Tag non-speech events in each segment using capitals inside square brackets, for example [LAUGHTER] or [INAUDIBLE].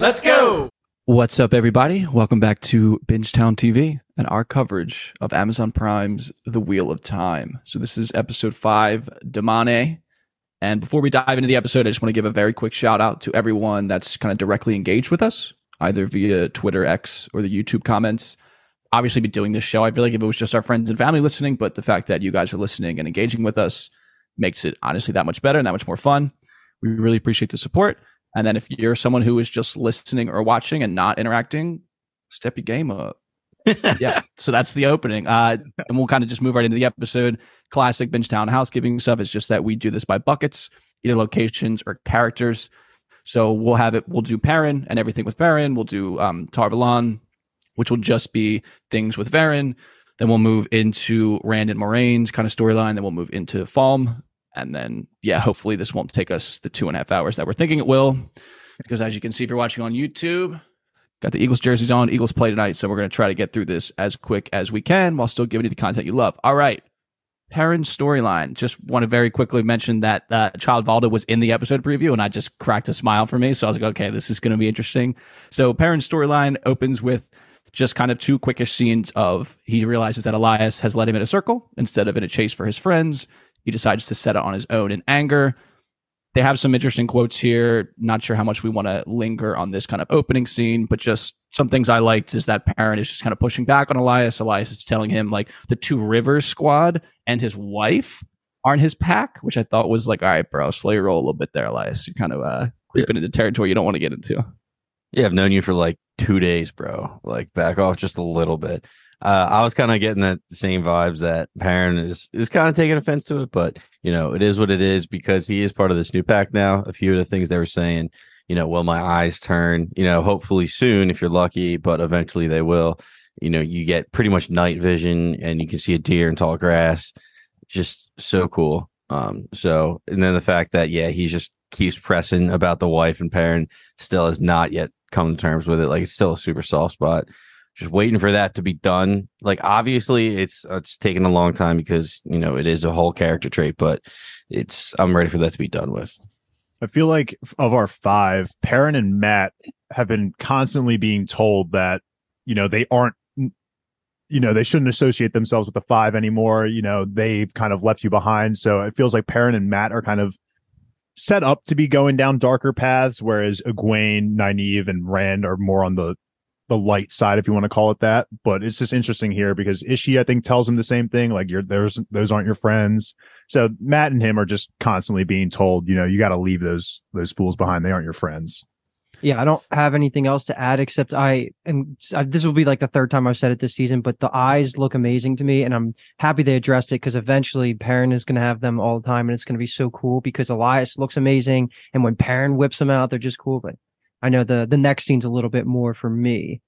Let's go. What's up, everybody? Welcome back to Bingetown TV and our coverage of Amazon Prime's The Wheel of Time. So, this is episode five, Damane. And before we dive into the episode, I just want to give a very quick shout out to everyone that's kind of directly engaged with us, either via Twitter, X, or the YouTube comments. Obviously, be doing this show. I feel like if it was just our friends and family listening, but the fact that you guys are listening and engaging with us makes it honestly that much better and that much more fun. We really appreciate the support. And then if you're someone who is just listening or watching and not interacting, step your game up. [LAUGHS] yeah. So that's the opening. Uh, and we'll kind of just move right into the episode. Classic Bingetown housekeeping stuff is just that we do this by buckets, either locations or characters. So we'll have it, we'll do Perrin and everything with Perrin. We'll do um, Tar Valon, which will just be things with Verin. Then we'll move into Rand and Moiraine's kind of storyline. Then we'll move into Falme. And then, yeah, hopefully this won't take us the two and a half hours that we're thinking it will. Because as you can see, if you're watching on YouTube, got the Eagles jerseys on. Eagles play tonight. So we're going to try to get through this as quick as we can while still giving you the content you love. All right. Perrin's storyline. Just want to very quickly mention that uh, Child Valda was in the episode preview, and I just cracked a smile for me. So I was like, okay, this is going to be interesting. So Perrin's storyline opens with just kind of two quickish scenes of he realizes that Elyas has led him in a circle instead of in a chase for his friends. He decides to set it on his own in anger. They have some interesting quotes here. Not sure how much we want to linger on this kind of opening scene, but just some things I liked is that Perrin is just kind of pushing back on Elyas. Elyas is telling him like the two Rivers squad and his wife aren't his pack, which I thought was like, all right, bro, slow your roll a little bit there, Elyas. You're kind of uh, creeping into territory you don't want to get into. Yeah, I've known you for like two days, bro. Like back off just a little bit. Uh, I was kind of getting that same vibes that Perrin is is kind of taking offense to it, but you know, it is what it is because he is part of this new pack now. A few of the things they were saying, you know, will my eyes turn? You know, hopefully soon if you're lucky, but eventually they will. You know, you get pretty much night vision and you can see a deer in tall grass. Just so cool. Um, so and then the fact that yeah, he just keeps pressing about the wife and Perrin still has not yet come to terms with it. Like it's still a super soft spot just waiting for that to be done. Like obviously it's it's taken a long time because you know it is a whole character trait, but it's I'm ready for that to be done with. I feel like of our five, Perrin and Mat have been constantly being told that you know they aren't you know they shouldn't associate themselves with the five anymore. You know they've kind of left you behind. So it feels like Perrin and Mat are kind of set up to be going down darker paths, whereas Egwene, Nynaeve, and Rand are more on the the light side, if you want to call it that. But it's just interesting here because Ishi, I think, tells him the same thing. Like you're there's those aren't your friends. So Mat and him are just constantly being told, you know, you got to leave those those fools behind. They aren't your friends. Yeah, I don't have anything else to add except I and this will be like the third time I've said it this season, but the eyes look amazing to me, and I'm happy they addressed it because eventually Perrin is going to have them all the time, and it's going to be so cool because Elyas looks amazing, and when Perrin whips them out, they're just cool. But I know the the next scene's a little bit more for me.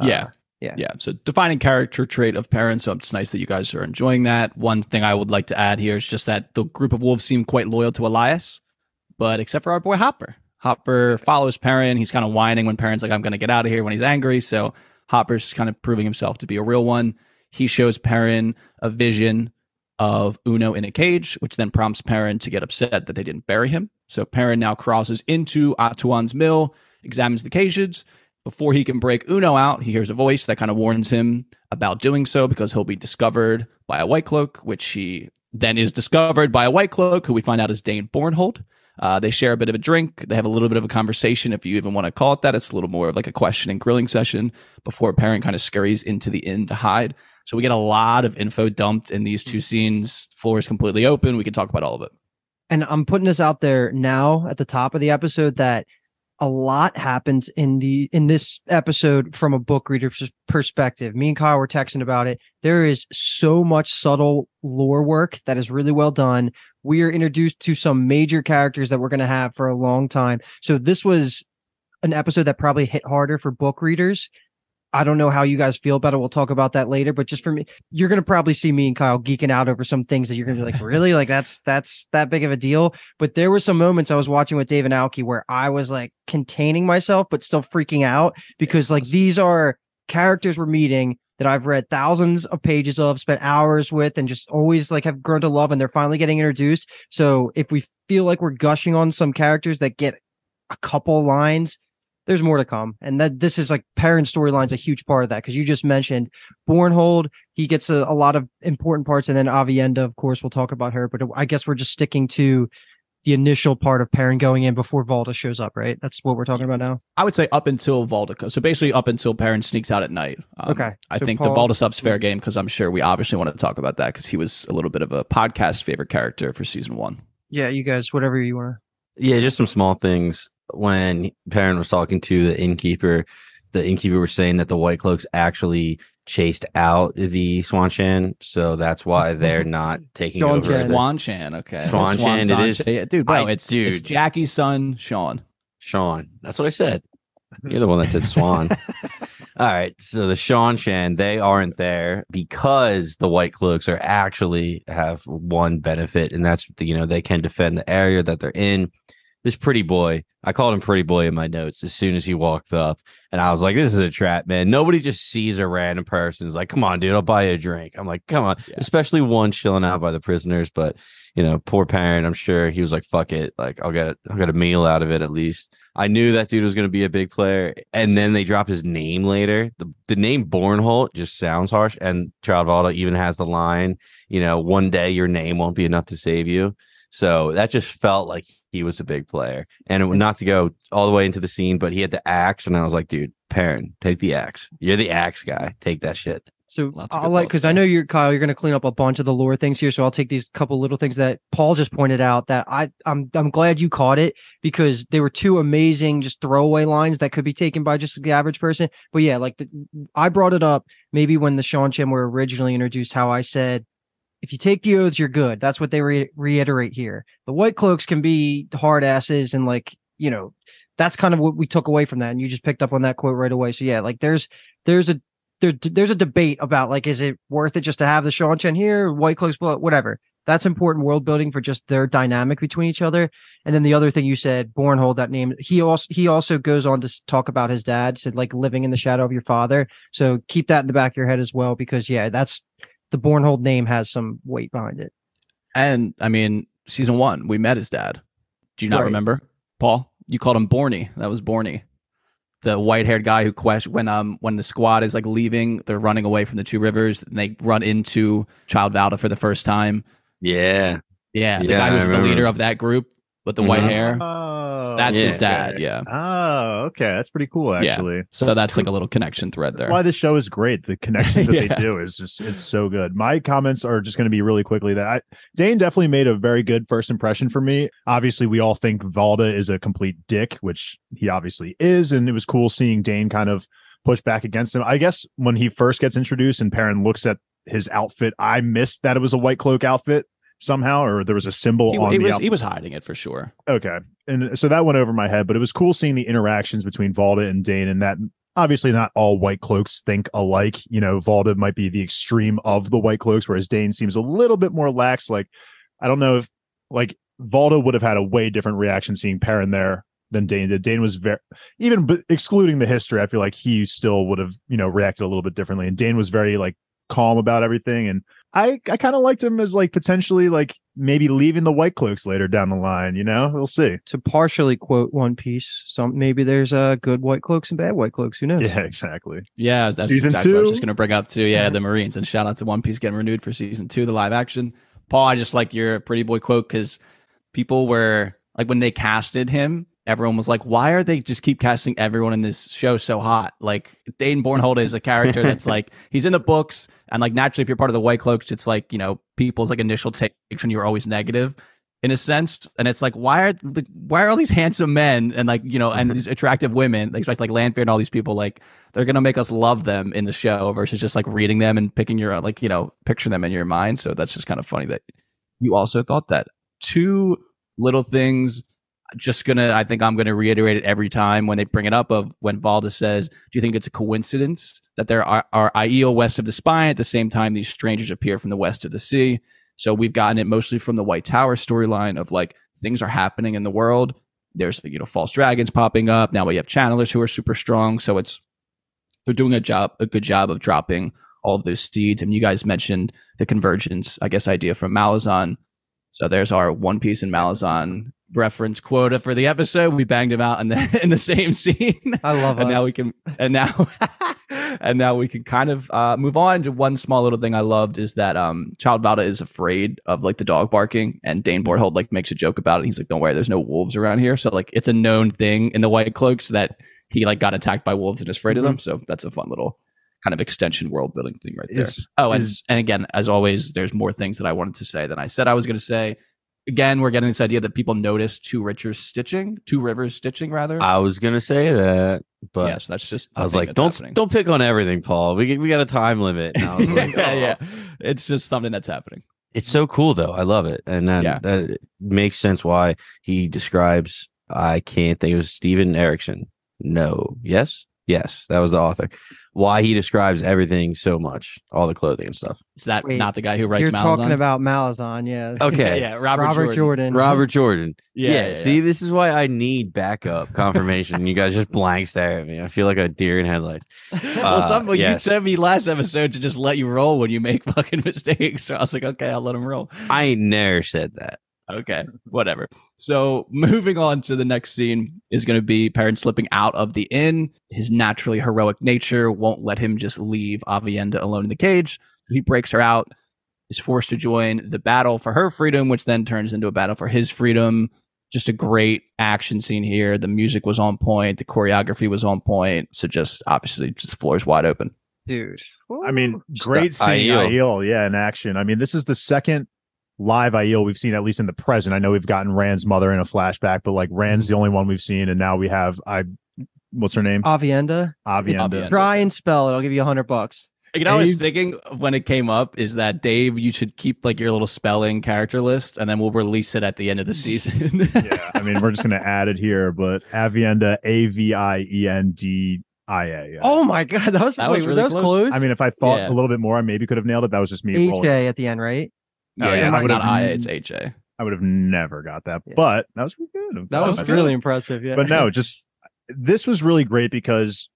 Uh, yeah. Yeah. Yeah. So defining character trait of Perrin. So it's nice that you guys are enjoying that. One thing I would like to add here is just that the group of wolves seem quite loyal to Elyas, but except for our boy Hopper. Hopper follows Perrin. He's kind of whining when Perrin's like, I'm going to get out of here when he's angry. So Hopper's kind of proving himself to be a real one. He shows Perrin a vision of Uno in a cage, which then prompts Perrin to get upset that they didn't bury him. So Perrin now crosses into Atuan's mill, examines the cages, before he can break Uno out, he hears a voice that kind of warns him about doing so because he'll be discovered by a white cloak, which he then is discovered by a white cloak, who we find out is Dain Bornhald. Uh, they share a bit of a drink. They have a little bit of a conversation, if you even want to call it that. It's a little more of like a questioning, grilling session before Perrin kind of scurries into the inn to hide. So we get a lot of info dumped in these two scenes. Floor is completely open. We can talk about all of it. And I'm putting this out there now at the top of the episode that a lot happens in the in this episode from a book reader's perspective. Me and Kyle were texting about it. There is so much subtle lore work that is really well done. We are introduced to some major characters that we're going to have for a long time. So this was an episode that probably hit harder for book readers I don't know how you guys feel about it. We'll talk about that later. But just for me, you're gonna probably see me and Kyle geeking out over some things that you're gonna be like, [LAUGHS] really? Like that's that's that big of a deal. But there were some moments I was watching with Dave and Alki where I was like containing myself, but still freaking out because like these are characters we're meeting that I've read thousands of pages of, spent hours with, and just always like have grown to love, and they're finally getting introduced. So if we feel like we're gushing on some characters that get a couple lines there's more to come. And that this is like Perrin's storyline's a huge part of that because you just mentioned Bornhald. He gets a, a lot of important parts, and then Aviendha, of course, we'll talk about her. But I guess we're just sticking to the initial part of Perrin going in before Valda shows up, right? That's what we're talking about now. I would say up until Valda. So basically, up until Perrin sneaks out at night. Um, Okay. I So think Paul- the Valda stuff's fair game because I'm sure we obviously want to talk about that because he was a little bit of a podcast favorite character for season one. Yeah, you guys, whatever you want. Yeah, just some small things. When Perrin was talking to the innkeeper, the innkeeper was saying that the White Cloaks actually chased out the Swanshan, so that's why mm-hmm. they're not taking Dawn over. Chan. Swan Chan, okay. Swan Swan Chan, it is- Sanche. Yeah, dude, bro, I- it's, dude. it's Jackie's son, Sean. Sean. That's what I said. [LAUGHS] You're the one that said Swan. [LAUGHS] All right. So the Seanchan, they aren't there because the White Cloaks are actually have one benefit, and that's you know they can defend the area that they're in. This pretty boy, I called him pretty boy in my notes as soon as he walked up, and I was like, "This is a trap, man. Nobody just sees a random person. Is like, come on, dude, I'll buy you a drink." I'm like, "Come on," Yeah. especially one chilling out by the prisoners, but you know, poor Perrin. I'm sure he was like, "Fuck it, like I'll get I'll get a meal out of it at least." I knew that dude was going to be a big player, and then they drop his name later. The the name Bornhald just sounds harsh, and Troutvalda even has the line, you know, one day your name won't be enough to save you. So that just felt like he was a big player, and it, not to go all the way into the scene, but he had the axe, and I was like, dude, Perrin, take the axe. You're the axe guy. Take that shit. So I'll good like because I know you're Kyle. You're going to clean up a bunch of the lore things here, so I'll take these couple little things that Paul just pointed out. That I I'm I'm glad you caught it because they were two amazing just throwaway lines that could be taken by just the average person. But yeah, like the, I brought it up maybe when the Seanchan were originally introduced. How I said. If you take the oaths, you're good. That's what they re- reiterate here. The white cloaks can be hard asses and like, you know, that's kind of what we took away from that. And you just picked up on that quote right away. So yeah, like there's there's a there, there's a debate about like, is it worth it just to have the Seanchan here, White Cloaks, blah, whatever. That's important world building for just their dynamic between each other. And then the other thing you said, Bornhald, that name, he also he also goes on to talk about his dad, said like living in the shadow of your father. So keep that in the back of your head as well, because yeah, that's the Bornhald name has some weight behind it. And I mean, season one, we met his dad. Do you not Right. remember, Paul? You called him Borny. That was Borny, the white-haired guy who question when um when the squad is like leaving, they're running away from the two rivers, and they run into Child Valda for the first time. Yeah. Yeah, the Yeah, guy I who's the leader of that group with the white Mhm. hair. Oh, That's his yeah. dad. Yeah. Oh, okay. That's pretty cool, Yeah. actually. So that's like a little connection thread That's there. why this show is great. The connections that [LAUGHS] Yeah. they do is just it's so good. My comments are just going to be really quickly that I, Dain definitely made a very good first impression for me. Obviously, we all think Valda is a complete dick, which he obviously is, and it was cool seeing Dain kind of push back against him. I guess when he first gets introduced and Perrin looks at his outfit, I missed that it was a white cloak outfit somehow, or there was a symbol he, on he the was he was hiding it for sure. Okay. And so that went over my head, but it was cool seeing the interactions between Valda and Dain and that obviously not all white cloaks think alike. You know, Valda might be the extreme of the white cloaks, whereas Dain seems a little bit more lax. Like, I don't know if like Valda would have had a way different reaction seeing Perrin there than Dain did. Dain was very even but excluding the history, I feel like he still would have, you know, reacted a little bit differently. And Dain was very like calm about everything. And I I kind of liked him as like potentially like maybe leaving the white cloaks later down the line, you know? We'll see. To partially quote One Piece, some maybe there's uh, good white cloaks and bad white cloaks. Who knows? Yeah, exactly. Yeah, that's Season exactly what I was two? just going to bring up too. Yeah, the Marines and shout out to One Piece getting renewed for season two, the live action. Paul, I just like your pretty boy quote because people were like when they casted him, everyone was like, "Why are they just keep casting everyone in this show so hot?" Like Dain Bornhald is a character that's [LAUGHS] like he's in the books, and like naturally, if you're part of the White Cloaks, it's like you know people's like initial takes when you're always negative in a sense and it's like why are the, why are all these handsome men and like you know and these [LAUGHS] attractive women like like Lanfear and all these people like they're gonna make us love them in the show versus just like reading them and picking your like you know picture them in your mind so that's just kind of funny that you also thought that two little things just gonna i think i'm gonna reiterate it every time when they bring it up of when valda says do you think it's a coincidence that there are, are Aiel west of the spine at the same time these strangers appear from the west of the sea? So we've gotten it mostly from the white tower storyline of like things are happening in the world. There's you know false dragons popping up. Now we have channelers who are super strong. So it's they're doing a job a good job of dropping all of those seeds. And you guys mentioned the convergence i guess idea from malazan. So there's our one piece in malazan reference quota for the episode. We banged him out in the [LAUGHS] in the same scene. I love and us. now we can and now [LAUGHS] and now we can kind of uh, move on to one small little thing I loved is that um Child Valda is afraid of like the dog barking and Dain Bornhald like makes a joke about it. He's like, Don't worry, there's no wolves around here. So like it's a known thing in the White Cloaks that he like got attacked by wolves and is afraid of them. So that's a fun little kind of extension world building thing right there. Is- oh, and is- and again, as always, there's more things that I wanted to say than I said I was going to say. Again, we're getting this idea that people notice two Richards stitching, two rivers stitching rather. I was gonna say that, but yes, that's just. I was like, don't happening. don't pick on everything, Paul. We we got a time limit. And I was like, [LAUGHS] yeah, oh. yeah. It's just something that's happening. It's so cool though. I love it, and then Yeah. that makes sense why he describes. I can't think it was Steven Erikson. No, yes, yes, that was the author. Why he describes everything so much, all the clothing and stuff. Is that Wait, not the guy who writes You're Malazan? talking about Malazan, yeah. [LAUGHS] Okay, yeah, Robert, Robert, Jordan. Jordan. Robert Jordan. Yeah, Yeah, yeah, see, this is why I need backup [LAUGHS] confirmation. you guys just blank stare at me. I feel like a deer in headlights. [LAUGHS] well, Uh, some, yes. you sent me last episode to just let you roll when you make fucking mistakes. So I was like, okay, I'll let him roll. I ain't never said that. Okay, whatever. So moving on to the next scene is going to be Perrin slipping out of the inn. His naturally heroic nature won't let him just leave Aviendha alone in the cage. He breaks her out, is forced to join the battle for her freedom, which then turns into a battle for his freedom. Just a great action scene here. The music was on point. The choreography was on point. So just obviously, just floors wide open. Dude. I mean, Just great the seeing Aiel. Aiel, yeah, in action. I mean, this is the second live Aiel we've seen, at least in the present. I know we've gotten Rand's mother in a flashback, but like Rand's mm-hmm. the only one we've seen, and now we have I. What's her name? Aviendha. Aviendha. Aviendha. Try and spell it. I'll give you a hundred bucks. You know, I was thinking when it came up is that Dave, you should keep like your little spelling character list, and then we'll release it at the end of the [LAUGHS] season. yeah, I mean, we're just gonna add it here, but Aviendha, A V I E N D I A. yeah. Oh my god, that was That wait, was was really that close. close? I mean, if I thought Yeah. a little bit more, I maybe could have nailed it. That was just me HJ at the end, right? Oh, Yeah, yeah, I it's would've- not IA, it's HA. I would have never got that, Yeah. but that was pretty good. That was That's really impressive. Yeah. But no, just this was really great because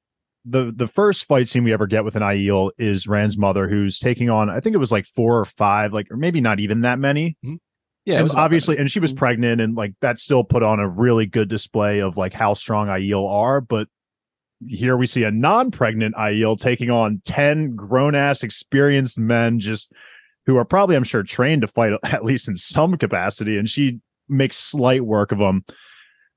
the the first fight scene we ever get with an Aiel is Rand's mother, who's taking on I think it was like four or five, like or maybe not even that many. Mm-hmm. Yeah, it was obviously, and she was mm-hmm. pregnant, and like that still put on a really good display of like how strong Aiel are. But here we see a non-pregnant Aiel taking on ten grown-ass experienced men, just who are probably, I'm sure, trained to fight [LAUGHS] at least in some capacity, and she makes slight work of them.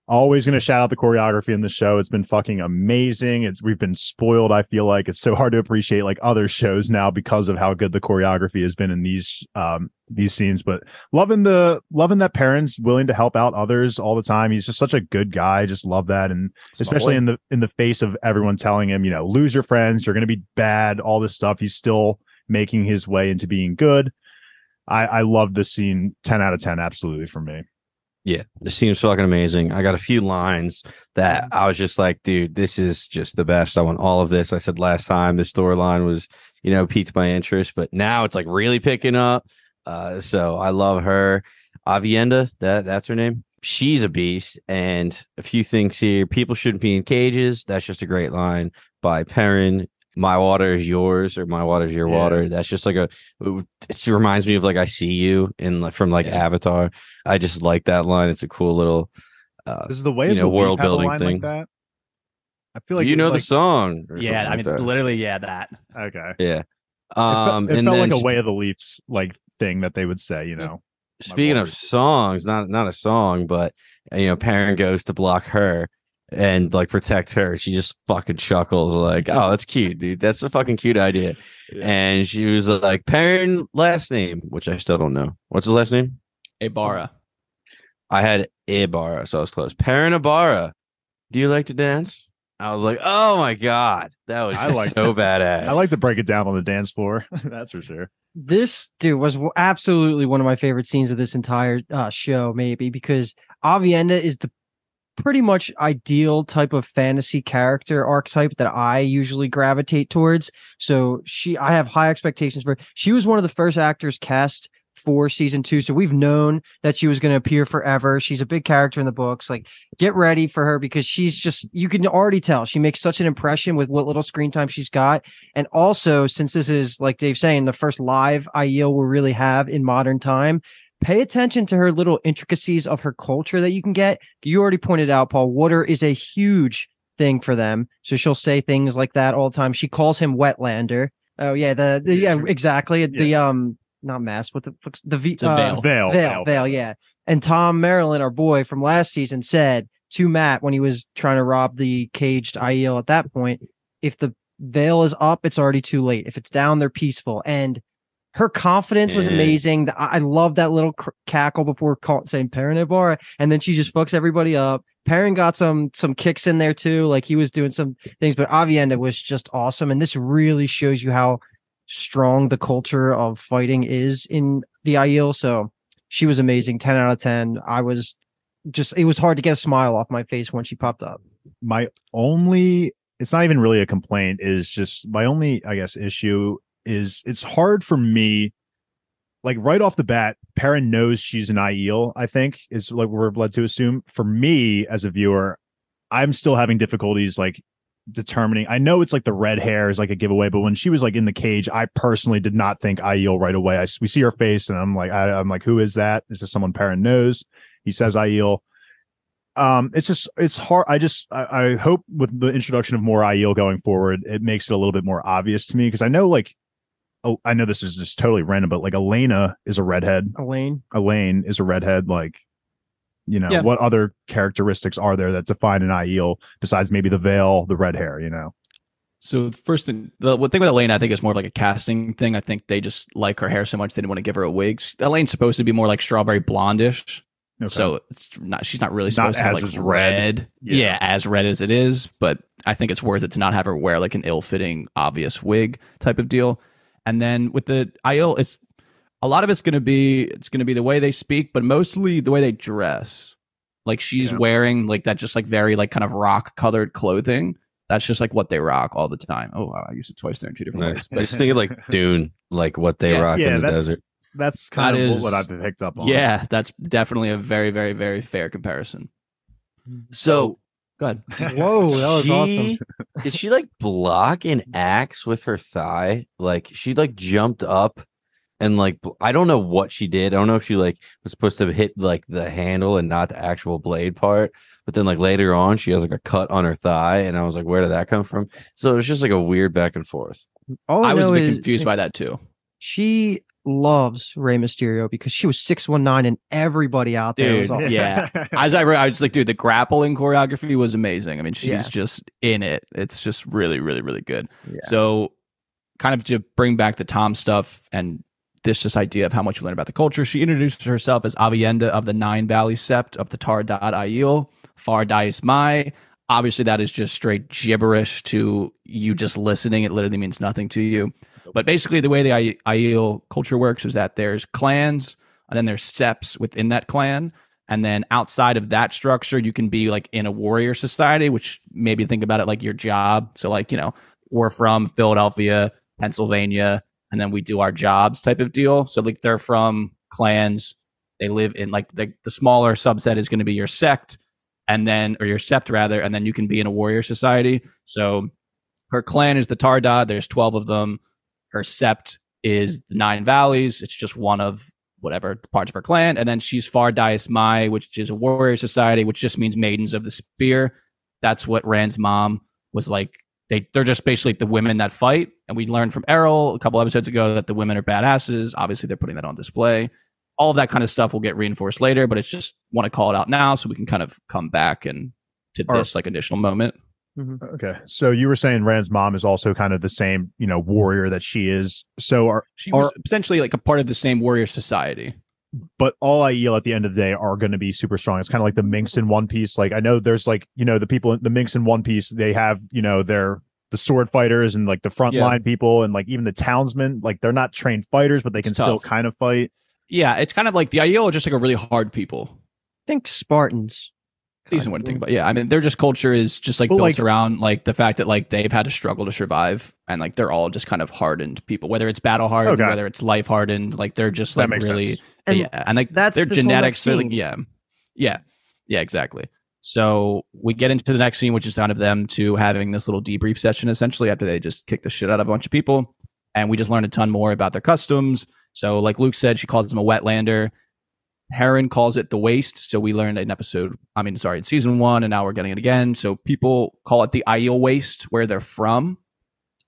Always going to shout out the choreography in the show. It's been fucking amazing. It's we've been spoiled. I feel like it's so hard to appreciate like other shows now because of how good the choreography has been in these um these scenes. But loving the loving that Perrin's willing to help out others all the time. He's just such a good guy. Just love that, and especially in the in the face of everyone telling him, you know, lose your friends, you're going to be bad, all this stuff. He's still making his way into being good. I I love this scene. Ten out of ten, absolutely for me. Yeah, the scene was fucking amazing. I got a few lines that I was just like, dude, this is just the best. I want all of this. I said last time the storyline was, you know, piqued my interest, but now it's like really picking up. Uh, so I love her. Aviendha, that that's her name. She's a beast. And a few things here. People shouldn't be in cages. That's just a great line by Perrin. My water is yours, or my water is your Yeah. water. That's just like a. It reminds me of like I see you in like from like Yeah. Avatar. I just like that line. It's a cool little. Uh, is the way you know, the world building thing. like that? I feel like you know like, the song. yeah, I mean, like literally, yeah, that. Okay. yeah. It felt, Um, it and felt then like a way of the leaps like thing that they would say. You know. speaking of songs, not not a song, but you know, Perrin goes to block her and like protect her. She just fucking chuckles like, "Oh, that's cute, dude. That's a fucking cute idea." Yeah. And she was like, "Perrin last name, which I still don't know. What's his last name?" Aybara. I had Aybara, so I was close. Perrin Aybara. Do you like to dance? I was like, "Oh my god, that was I like so badass." I like to break it down on the dance floor. [LAUGHS] That's for sure. this dude was absolutely one of my favorite scenes of this entire uh, show maybe because aviendha is the pretty much ideal type of fantasy character archetype that i usually gravitate towards so she i have high expectations for her. she was one of the first actors cast for season two so we've known that she was going to appear forever she's a big character in the books like get ready for her because she's just you can already tell she makes such an impression with what little screen time she's got and also, since this is like Dave saying, the first live IEL we'll really have in modern time, pay attention to her little intricacies of her culture that you can get. You already pointed out, Paul, water is a huge thing for them. So she'll say things like that all the time. She calls him Wetlander. Oh yeah, the, the yeah, exactly. The um not mask, what the fuck's the V It's a uh, veil. Veil, Vale, Vale, yeah. And Thom Merrilin, our boy from last season, said to Mat when he was trying to rob the caged Aiel at that point, if the veil is up, it's already too late. If it's down, they're peaceful. And her confidence was amazing. The- I I love that little cr- cackle before call, saying Perrin Aybara, and then she just fucks everybody up. Perrin got some some kicks in there too, like he was doing some things, but Aviendha was just awesome. And this really shows you how strong the culture of fighting is in the Aiel. So she was amazing. 10 out of 10. I was just, it was hard to get a smile off my face when she popped up. my only it's not even really a complaint is just my only i guess issue is it's hard for me like right off the bat Perrin knows she's an Aiel i think is like we're led to assume. For me as a viewer i'm still having difficulties like determining i know it's like the red hair is like a giveaway but when she was like in the cage i personally did not think Aiel right away. I, we see her face and i'm like I, i'm like who is that? Is this someone Perrin knows? He says Aiel um it's just it's hard i just I, I hope with the introduction of more Aiel going forward it makes it a little bit more obvious to me because i know like oh, i know this is just totally random but like elena is a redhead Elayne. elayne is a redhead like you know Yeah. what other characteristics are there that define an Aiel besides maybe the veil the red hair you know So the first thing, the one thing with Elayne, I think is more of like a casting thing. I think they just like her hair so much they didn't want to give her a wig. Elayne's supposed to be more like strawberry blondish, Okay. so it's not. She's not really Not supposed to have like red. red. Yeah. Yeah. as red as it is. But I think it's worth it to not have her wear like an ill-fitting, obvious wig type of deal. And then with the Aiel, it's a lot of it's going to be it's going to be the way they speak, but mostly the way they dress. Like she's Yeah. wearing like that, just like very like kind of rock colored clothing. That's just like what they rock all the time. Oh, wow, I used it twice there in two different Nice. ways. I just thinking like [LAUGHS] Dune, like what they Yeah. rock Yeah, in the desert. that's kind That of is- what i've picked up on Yeah, that's definitely a very, very, very fair comparison. So, go ahead. [LAUGHS] Whoa, that was awesome. Did she like block an axe with her thigh? Like she like jumped up and like I don't know what she did. I don't know if she like was supposed to hit like the handle and not the actual blade part. But then like later on, she has like a cut on her thigh, and I was like, where did that come from? So it was just like a weird back and forth. All I, I was a bit is confused by that too. she loves Rey Mysterio because she was 619 and everybody out there was all, yeah. As [LAUGHS] I read, I was like, dude, the grappling choreography was amazing. I mean, she's Yeah. just in it. It's just really, really, really good. Yeah. So, kind of to bring back the Thom stuff and this just idea of how much we learn about the culture, she introduces herself as Aviendha of the Nine Valley Sept of the Taardad Aiel, Far Dareis Mai. Obviously, that is just straight gibberish to you just listening. It literally means nothing to you. But basically, the way the Aiel culture works is that there's clans and then there's seps within that clan. And then outside of that structure, you can be like in a warrior society, which maybe think about it like your job. So, like, you know, we're from Philadelphia, Pennsylvania, and then we do our jobs type of deal. So, like, they're from clans. They live in like the, the smaller subset is going to be your sect, and then, or your sept rather, and then you can be in a warrior society. So, her clan is the Taardad. There's 12 of them. Her sept is the Nine Valleys. It's just one of whatever parts of her clan. And then she's Far Dareis Mai, which is a warrior society, which just means maidens of the spear. That's what Rand's mom was like. They they're just basically the women that fight. And we learned from Errol a couple episodes ago that the women are badasses. Obviously, they're putting that on display. All of that kind of stuff will get reinforced later, but it's just want to call it out now so we can kind of come back and to Are- this like additional moment. Mm-hmm. okay so you were saying rand's mom is also kind of the same you know warrior that she is so are She was Are- essentially like a part of the same warrior society. but all Aiel at the end of the day are going to be super strong. It's kind of like the Minks in One Piece. Like I know there's like you know the people in the Minks in One Piece. They have you know their the sword fighters and like the frontline Yeah. people and like even the townsmen. Like they're not trained fighters, but they can It's still kind of fight. Yeah, it's kind of like the Aiel are just like a really hard people. think Spartans. Decent way to think about. it. Yeah, I mean, their just culture is just like Well, built like- around like the fact that like they've had to struggle to survive, and like they're all just kind of hardened people. Whether it's battle hardened, Okay. whether it's life hardened, like they're just like really sense. And yeah, and like that's their genetics. They're like yeah, yeah, yeah, exactly. So we get into the next scene, which is kind of them to having this little debrief session essentially after they just kick the shit out of a bunch of people, and we just learn a ton more about their customs. So like Luke said, she calls him a wetlander. Heron calls it the waste. So we learned in episode, I mean, sorry, in season one, and now we're getting it again. So people call it the Aiel waste where they're from,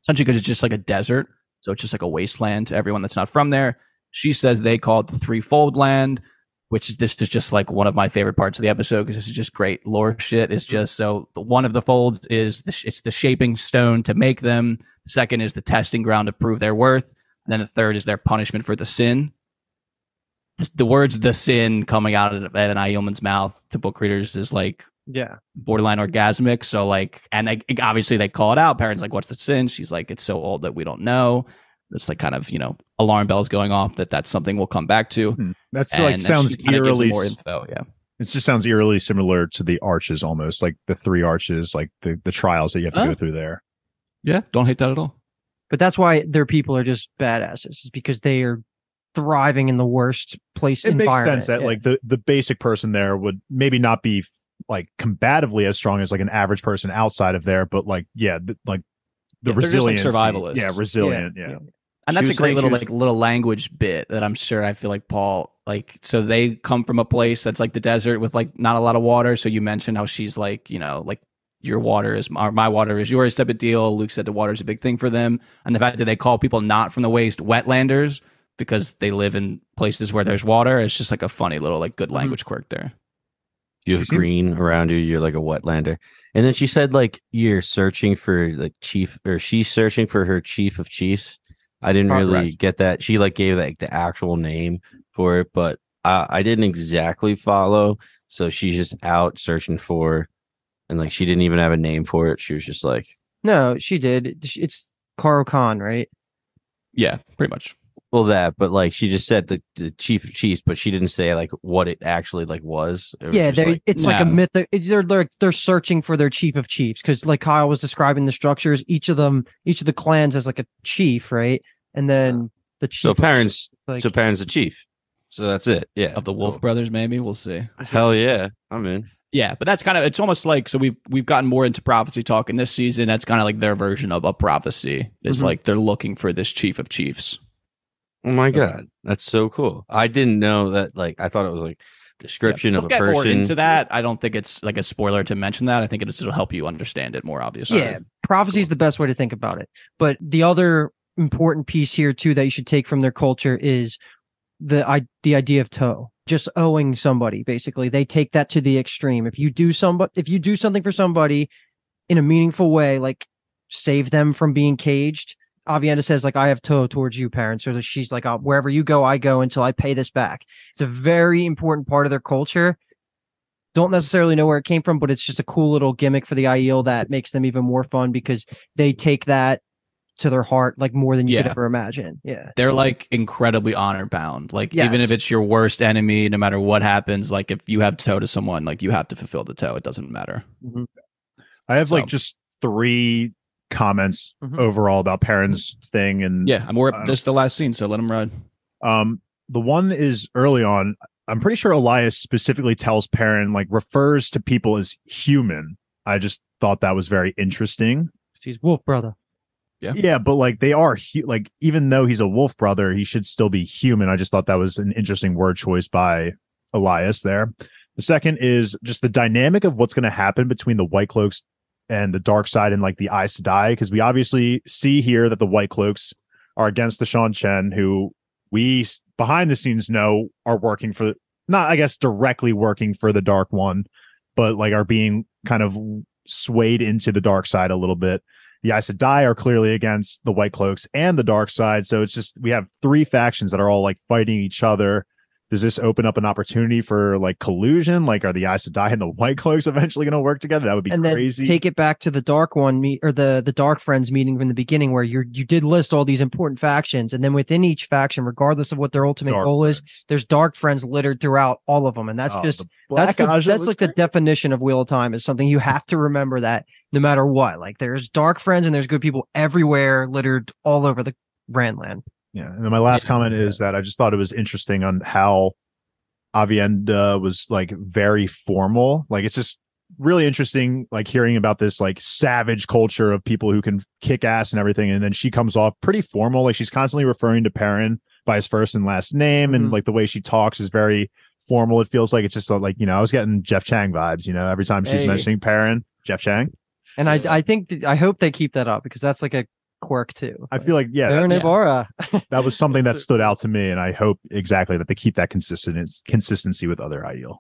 essentially because it's just like a desert. So it's just like a wasteland to everyone that's not from there. She says they call it the threefold land, which this is just like one of my favorite parts of the episode because this is just great lore shit. It's just so the, one of the folds is the, it's the shaping stone to make them. The second is the testing ground to prove their worth. And then the third is their punishment for the sin. The words "the sin" coming out of an Aielman's mouth to book readers is like Yeah. borderline orgasmic. So like, and like, obviously they call it out. Perrin's like, "What's the sin?" She's like, "It's so old that we don't know." It's like kind of you know alarm bells going off that that's something we'll come back to. Hmm. That's And like then sounds she kinda gives eerily. more info. Yeah, It just sounds eerily similar to the arches, almost like the three arches, like the the trials that you have to Huh? go through there. yeah. Don't hate that at all. But that's why their people are just badasses, is because they are thriving in the worst place It makes environment. sense that Yeah. like the the basic person there would maybe not be like combatively as strong as like an average person outside of there, but like yeah, th- like the Yeah, they're like, resilience, survivalists. yeah, resilient, yeah. And that's a great little like little language bit that I'm sure I feel like Paul like so they come from a place that's like the desert with like not a lot of water. So you mentioned how she's like, you know, like your water is or my water is yours type of deal. Luke said the water is a big thing for them. And the fact that they call people not from the waste wetlanders because they live in places where there's water, it's just like a funny little like good mm-hmm. language quirk there. You She have green around you, you're like a wetlander. And then she said like you're searching for like chief or she's searching for her chief of chiefs. I didn't Oh, really correct. get that. She like gave like the actual name for it, but I, I didn't exactly follow. So she's just out searching for, and like she didn't even have a name for it. She was just like, No, she did. It's Car'a'carn, right? Yeah, pretty much. Well, that, but like she just said the, the chief of chiefs, but she didn't say like what it actually like was. It was Yeah, like, it's like a No. myth. They're they're they're searching for their chief of chiefs because, like Kyle was describing the structures, each of them, each of the clans has like a chief, right? And then the chief. so parents, chiefs, like, so parents the chief. So that's it. Yeah. Of the Wolf Brothers, maybe. We'll see. Hell yeah. I'm in. Yeah, but that's kind of it's almost like so we've we've gotten more into prophecy talk in this season. That's kind of like their version of a prophecy. Is Mhm. like they're looking for this chief of chiefs. Oh my god, that's so cool! I didn't know that. Like, I thought it was like description Yeah, of we'll a get more person. into that. I don't think it's like a spoiler to mention that. I think it'll help you understand it more. Obviously, Yeah, prophecy is the best way to think about it. But the other important piece here too that you should take from their culture is the I, the idea of toh. Just owing somebody, basically, they take that to the extreme. If you do somebody, if you do something for somebody in a meaningful way, like save them from being caged. Aviendha says, like, I have toh towards you, parents. Or she's like, oh, wherever you go, I go until I pay this back. It's a very important part of their culture. Don't necessarily know where it came from, but it's just a cool little gimmick for the Aiel that makes them even more fun because they take that to their heart like more than you could ever imagine. Yeah. they're like incredibly honor bound. Like even if it's your worst enemy, no matter what happens, like if you have toh to someone, like you have to fulfill the toh. It doesn't matter. Mm-hmm. I have So- like just three comments Mhm. overall about Perrin's thing, and Yeah, I'm more. Uh, this is the last scene, so let him ride. Um, the one is early on. I'm pretty sure Elyas specifically tells Perrin like refers to people as human. I just thought that was very interesting. He's wolf brother. Yeah. Yeah, but like they are hu- like even though he's a wolf brother, he should still be human. I just thought that was an interesting word choice by Elyas there. The second is just the dynamic of what's going to happen between the White Cloaks and the Dark Side and like the Aes Sedai, because we obviously see here that the White Cloaks are against the Seanchan, who we behind the scenes know are working for not, I guess, directly working for the Dark One, but like are being kind of swayed into the dark side a little bit. The Aes Sedai are clearly against the White Cloaks and the dark side. So it's just we have three factions that are all like fighting each other. Does this open up an opportunity for like collusion? Like, are the Aes Sedai and the [LAUGHS] White Cloaks eventually going to work together? That would be and then crazy. take it back to the dark one meet or the the dark friends meeting from the beginning where you you did list all these important factions and then within each faction regardless of what their ultimate Dark goal is there's dark friends littered throughout all of them and that's Oh, just that's the, that's like the definition of wheel of time is something you have to remember that no matter what like there's dark friends and there's good people everywhere littered all over the Randland. Yeah. And then my last Yeah. comment is that I just thought it was interesting on how Aviendha was like very formal. Like it's just really interesting, like hearing about this like savage culture of people who can kick ass and everything. And then she comes off pretty formal. Like she's constantly referring to Perrin by his first and last name. And Mhm. like the way she talks is very formal it feels like. It's just uh, like you know, I was getting Jeff Chang vibes. You know, every time she's Hey. mentioning Perrin, Jeff Chang. And I I think th- I hope they keep that up because that's like a quirk too. I feel like yeah, that, Baron yeah. [LAUGHS] That was something that [LAUGHS] stood out to me, and I hope exactly that they keep that consistent consistency with other Aiel.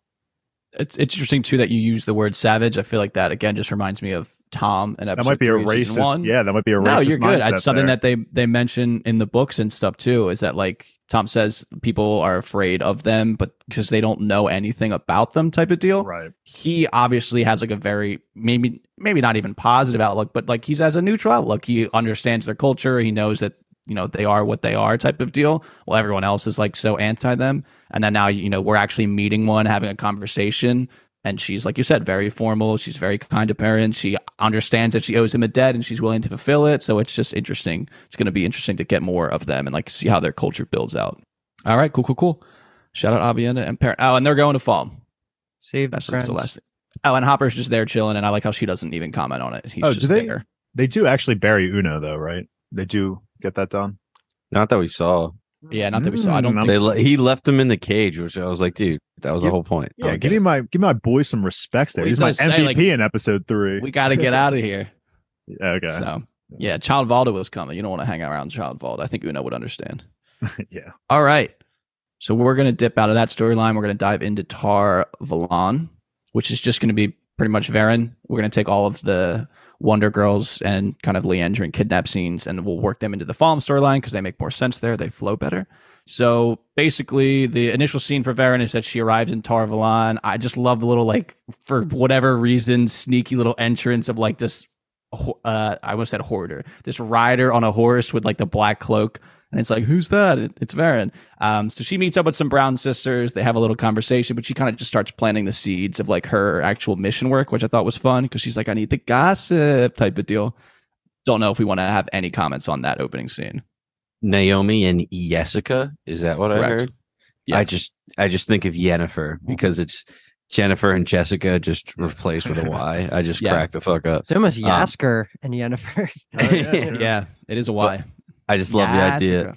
It's, it's interesting too that you use the word savage. I feel like that again just reminds me of Thom and That might be a racist. one. Yeah, that might be a racist. No, you're good. It's something there. that they they mention in the books and stuff too. Is that like Thom says people are afraid of them, but because they don't know anything about them, type of deal. right. He obviously has like a very maybe maybe not even positive outlook, but like he's has a neutral outlook. He understands their culture. He knows that you know they are what they are, type of deal. While everyone else is like so anti them, and then now you know we're actually meeting one, having a conversation. And she's, like you said, very formal. She's very kind to parents. She understands that she owes him a debt and she's willing to fulfill it. So it's just interesting. It's going to be interesting to get more of them and like see how their culture builds out. All right, cool, cool, cool. Shout out Aviendha and Perrin. Oh, and they're going to fall. Save That's the last thing. Oh, and Hopper's just there chilling, and I like how she doesn't even comment on it. He's Oh, just they- there. They do actually bury Uno though, right? They do get that done. Not that we saw. Yeah, not that we saw. I don't Mm, think They so. le- he left him in the cage, which I was like, dude, that was the whole point. Yeah, Okay. give me my give my boy some respects there. Well, he He's my does say, MVP like, in episode three. we got to get out of here. okay. So, yeah, Child Valda was coming. You don't want to hang around Child Valda. I think Una would understand. [LAUGHS] yeah. All right. So we're going to dip out of that storyline. We're going to dive into Tar Valon, which is just going to be pretty much Varen. We're going to take all of the Wonder Girls and kind of Liandrin kidnap scenes and we'll work them into the Falme storyline because they make more sense there. They flow better. So basically, the initial scene for Verin is that she arrives in Tar Valon. I just love the little, like, for whatever reason, sneaky little entrance of like this. Uh, I almost said hoarder. This rider on a horse with like the black cloak, and it's like, who's that? It- It's Verin. Um, so she meets up with some brown sisters. They have a little conversation, but she kind of just starts planting the seeds of like her actual mission work, which I thought was fun because she's like, I need the gossip type of deal. Don't know if we want to have any comments on that opening scene. Naomi and Jessica. Is that what I Correct. heard? I just I just think of Yennefer because it's Jennifer and Jessica just replaced with a Y. I just [LAUGHS] Yeah. cracked the fuck up. So much Um, Yasker and Yennefer. [LAUGHS] Oh, yeah. [LAUGHS] yeah, it is a Y. I just love the idea.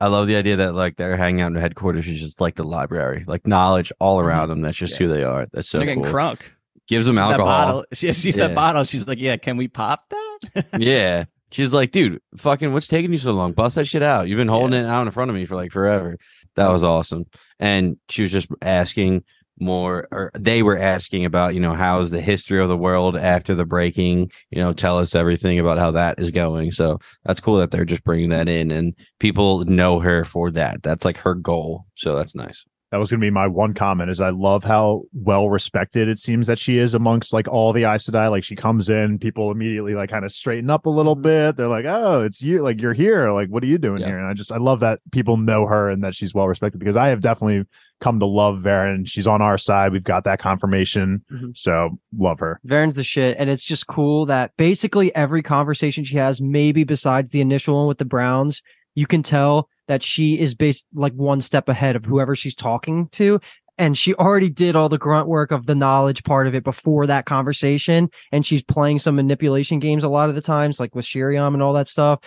I love the idea that like they're hanging out in the headquarters is just like the library, like knowledge all around them. That's just Mm-hmm. Yeah. who they are. That's so They're getting cool. crunk. Gives them She's that alcohol. bottle. She, she's Yeah. that bottle. She's like, yeah, can we pop that? [LAUGHS] yeah. She's like, dude, fucking, what's taking you so long? Bust that shit out. You've been holding it out in front of me for like forever. That was awesome. And she was just asking more, or they were asking about, you know, how's the history of the world after the breaking? You know, tell us everything about how that is going. So that's cool that they're just bringing that in and people know her for that. That's like her goal. So that's nice. That was going to be my one comment is I love how well respected it seems that she is amongst like all the Aes Sedai. Like she comes in, people immediately like kind of straighten up a little bit. They're like, oh, it's you. Like you're here. Like, what are you doing Yeah. here? And I just, I love that people know her and that she's well respected because I have definitely come to love Verin. She's on our side. We've got that confirmation. Mhm. So love her. Verin's the shit. And it's just cool that basically every conversation she has, maybe besides the initial one with the Browns, you can tell that she is based like one step ahead of whoever she's talking to. And she already did all the grunt work of the knowledge part of it before that conversation. And she's playing some manipulation games a lot of the times, like with Sheriam and all that stuff.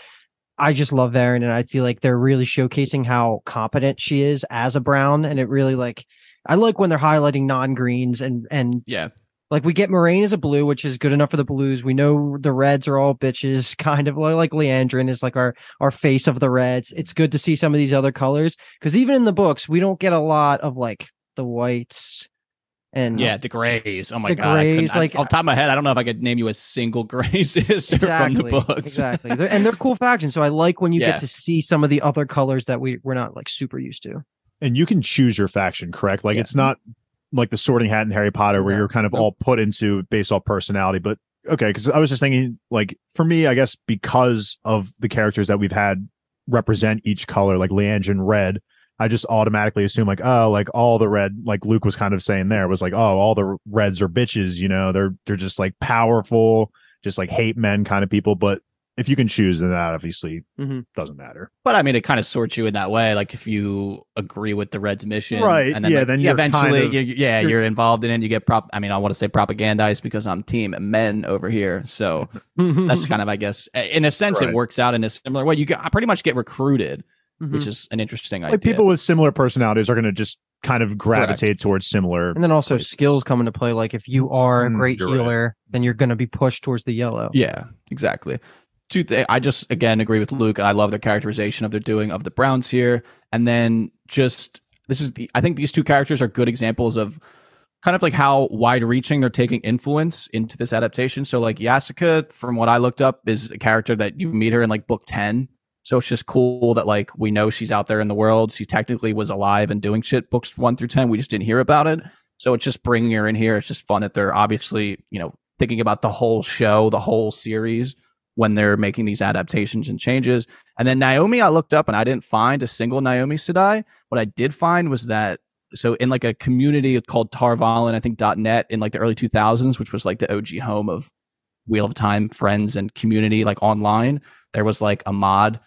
I just love Verin and I feel like they're really showcasing how competent she is as a Brown. And it really like I like when they're highlighting non-greens and and yeah. Like we get Moiraine as a blue, which is good enough for the blues. We know the reds are all bitches, [LAUGHS] kind of like, like Liandrin is like our our face of the reds. It's good to see some of these other colors because even in the books, we don't get a lot of like the whites and Yeah, the Greys. Oh my The god! I couldn't- Greys, I- like- off the top of my head, I don't know if I could name you a single Grey [LAUGHS] sister exactly from the books. exactly. They're- and they're cool factions. So I like when you Yeah. get to see some of the other colors that we we're not like super used to. And you can choose your faction, correct? Like Yeah. it's not like the sorting hat in Harry Potter where No. you're kind of Nope. all put into based off personality. But okay, because I was just thinking, like for me, I guess because of the characters that we've had represent each color, like Liandrin red, I just automatically assume like, oh, like all the red, like Luke was kind of saying there was like, oh, all the reds are bitches, you know, they're they're just like powerful, just like hate men kind of people. But if you can choose, then that obviously Mhm. doesn't matter. But I mean, it kind of sorts you in that way. Like if you agree with the Reds' mission, Right, And then, yeah, like, then you're eventually, kind of- you yeah, you're- you're, involved in it. You get prop. I mean, I want to say propagandized because I'm team men over here. So [LAUGHS] that's kind of, I guess, in a sense, Right. it works out in a similar way. You get, I pretty much get recruited, Mhm. which is an interesting like idea. people with similar personalities are going to just kind of gravitate towards similar. And then also skills come into play. Like if you are a Mm, great you're right. healer, then you're going to be pushed towards the yellow. Yeah, exactly. Two I just again agree with Luke. And I love the characterization of they're doing of the Browns here, and then just this is the. I think these two characters are good examples of kind of like how wide reaching they're taking influence into this adaptation. So like Yasuka, from what I looked up, is a character that you meet her in like book ten. So it's just cool that like we know she's out there in the world. She technically was alive and doing shit books one through ten. We just didn't hear about it. So it's just bringing her in here. It's just fun that they're obviously you know thinking about the whole show, the whole series when they're making these adaptations and changes. And then Naomi, I looked up and I didn't find a single Naomi Sedai. What I did find was that so in like a community called Tar Valon, I think .net in like the early 2000s, which was like the OG home of Wheel of Time friends and community, like online, there was like a mod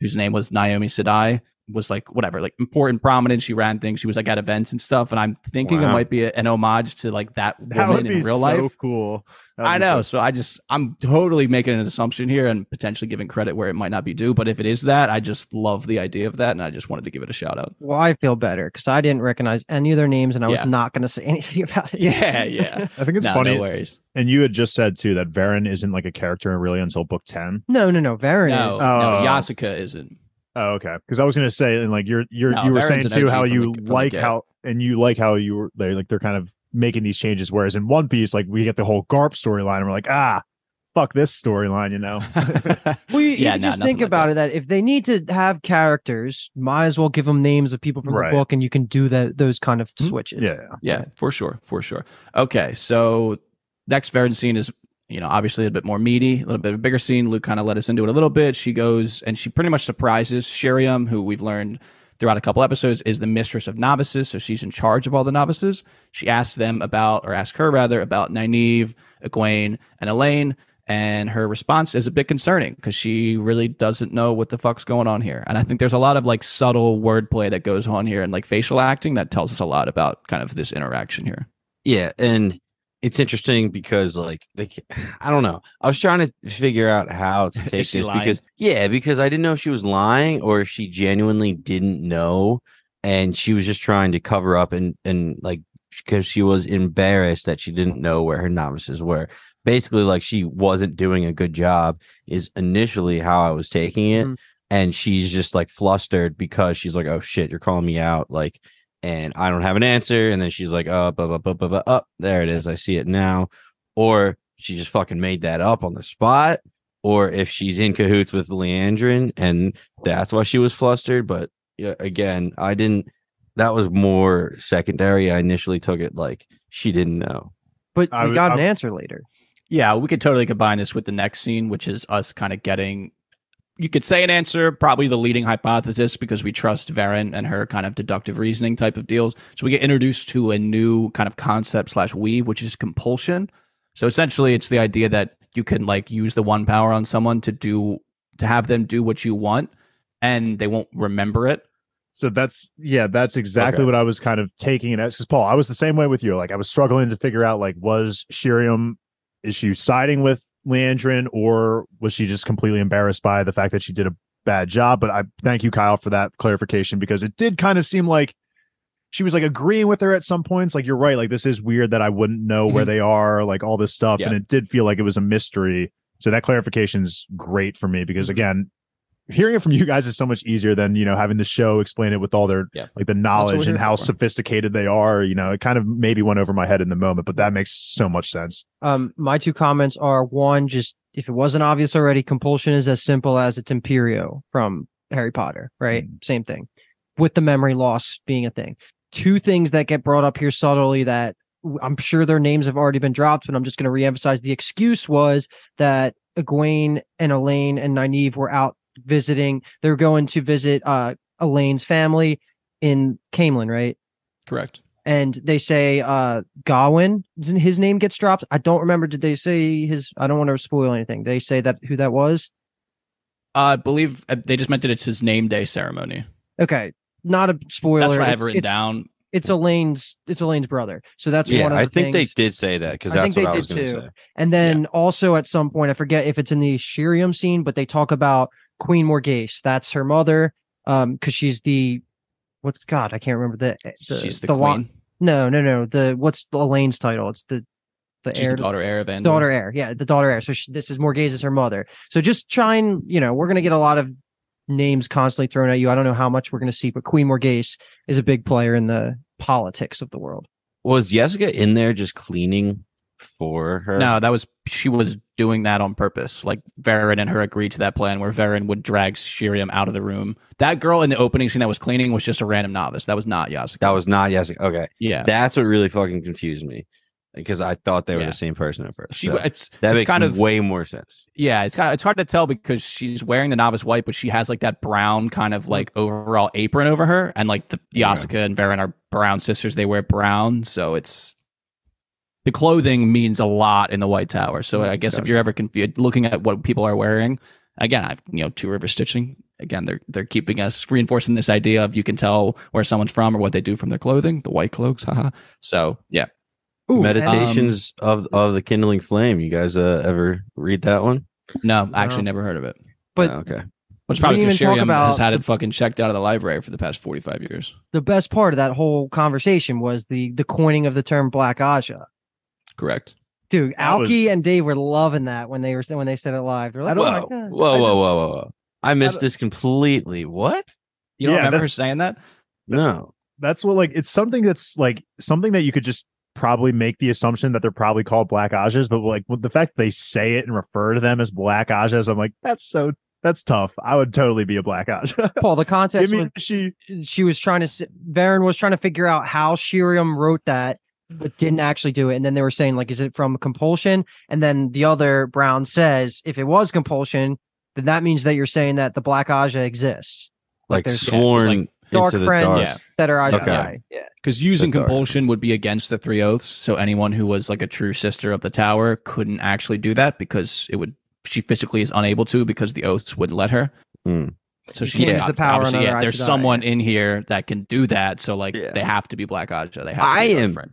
whose name was Naomi Sedai. Was like whatever, like important, prominent. She ran things. She was like at events and stuff. And I'm thinking it might be a, an homage to like that That would woman be in real so life. cool. That'd I know. so- So I just I'm totally making an assumption here and potentially giving credit where it might not be due. But if it is that, I just love the idea of that, and I just wanted to give it a shout out. Well, I feel better because I didn't recognize any of their names and I was not going to say [LAUGHS] anything about it. Yeah, yeah. [LAUGHS] I think it's no, funny, no worries. and you had just said too that Verin isn't like a character really until book ten. no, no, no. Verin No, is. no, Oh. Yasuka isn't. Oh, okay. Because I was gonna say, and like you're you're No, you were Verin's saying too how you the- like how and you like how you were they like they're kind of making these changes. Whereas in One Piece, like we get the whole Garp storyline, and we're like, ah, fuck this storyline, you know? [LAUGHS] Well, you, you Yeah, can no, just think like about that. it that if they need to have characters, might as well give them names of people from Right. the book, and you can do that those kind of Hmm? switches. yeah. yeah, for sure, for sure. Okay, so next Verin scene is you know obviously a bit more meaty, a little bit of a bigger scene. Luke kind of let us into it a little bit. She goes and she pretty much surprises Sheriam, who we've learned throughout a couple episodes is the mistress of novices, so she's in charge of all the novices. She asks them about, or asks her rather, about Nynaeve, Egwene, and Elayne. And her response is a bit concerning because she really doesn't know what the fuck's going on here. And I think there's a lot of like subtle wordplay that goes on here and like facial acting that tells us a lot about kind of this interaction here. Yeah, and it's interesting because like they, [SIGHS] I don't know. I was trying to figure out how to [LAUGHS] take this lying? because yeah, because I didn't know if she was lying or if she genuinely didn't know and she was just trying to cover up and and like because she was embarrassed that she didn't know where her novices were. Basically, like she wasn't doing a good job is initially how I was taking it. Mhm. And she's just like flustered because she's like, "Oh shit, you're calling me out!" Like, and I don't have an answer. And then she's like, "Oh, blah, blah, blah, blah, blah. up there it is. I see it now." Or she just fucking made that up on the spot. Or if she's in cahoots with Liandrin and that's why she was flustered. But again, I didn't. That was more secondary. I initially took it like she didn't know. But I we got I- an answer later. Yeah, we could totally combine this with the next scene, which is us kind of getting. You could say an answer, probably the leading hypothesis, because we trust Verin and her kind of deductive reasoning type of deals. So we get introduced to a new kind of concept slash weave, which is compulsion. So essentially, it's the idea that you can like use the one power on someone to do to have them do what you want, and they won't remember it. So that's yeah, that's exactly Okay. what I was kind of taking it as. Because Paul, I was the same way with you. Like I was struggling to figure out like was Sheriam is she siding with Liandrin or was she just completely embarrassed by the fact that she did a bad job? But I thank you, Kyle, for that clarification because it did kind of seem like she was like agreeing with her at some points. Like you're right, like this is weird that I wouldn't know where Mhm. they are, like all this stuff, Yeah. and it did feel like it was a mystery. So that clarification is great for me because Mhm. again, hearing it from [LAUGHS] you guys is so much easier than you know having the show explain it with all their Yeah. like the knowledge and how for. sophisticated they are. You know, it kind of maybe went over my head in the moment, but that makes so much sense. Um, my two comments are one, just if it wasn't obvious already, compulsion is as simple as it's Imperio from Harry Potter, right? Same thing with the memory loss being a thing. Two things that get brought up here subtly that I'm sure their names have already been dropped, but I'm just going to reemphasize. The excuse was that Egwene and Elayne and Nynaeve were out visiting. They were going to visit uh Elayne's family in Caemlyn, right? Correct. and they say uh Gawyn his name gets dropped. I don't remember did they say his I don't want to spoil anything. They say that who that was? I believe uh, they just meant that it's his name day ceremony. Okay. Not a spoiler. That's what I have It's- written it's, down. It's Elayne's it's Elayne's brother. So that's yeah, one of the I think things. they did say that because I that's think what they I was did going to too. say. And then also at some point, I forget if it's in the Sheriam scene, but they talk about Queen Morgase. That's her mother, um, because she's the what's God? I can't remember the. the She's the, the queen. no, no, no. The what's Elayne's title? It's the the She's heir the daughter heir of Andor. daughter heir. Yeah, the daughter heir. So she, this is Morgase is her mother. So just try and you know we're gonna get a lot of names constantly thrown at you. I don't know how much we're gonna see, but Queen Morgase is a big player in the politics of the world. Was Jessica in there just cleaning for her? No, that was she was doing that on purpose. Like Verin and her agreed to that plan where Verin would drag Sheriam out of the room. That girl in the opening scene that was cleaning was just a random novice. That was not Yasuka. that was not Jessica. Okay, yeah. that's what really fucking confused me because I thought they were Yeah. the same person at first. she So it's, that it's makes kind of way more sense. yeah. It's kind of it's hard to tell because she's wearing the novice white, but she has like that brown kind of like overall apron over her, and like the Yeah. Yasuka and Verin are brown sisters. They wear brown, so it's the clothing means a lot in the White Tower. So I guess if you're ever confused, looking at what people are wearing, again, I you know two river stitching. Again, they're they're keeping us reinforcing this idea of you can tell where someone's from or what they do from their clothing, the white cloaks. [LAUGHS] Haha. so yeah, Ooh, Meditations of of the kindling flame. You guys uh, ever read that one? no, actually No. never heard of it. But- Oh, okay. Which probably didn't because even talk Sheriam about has had it fucking checked out of the library for the past forty five years. the best part of that whole conversation was the the coining of the term Black Ajah. Correct. Dude, That was- Alki and Dave were loving that when they were when they said it live. They're like, I "Oh my god!" whoa, whoa, just- whoa, whoa, whoa! I missed don't- this completely. What? You don't Yeah, remember that- saying that? No. That's what like it's something that's like something that you could just probably make the assumption that they're probably called black ajahs, but like with the fact they say it and refer to them as black ajahs, I'm like, that's so that's tough. I would totally be a black ajah. [LAUGHS] Paul, the context me was she she was trying to s- Verin was trying to figure out how Sheriam wrote that but didn't actually do it and then they were saying like is it from compulsion and then the other Brown says if it was compulsion then that means that you're saying that the black Ajah exists Like, there's- yeah, sworn it's like dark into the friends dark. Yeah. that are Ajah Okay. yeah Because using compulsion would be against the three oaths. So anyone who was like a true sister of the tower couldn't actually do that because it would she physically is unable to because the oaths wouldn't let her. Hmm. So You she's can't use the power on yeah, there's someone yeah. in here that can do that. So like Yeah. they have to be Black Ajah. They have to I be am- friend.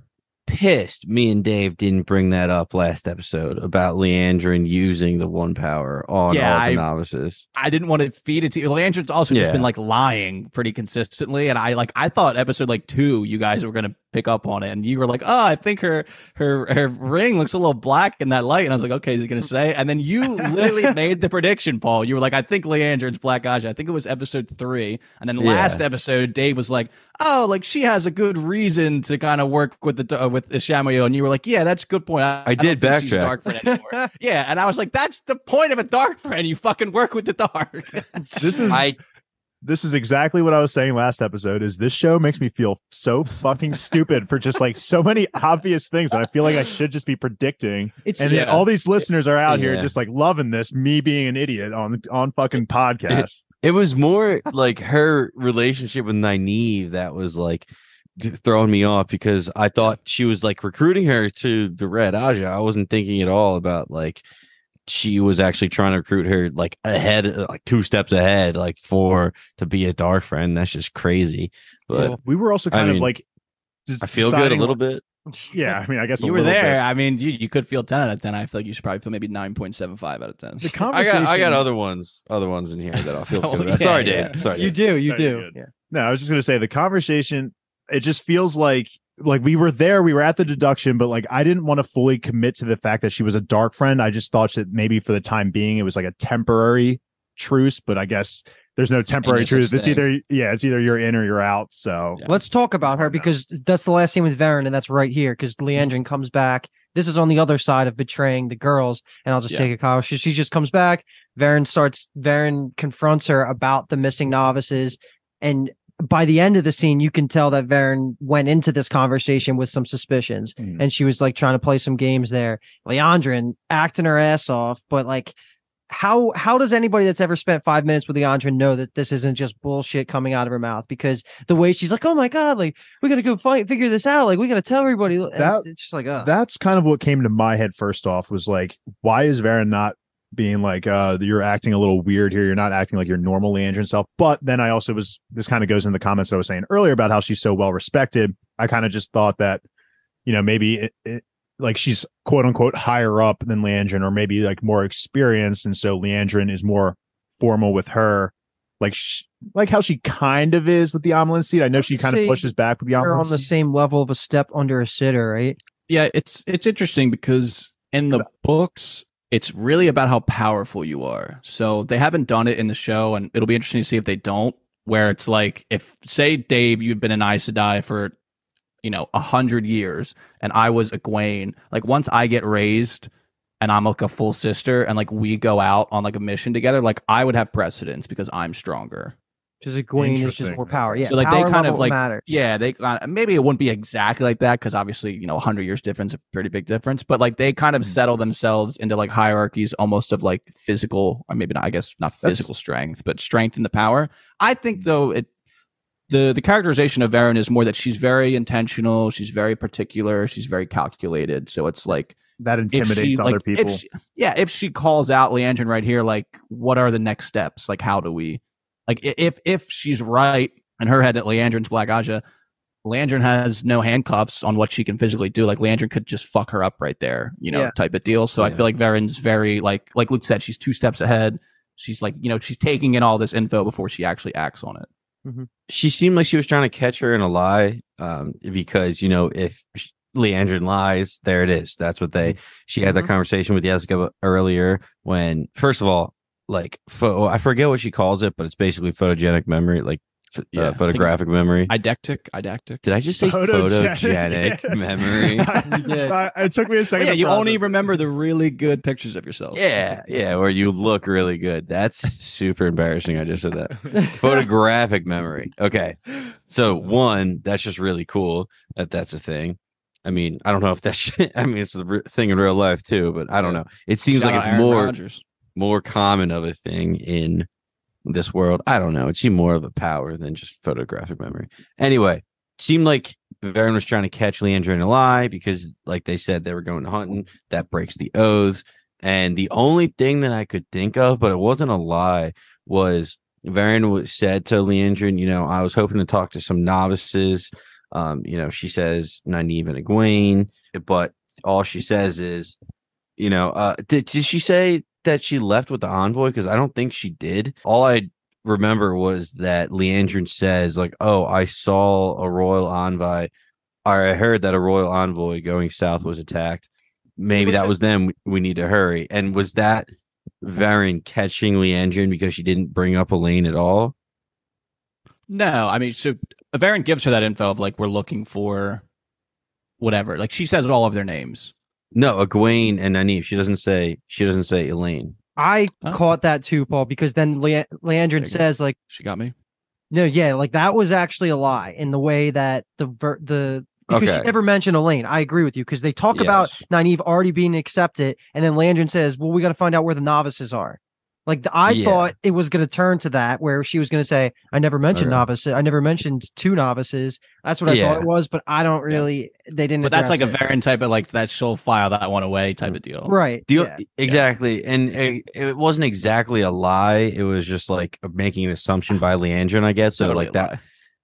Pissed me and Dave didn't bring that up last episode about Liandrin using the one power on Yeah, all the I- novices. I didn't want to feed it to you. Liandrin's also just been like lying pretty consistently, and I like I thought episode like two, you guys were gonna pick up on it, and you were like, "Oh, I think her her her ring looks a little black in that light," and I was like, "Okay, is he gonna say?" And then you literally [LAUGHS] made the prediction, Paul. You were like, "I think Liandrin's Black Ajah." I think it was episode three, and then Yeah. last episode, Dave was like, "Oh, like she has a good reason to kind of work with the uh, with the Shamayo," and you were like, "Yeah, that's a good point." I, I did backtrack. dark friend anymore. yeah, and I was like, "That's the point of a dark friend. You fucking work with the dark." this is [LAUGHS] I this is exactly what I was saying last episode is this show makes me feel so fucking [LAUGHS] stupid for just like so many obvious things that I feel like I should just be predicting. it's And then Yeah. all these listeners are out here just like loving this, me being an idiot on on fucking podcasts. It was more like her relationship with Nynaeve that was like throwing me off because I thought she was like recruiting her to the Red Ajah. I wasn't thinking at all about like she was actually trying to recruit her like ahead, uh, like two steps ahead, like for to be a dark friend. That's just crazy. But Yeah. we were also I kind of mean, like just I feel good a little bit. Yeah, I mean, I guess a you were there. bit. I mean, you, you could feel 10 out of 10. I feel like you should probably feel maybe 9.75 out of 10. The [LAUGHS] I conversation. got I got other ones, other ones in here that I'll feel [LAUGHS] Oh, good. about. yeah, Sorry, yeah. Dave. Sorry, you Dave. do you No, do yeah No, I was just gonna say the conversation. It just feels like like we were there, we were at the deduction, but like I didn't want to fully commit to the fact that she was a dark friend. I just thought that maybe for the time being it was like a temporary truce, but I guess there's no temporary truce. It's either yeah, it's either you're in or you're out. So Yeah. Let's talk about her because that's the last scene with Verin, and that's right here because Liandrin comes back. This is on the other side of betraying the girls, and I'll just Yeah. take a Kyle. She, she just comes back. Verin starts. Verin confronts her about the missing novices, and by the end of the scene, you can tell that Verin went into this conversation with some suspicions, Mhm. and she was like trying to play some games there. Liandrin acting her ass off, but like. How how does anybody that's ever spent five minutes with Liandrin know that this isn't just bullshit coming out of her mouth? Because the way she's like, "Oh my god, like we gotta go find figure this out. Like we gotta tell everybody." And That- it's just like, that's kind of what came to my head first off was like, why is Verin not being like, uh, you're acting a little weird here. You're not acting like your normal Liandrin self. But then I also was, this kind of goes in the comments that I was saying earlier about how she's so well respected. I kind of just thought that, you know, maybe it, it, like she's quote unquote higher up than Liandrin or maybe like more experienced. And so Liandrin is more formal with her like sh- like how she kind of is with the Amyrlin seat. I know she kind of pushes back with the They're on the seat. same level of a step under a sitter, right? Yeah, it's it's interesting because in the books, it's really about how powerful you are. So they haven't done it in the show, and it'll be interesting to see if they don't. Where it's like, if say Dave, you've been an Aes Sedai for, you know, a hundred years, and I was Egwene. Like once I get raised, and I'm like a full sister, and like we go out on like a mission together, like I would have precedence because I'm stronger. Because Egwene is just more power. Yeah, So, like, they kind of, like, matters. Yeah, they uh, maybe it wouldn't be exactly like that because obviously you know 100 years difference, a pretty big difference. But like they kind of Mhm. settle themselves into like hierarchies, almost of like physical, or maybe not. I guess not That's- physical strength, but strength in the power. I think though it. The, the characterization of Verin is more that she's very intentional, she's very particular, she's very calculated. So it's like that intimidates she, other like, people. If she, yeah, if she calls out Liandrin right here, like, what are the next steps? Like, how do we, like, if if she's right in her head that Liandrin's Black Ajah, Liandrin has no handcuffs on what she can physically do. Like, Liandrin could just fuck her up right there, you know, Yeah. type of deal. So I feel like Verin's very like, like Luke said, she's two steps ahead. She's like, you know, she's taking in all this info before she actually acts on it. she seemed like she was trying to catch her in a lie um because you know if sh- Liandrin lies there it is that's what they she had that Mhm. conversation with Jessica earlier when first of all like pho- I forget what she calls it but it's basically photogenic memory like ph- Yeah, I uh, photographic memory Didactic, didactic. did I just say photogenic, [LAUGHS] yes. memory [LAUGHS] [LAUGHS] I- it took me a second. yeah, to you only process. remember the really good pictures of yourself. yeah yeah where you look really good that's super embarrassing I just said that photographic memory. Okay. So one, that's just really cool that that's a thing. I mean, I don't know if that's I mean it's a re- thing in real life too, but I don't know. It seems Shout like it's more Rodgers. More common of a thing in this world. I don't know. It seemed more of a power than just photographic memory. Anyway, seemed like Verin was trying to catch Liandrin in a lie because, like they said, they were going hunting. That breaks the oaths. And the only thing that I could think of, but it wasn't a lie, was Verin said to Liandrin, you know, I was hoping to talk to some novices. Um, you know, she says Nynaeve and Egwene, but all she says is, you know, uh, did, did she say that she left with the envoy? Because I don't think she did. All I remember was that Liandrin says, like, oh, I saw a royal envoy, or I heard that a royal envoy going south was attacked. Maybe Was that it- was them. We- We need to hurry. And was that Verin catching Liandrin because she didn't bring up Elayne at all? No, I mean, so Verin gives her that info of like we're looking for whatever. Like she says all of their names. No, Egwene and Nynaeve. She doesn't say. She doesn't say Elayne. I Oh. caught that too, Paul, because then Le- Liandrin says like, She got me. no, yeah, like that was actually a lie in the way that the ver- the because Okay. she never mentioned Elayne. I agree with you because they talk about Yes. Nynaeve already being accepted, and then Liandrin says, "Well, we got to find out where the novices are." Like the, I Yeah. thought it was going to turn to that where she was going to say, "I never mentioned Okay. novices. I never mentioned two novices." That's what I Yeah. thought it was, but I don't really. They didn't. But that's like a address. Verin type of like that she'll file that one away type mm, of deal. right. The, yeah. Exactly, and it, it wasn't exactly a lie. It was just like making an assumption [SIGHS] by Liandrin, I guess. So Totally like that. lie.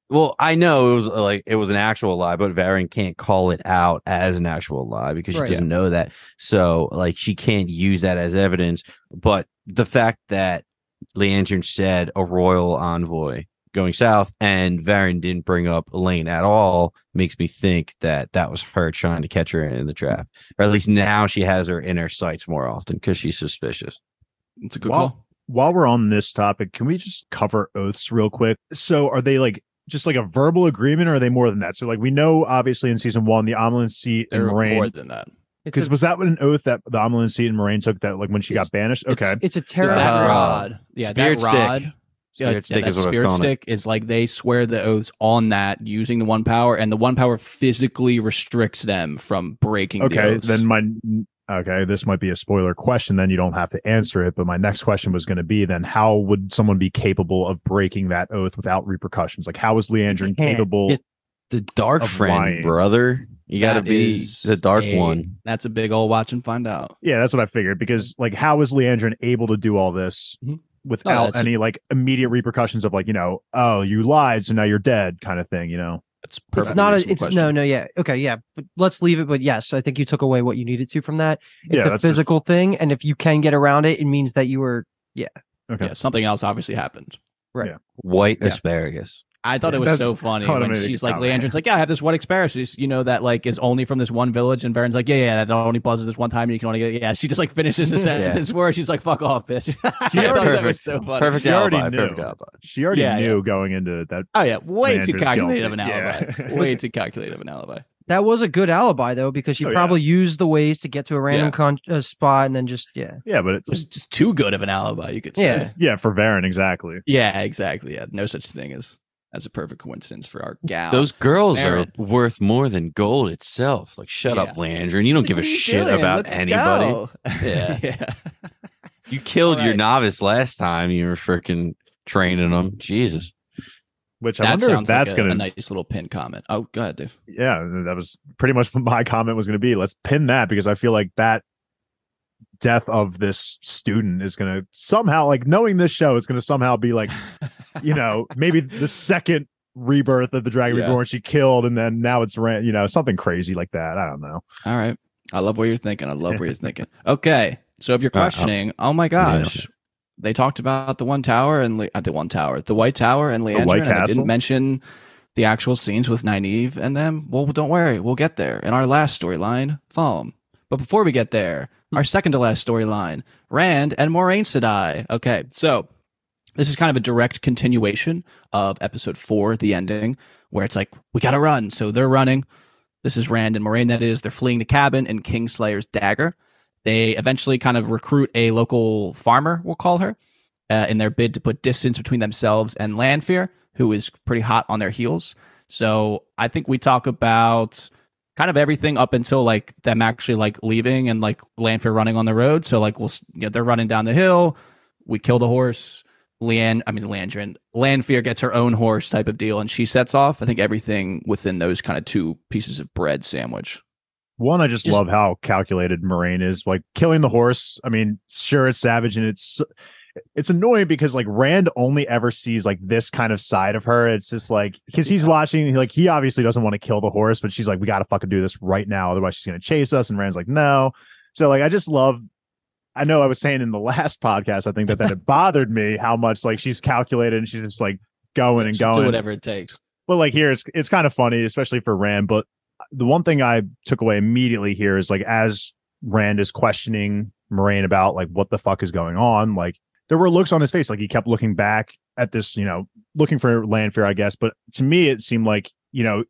Well, I know it was uh, like it was an actual lie, but Verin can't call it out as an actual lie because she Right. doesn't know that. So like she can't use that as evidence. But the fact that Liandrin said a royal envoy going south and Verin didn't bring up Elayne at all makes me think that that was her trying to catch her in the trap. Or at least now she has her in her sights more often because she's suspicious. It's a good Wow. call. While we're on this topic, can we just cover oaths real quick? So, are they like just like a verbal agreement, or are they more than that? So, like we know, obviously, in season one, the Amyrlin seat and They're more Moiraine. than that. Because was that an oath that the Amyrlin seat and Moiraine took that, like when she got banished? Okay, it's a terror. that Uh, rod. Yeah, Spirit that stick. rod. Yeah, Spirit yeah, stick that is what I was spirit stick is like they swear the oaths on that using the one power, and the one power physically restricts them from breaking. the okay. oaths. Then my okay, this might be a spoiler question. Then you don't have to answer it. But my next question was going to be then how would someone be capable of breaking that oath without repercussions? Like how is Liandrin capable? Yeah. The dark Of friend, lying. brother. You got to be the dark a- one. That's a big old watch and find out. Yeah, that's what I figured. Because like, how is Liandrin able to do all this Mhm. without that's- any like immediate repercussions of like you know, oh, you lied, so now you're dead, kind of thing. You know? It's It's not a. It's question. no, no, yeah, okay, yeah. But let's leave it. But yes, I think you took away what you needed to from that. It's Yeah, a that's- physical thing, and if you can get around it, it means that you were Yeah. Okay. Yeah, something else obviously happened. Right. White Yeah. asparagus. I thought it was That's so funny when she's like, sound. Liandrin's like, yeah, I have this one experience, you know, that like is only from this one village. And Verin's like, yeah, yeah, that only buzzes this one time. And you can only get, yeah. She just like finishes the [LAUGHS] sentence where she's like, fuck off, bitch. [LAUGHS] I Yeah, thought that was so funny. Perfect She already alibi. knew. Perfect alibi. She already Yeah, knew going into that. Oh, yeah. Way too Liandrin's calculated of an alibi. Yeah. [LAUGHS] Way too calculated of an alibi. That was a good alibi though, because she Oh, yeah. probably used the ways to get to a random Yeah. con- uh, spot and then just yeah. Yeah, but It was it's just too good of an alibi, you could say. Yeah. yeah for Verin exactly. Yeah, exactly. Yeah. No such thing as as a perfect coincidence for our gal. Those girls Aaron. are worth more than gold itself. Like, shut up, Landry. And you don't It's give a what are you shit doing? about Let's anybody. go. [LAUGHS] Yeah. yeah. You killed All your novice last time. You were freaking training them. Jesus. Which I That wonder if sounds that's like a, gonna. a nice little pin comment. Oh, go ahead, Dave. yeah, that was pretty much [LAUGHS] what my comment was going to be. Let's pin that because I feel like that death of this student is going to somehow, like knowing this show, is going to somehow be like, [LAUGHS] you know, maybe the second rebirth of the Dragon Yeah. Reborn she killed, and then now it's ran, you know, something crazy like that. I don't know. All right. I love what you're thinking. I love what you're thinking. [LAUGHS] Okay. So if you're All right, questioning, oh my gosh, they talked about the one tower and Le- uh, the one tower, the White Tower and Liandrin, White and they didn't mention the actual scenes with Nynaeve and them. Well, don't worry, we'll get there in our last storyline, Thom. But before we get there, our second to last storyline, Rand and Moiraine Sedai. Okay, so this is kind of a direct continuation of episode four, the ending, where it's like we gotta run. So they're running. This is Rand and Moiraine. That is, they're fleeing the cabin in Kinslayer's dagger. They eventually kind of recruit a local farmer, we'll call her, uh, in their bid to put distance between themselves and Lanfear, who is pretty hot on their heels. So I think we talk about kind of everything up until like them actually like leaving and like Lanfear running on the road. So like we'll, you know, they're running down the hill. We kill the horse. Leanne, I mean Landrin, Lanfear gets her own horse type of deal, and she sets off. I think everything within those kind of two pieces of bread sandwich. One, I just, Just- love how calculated Moiraine is. Like killing the horse. I mean, sure, it's savage and it's it's annoying because like Rand only ever sees like this kind of side of her. It's just like because he's watching, like he obviously doesn't want to kill the horse, but she's like, we got to fucking do this right now, otherwise she's gonna chase us. And Rand's like, no. So like, I just love. I know I was saying in the last podcast, I think that that it [LAUGHS] bothered me how much like she's calculated and she's just like going and going. do whatever it takes. But like here, it's it's kind of funny, especially for Rand. But the one thing I took away immediately here is like as Rand is questioning Moiraine about like what the fuck is going on, like there were looks on his face, like he kept looking back at this, you know, looking for Lanfear, I guess. But to me, it seemed like you know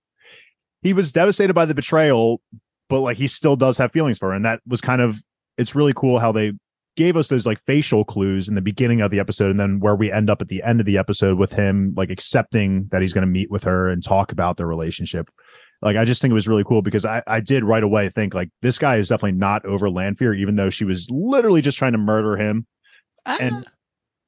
he was devastated by the betrayal, but like he still does have feelings for her, and that was kind of it's really cool how they gave us those like facial clues in the beginning of the episode and then where we end up at the end of the episode with him like accepting that he's going to meet with her and talk about their relationship. Like i just think it was really cool because i i did right away think like this guy is definitely not over lanfear even though she was literally just trying to murder him and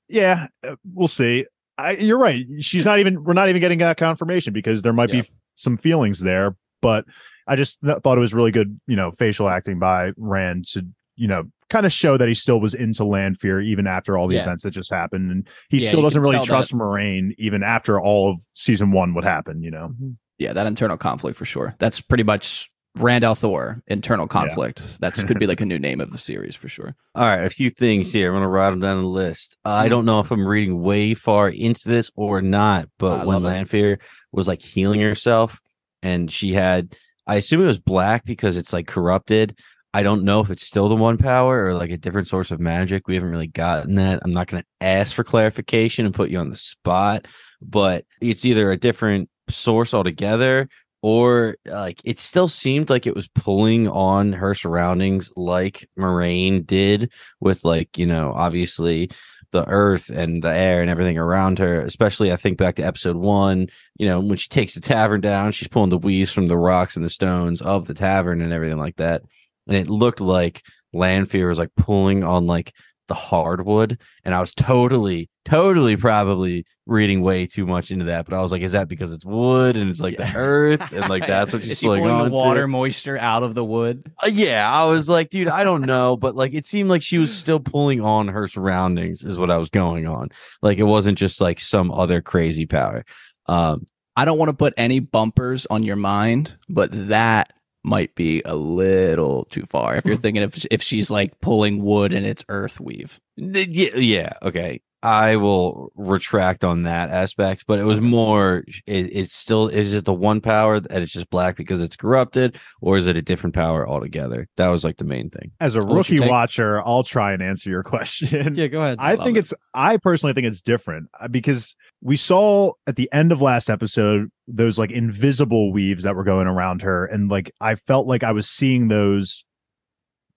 yeah uh, we'll see I, you're right she's not even we're not even getting that confirmation because there might Yeah. be some feelings there but i just th- thought it was really good you know facial acting by rand to you know kind of show that he still was into Lanfear even after all the Yeah. events that just happened, and he Yeah, still doesn't really tell trust Moiraine even after all of season one would happen. You know, yeah, that internal conflict for sure. That's pretty much Rand al'Thor internal conflict. That's could be like a new name of the series for sure. All right, a few things here. I'm going to write them down the list. Uh, I don't know if I'm reading way far into this or not, but I when. Lanfear was like healing herself and she had, I assume it was black because it's like corrupted. I don't know if it's still the one power or like a different source of magic. We haven't really gotten that. I'm not going to ask for clarification and put you on the spot, but it's either a different source altogether or like it still seemed like it was pulling on her surroundings like Moiraine did with like, you know, obviously the earth and the air and everything around her. Especially I think back to episode one, you know, when she takes the tavern down, she's pulling the weaves from the rocks and the stones of the tavern and everything like that. And it looked like Lanfear was like pulling on like the hardwood. And I was totally, totally probably reading way too much into that. But I was like, is that because it's wood and it's like Yeah. the earth? And like [LAUGHS] that's what like pulling on the to? water moisture out of the wood. Uh, yeah, I was like, dude, I don't know, but like it seemed like she was still pulling on her surroundings, is what I was going on. Like it wasn't just like some other crazy power. Um, I don't want to put any bumpers on your mind, but that might be a little too far. If you're [LAUGHS] thinking if if she's like pulling wood and it's earth weave. yeah, yeah, okay. I will retract on that aspect, but it was more. It, it's still is it the one power that it's just black because it's corrupted, or is it a different power altogether? That was like the main thing. As a I'll rookie take- watcher, I'll try and answer your [LAUGHS] question. Yeah, go ahead. I love think it. it's I personally think it's different uh, because we saw at the end of last episode those like invisible weaves that were going around her and like I felt like I was seeing those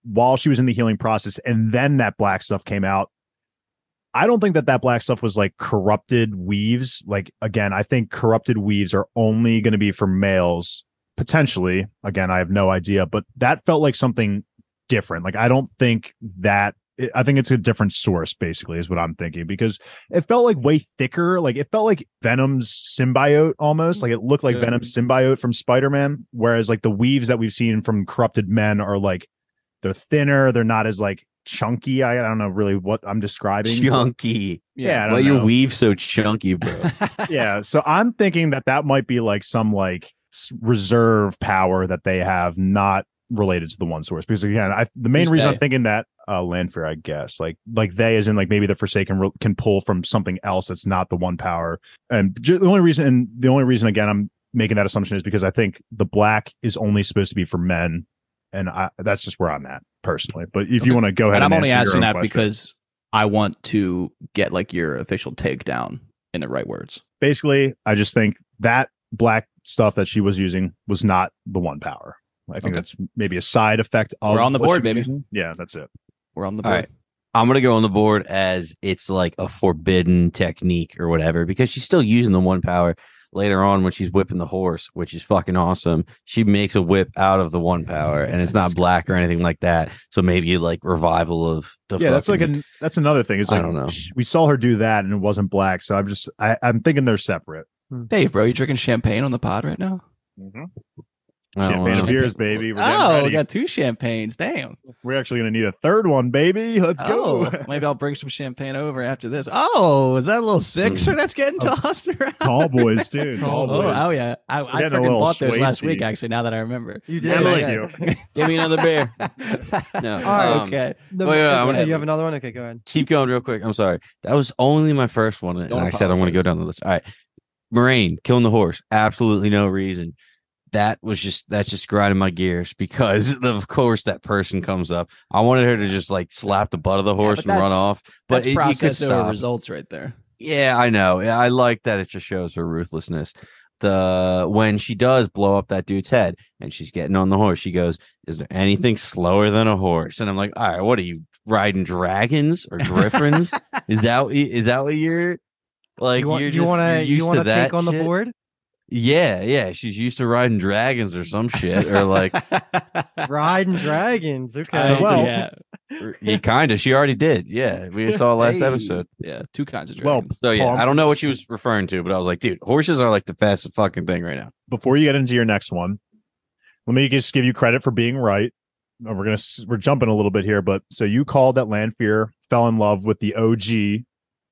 while she was in the healing process and then that black stuff came out. I don't think that that black stuff was like corrupted weaves. Like again, I think corrupted weaves are only going to be for males potentially. Again, I have no idea, but that felt like something different. Like I don't think that I think it's a different source, basically, is what I'm thinking because it felt like way thicker. Like it felt like Venom's symbiote almost. Like it looked like Yeah. Venom's symbiote from Spider Man. Whereas like the weaves that we've seen from corrupted men are like they're thinner. They're not as like chunky. I, I don't know really what I'm describing. Chunky. Yeah, I don't Why your weave so chunky, bro? [LAUGHS] yeah. So I'm thinking that that might be like some like reserve power that they have, not related to the one source. Because again, I, the main Who's reason they? I'm thinking that uh, Lanfear, I guess, like like they, as in like maybe the Forsaken ro- can pull from something else that's not the one power. And ju- the only reason, and the only reason again, I'm making that assumption is because I think the black is only supposed to be for men, and I, that's just where I'm at personally. But if you want to go ahead, and I'm only asking that question. because I want to get like your official takedown in the right words. basically, I just think that black stuff that she was using was not the one power. I think Okay. that's maybe a side effect of We're on the board, she baby. using. Yeah, that's it. We're on the board. right. I'm gonna go on the board as it's like a forbidden technique or whatever because she's still using the one power later on when she's whipping the horse, which is fucking awesome. She makes a whip out of the one power and it's not black or anything like that. So maybe like revival of the yeah, that's like fucking- an that's another thing. Is I don't know. we saw her do that and it wasn't black. So I'm just I, I'm thinking they're separate. Dave, bro, you drinking champagne on the pod right now? I don't Champagne and beers, baby. We're oh, ready. we got two champagnes. Damn. We're actually gonna need a third one, baby. Let's Oh, go. maybe I'll bring some champagne over after this. Oh, is that a little sixer that's getting Oh, tossed around? Tall boys, too. [LAUGHS] Oh, Tall boys. oh yeah. I, I getting a freaking bought those last week, actually, now that I remember. You Yeah, did. thank you. [LAUGHS] Give me another beer. No. [LAUGHS] All right. um, okay. The- Wait, wait, I okay, you have another one? Okay, go ahead. keep going real quick. I'm sorry. That was only my first one. And Don't I said I want to go down the list. All right. Moiraine killing the horse. Absolutely no reason. That was just that's just grinding my gears [LAUGHS] because [LAUGHS] of course that person comes up. I wanted her to just like slap the butt of the horse but and run off. But That's it, you could process stop. results right there. Yeah, I know. Yeah, I like that it just shows her ruthlessness. The when she does blow up that dude's head and she's getting on the horse, she goes, Is there anything slower than a horse? And I'm like, All right, what are you riding dragons or griffins? [LAUGHS] is that what- is that what you're like? you want you're you just- want to you want to take on the board? Yeah, yeah. She's used to riding dragons or some shit, or like, [LAUGHS] Riding dragons. Okay. Well- yeah, yeah, kind of. She already did. Yeah, we saw last Hey. episode. yeah, two kinds of dragons. Well. So yeah, Paul- I don't know what she was referring to, but I was like, dude, horses are like the fastest fucking thing right now. before you get into your next one, let me just give you credit for being right. We're gonna we're jumping a little bit here, but so you called that Lanfear fell in love with the OG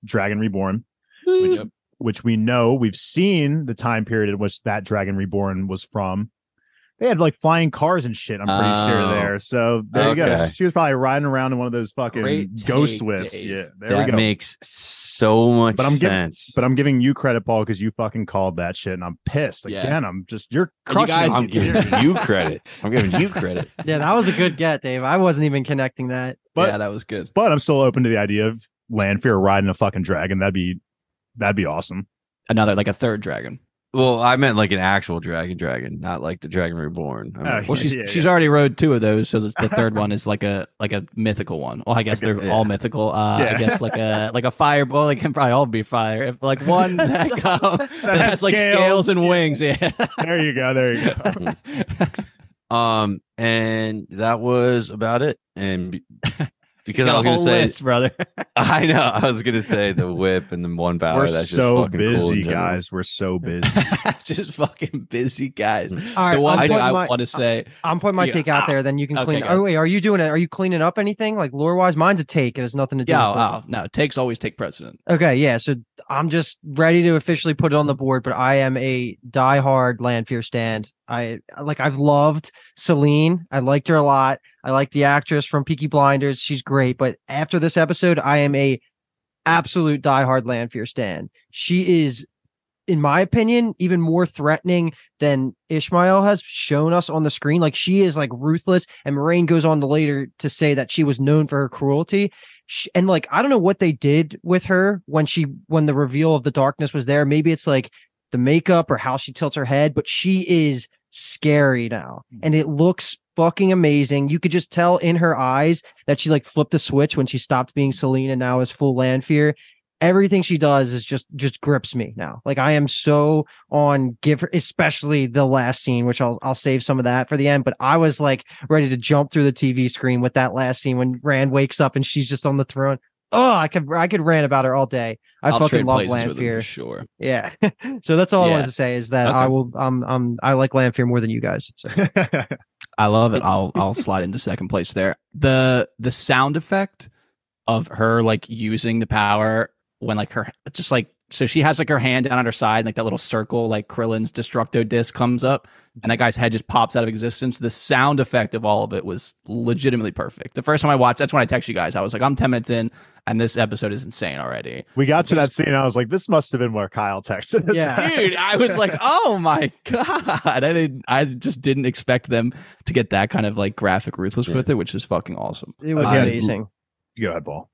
Dragon Reborn, which, Yep. Which we know we've seen the time period in which that Dragon Reborn was from. They had like flying cars and shit. I'm pretty sure Oh. there. So there you go. She was probably riding around in one of those fucking Great ghost whips. Dave. Yeah, there that we go. makes so much But I'm giving- but I'm giving you credit, Paul, because you fucking called that shit, and I'm pissed. Yeah. Again, I'm just you're And you crushing. guys- I'm giving [LAUGHS] you credit. I'm giving you credit. [LAUGHS] Yeah, that was a good get, Dave. I wasn't even connecting that. But- yeah, that was good. but I'm still open to the idea of Lanfear riding a fucking dragon. That'd be that'd be awesome. Another like a third dragon. Well, I meant like an actual dragon, dragon, not like the Dragon Reborn. I Oh, mean, Well, she's Yeah, she's yeah. already rode two of those, so the, the third [LAUGHS] one is like a like a mythical one. Well, I guess Okay, they're yeah. all mythical. Uh, Yeah. I guess like a [LAUGHS] like a fireball. They can probably all be fire. If like one [LAUGHS] that, go, that has has like scales. scales and wings. Yeah. There you go. There you go. um, and that was about it. And be- because I was gonna say, list, brother. [LAUGHS] I know I was gonna say the [LAUGHS] whip and the one power. We're that's just so fucking busy, general. guys. We're so busy. [LAUGHS] Just fucking busy guys. Mm. All right, the one I'm thing I want to say, I'm putting my Yeah. take out there. Then you can ah, Okay, clean. Oh wait, are you doing it? Are you cleaning up anything like lore wise? Mine's a take. It has nothing to do. yeah, with oh, oh, no, takes always take precedent. Okay, yeah. So I'm just ready to officially put it on the board, but I am a diehard Lanfear stand. I like I've loved Selene. I liked her a lot. I like the actress from Peaky Blinders. She's great. But after this episode, I am a absolute diehard Lanfear stan. She is, in my opinion, even more threatening than Ishamael has shown us on the screen. Like she is like ruthless, and Moiraine goes on to later to say that she was known for her cruelty. She, and like I don't know what they did with her when she when the reveal of the darkness was there. Maybe it's like the makeup or how she tilts her head, but she is scary now, mm-hmm. and it looks fucking amazing. You could just tell in her eyes that she like flipped the switch when she stopped being Selena now is full Lanfear. Everything she does is just just grips me now. Like I am so on give her, especially the last scene, which I'll I'll save some of that for the end. But I was like ready to jump through the TV screen with that last scene when Rand wakes up and she's just on the throne. Oh, I could I could rant about her all day. I I'll fucking love places with for Lanfear. sure. Yeah. [LAUGHS] so that's all I wanted to say is that Okay. I will um um I like Lanfear more than you guys. So. [LAUGHS] I love it. I'll I'll slide into second place there. The the sound effect of her like using the power when like her just like so she has like her hand down on her side, and, like that little circle, like Krillin's destructo disc comes up, and that guy's head just pops out of existence. The sound effect of all of it was legitimately perfect. The first time I watched, that's when I text you guys. I was like, I'm ten minutes in, and this episode is insane already. we got to that scene. And I was like, this must have been where Kyle texted. us. Yeah. [LAUGHS] dude i was like oh my god i didn't i just didn't expect them to get that kind of like graphic ruthless Yeah. with it which is fucking awesome It was I- amazing. Go ahead, Paul.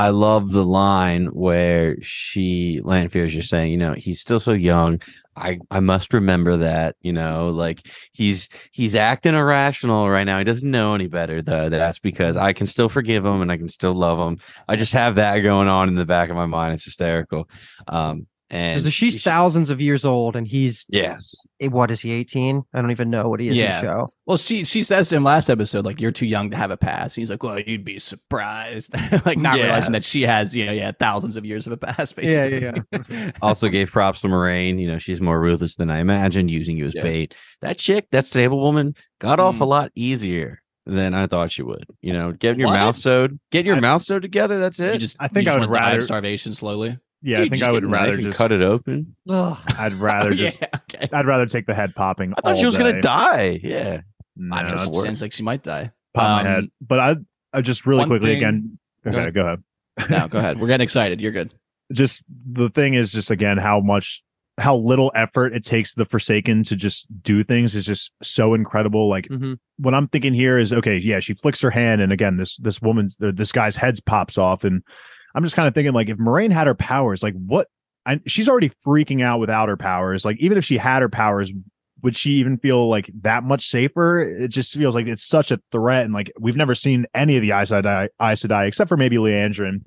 I love the line where she Lanfear is just saying, you know, he's still so young. I I must remember that, you know, like he's he's acting irrational right now. He doesn't know any better though. That's because I can still forgive him and I can still love him. I just have that going on in the back of my mind. It's hysterical. Um and Because she's she- thousands of years old and he's yes. eh, what is he 18 i don't even know what he is Yeah. in the show well she she says to him last episode like you're too young to have a past he's like well you'd be surprised [LAUGHS] like not Yeah. realizing that she has you know yeah thousands of years of a past Yeah, basically yeah, [LAUGHS] Also gave props to Moiraine. You know, she's more ruthless than I imagined, using you as Yeah. bait. That chick, that stable woman, got off Mm. a lot easier than I thought she would. You know, getting your What? mouth sewed, getting your I- mouth sewed together. That's you it. just I think you I would wanna die of rather- starvation slowly Yeah, Dude, I think I would get a knife rather just cut it open. Ugh. I'd [LAUGHS] rather yeah just okay I'd rather take the head popping. I thought she all was gonna die. Yeah. i mean No, it sounds like she might die pop my head. Um, But I, I just really quickly thing- again. Go Okay, ahead. go ahead. no go ahead we're getting excited you're good Just the thing is, just again, how much, how little effort it takes the Forsaken to just do things is just so incredible. Like Mhm. what I'm thinking here is, okay, yeah, she flicks her hand, and again, this this woman, this guy's head pops off, and I'm just kind of thinking, like, if Moiraine had her powers, like, what? I, she's already freaking out without her powers. Like, even if she had her powers, would she even feel like that much safer? It just feels like it's such a threat, and like we've never seen any of the Aes Sedai, Aes Sedai except for maybe Liandrin,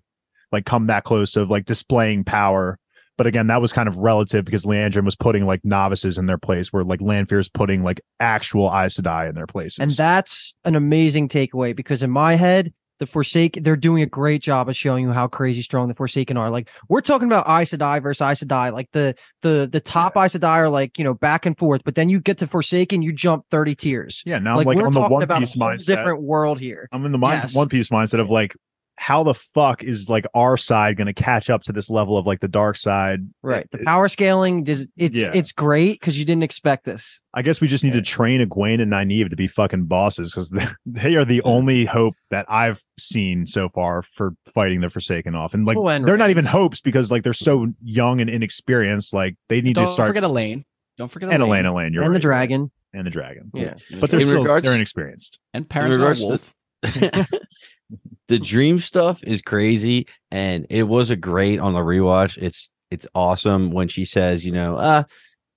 like come that close to like displaying power. But again, that was kind of relative because Liandrin was putting like novices in their place, where like Lanfear's putting like actual Aes Sedai in their places. and that's an amazing takeaway because in my head the forsaken they're doing a great job of showing you how crazy strong the forsaken are. Like we're talking about Aes Sedai versus Aes Sedai. Like the the the top Aes Sedai are like you know back and forth but then you get to forsaken you jump 30 tiers. Yeah, now like, I'm like we're on the talking One about Piece mindset. different world here. I'm in the mind, Yes. One Piece mindset of like, how the fuck is like our side going to catch up to this level of like the dark side? right the power scaling does it's Yeah. it's great because you didn't expect this I guess we just need to train Egwene and Nynaeve to be fucking bosses because they, [LAUGHS] they are the hmm. only hope that I've seen so far for fighting the Forsaken off. And like, Oh, and they're not even hopes because like they're so young and inexperienced. Like, they need don't to start. Don't forget elayne don't forget and elayne, Elayne, Elayne, you're and the dragon and the dragon. yeah But they're In still regards- they're inexperienced. and parents not a regards to- wolf [LAUGHS] the dream stuff is crazy and it was a great on the rewatch. It's it's awesome when she says you know uh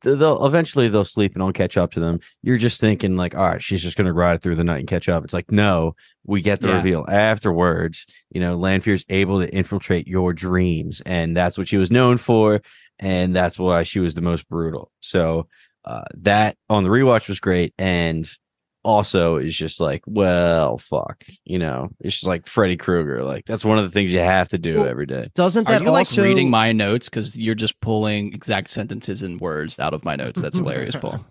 they'll eventually they'll sleep and i'll catch up to them. You're just thinking like all right she's just gonna ride through the night and catch up. It's like no we get the Yeah. reveal afterwards. You know lanfear's able to infiltrate your dreams and that's what she was known for and that's why she was the most brutal. So uh that on the rewatch was great and also is just like, well, fuck, you know, it's just like Freddy Krueger. Like that's one of the things you have to do Well, every day. doesn't Are that you like reading my notes because you're just pulling exact sentences and words out of my notes? That's hilarious, Paul. [LAUGHS]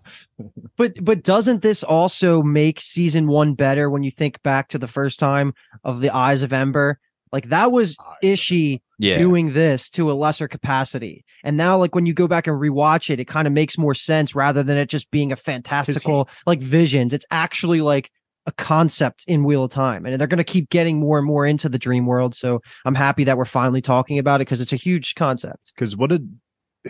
But but doesn't this also make season one better when you think back to the first time of the Eyes of Ember? Like that was Ishi Yeah, doing this to a lesser capacity. And now like when you go back and rewatch it, it kind of makes more sense rather than it just being a fantastical like visions. It's actually like a concept in Wheel of Time, and they're going to keep getting more and more into the dream world. So I'm happy that we're finally talking about it because it's a huge concept. Because what did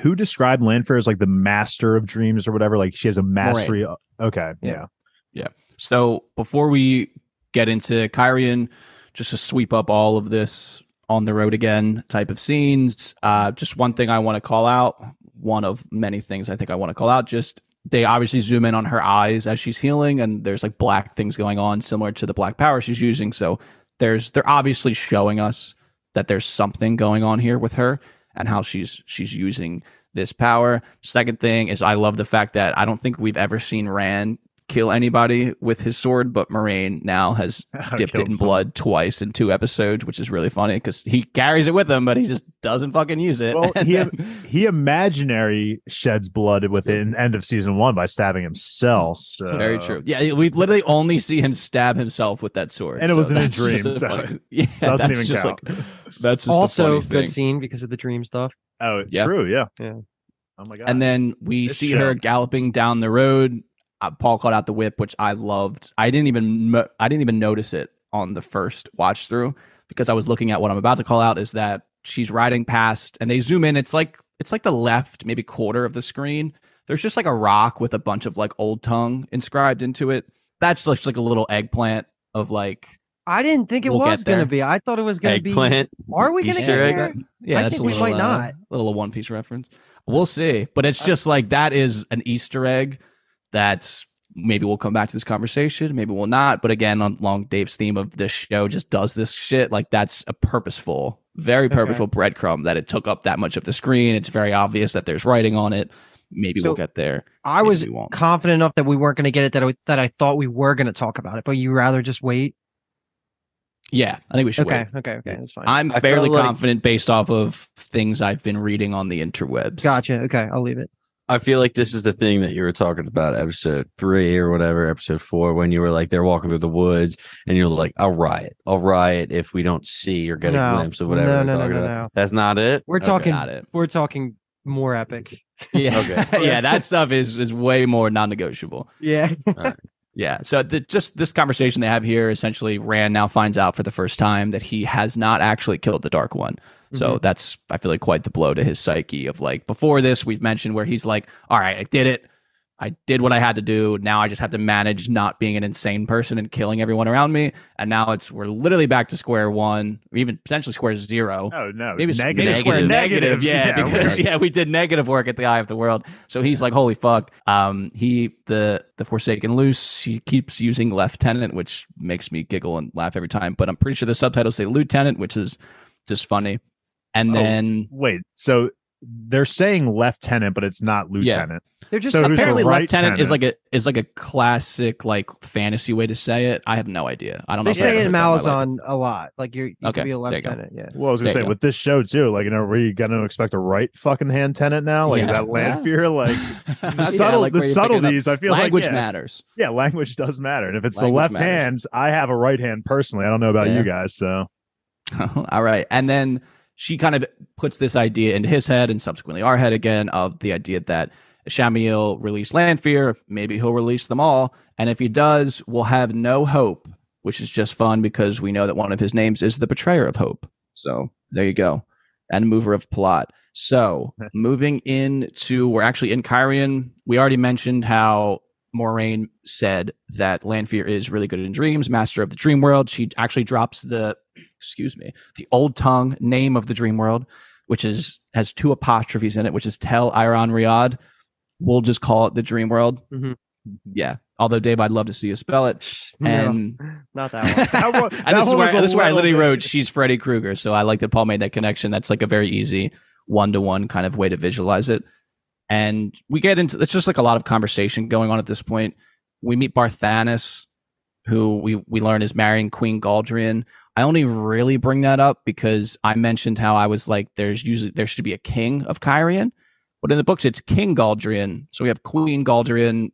who described Lanfear as like the master of dreams or whatever? Like she has a mastery. of- Okay, Yeah. yeah. So before we get into Kyrian, just to sweep up all of this on the road again type of scenes, uh, just one thing I want to call out, one of many things I think I want to call out, just they obviously zoom in on her eyes as she's healing, and there's like black things going on similar to the black power she's using. So there's they're obviously showing us that there's something going on here with her and how she's she's using this power. Second thing is I love the fact that I don't think we've ever seen Rand kill anybody with his sword, but Moiraine now has [LAUGHS] dipped it in someone. blood twice in two episodes, which is really funny because he carries it with him, but he just doesn't fucking use it. Well, [LAUGHS] he then- he imaginary sheds blood within end of season one by stabbing himself. Mm. So. very true. Yeah, we literally only see him stab himself with that sword, And it was in a that's just dream, so funny- [LAUGHS] yeah, doesn't that's even just count. like that's just also, a funny thing. good scene because of the dream stuff. Oh, Yeah. true. Yeah. Yeah. Oh my god. And then we This see her galloping down the road. Uh, Paul called out the whip, which I loved. I didn't even mo- I didn't even notice it on the first watch through because I was looking at what I'm about to call out. Is that she's riding past, and they zoom in. It's like it's like the left maybe quarter of the screen. There's just like a rock with a bunch of like old tongue inscribed into it. That's just like a little eggplant of like I didn't think it We'll was going to be. I thought it was going to be. Eggplant. Are we going to Easter get egg? there? Yeah, I that's think a we little, might uh, not. little One Piece reference. We'll see, but it's just like that is an Easter egg. That's maybe we'll come back to this conversation, maybe we'll not. But again, on Long Dave's theme of this show, just does this shit like that's a purposeful, very Okay. purposeful breadcrumb that it took up that much of the screen. It's very obvious that there's writing on it. Maybe So, we'll get there. I Maybe was confident enough that we weren't going to get it that I, that I thought we were going to talk about it, but you rather just wait. Yeah, I think we should Okay, wait. okay, okay, that's fine. I'm I fairly feel like- confident based off of things I've been reading on the interwebs. Gotcha. Okay, I'll leave it. I feel like this is the thing that you were talking about, episode three or whatever, episode four, when you were like they're walking through the woods, and you're like, "I'll riot, I'll riot if we don't see or get No. a glimpse of whatever No, they're no, no, no, no. That's not it. We're Okay. talking. Got it. We're talking more epic. Yeah, [LAUGHS] Okay. [LAUGHS] yeah, that stuff is is way more non-negotiable. Yeah. [LAUGHS] Yeah. So the, just this conversation they have here, essentially, Rand now finds out for the first time that he has not actually killed the Dark One. So that's I feel like quite the blow to his psyche of like before this we've mentioned where he's like, all right, I did it. I did what I had to do. Now I just have to manage not being an insane person and killing everyone around me. And now it's we're literally back to square one, or even potentially square zero. Oh no, Maybe, negative. maybe square negative, yeah, we're because yeah, we did negative work at the Eye of the World. So he's like, holy fuck. Um, he the the Forsaken Loose. He keeps using Lieutenant, which makes me giggle and laugh every time. But I'm pretty sure the subtitles say Lieutenant, which is just funny. And Oh, then Wait, so they're saying lieutenant, but it's not lieutenant. Yeah. They're just So who's the apparently right Lieutenant is tenant? like a is like a classic like fantasy way to say it. I have no idea. I don't know. they I've say it in that in my life. Malazan a lot. Like you're you Okay, could be a there you go. lieutenant. Yeah. Well, I was gonna There say you go. with this show too, like, you know, are you gonna expect a right fucking hand tenant now? Like, is that Lanfear? [LAUGHS] Like, Yeah, the like the where you're picking up- subtleties. I feel language like yeah, matters. yeah, language does matter. And if it's Language the left matters. hand, I have a right hand personally. I don't know about Yeah. you guys, so [LAUGHS] All right. And then she kind of puts this idea into his head and subsequently our head again of the idea that Ishamael released Lanfear. Maybe he'll release them all. And if he does, we'll have no hope, which is just fun because we know that one of his names is the betrayer of hope. So there you go. And mover of plot. So [LAUGHS] moving into, we're actually in Cairhien. We already mentioned how Moiraine said that Lanfear is really good in dreams, master of the dream world. She actually drops the, excuse me, the old tongue name of the dream world, which is has two apostrophes in it, which is Tel'aran'rhiod. We'll just call it the dream world. Mhm. Yeah. Although Dave, I'd love to see you spell it. And No, [LAUGHS] not that one. That one- [LAUGHS] and that this is where this is where I literally bit- wrote she's Freddy Krueger. So I like that Paul made that connection. That's like a very easy one to one kind of way to visualize it. And we get into it's just like a lot of conversation going on at this point. We meet Barthanes, who we we learn is marrying Queen Galdrian. I only really bring that up because I mentioned how I was like, there's usually there should be a king of Cairhien, but in the books it's King Galdrian. So we have Queen Galdrian,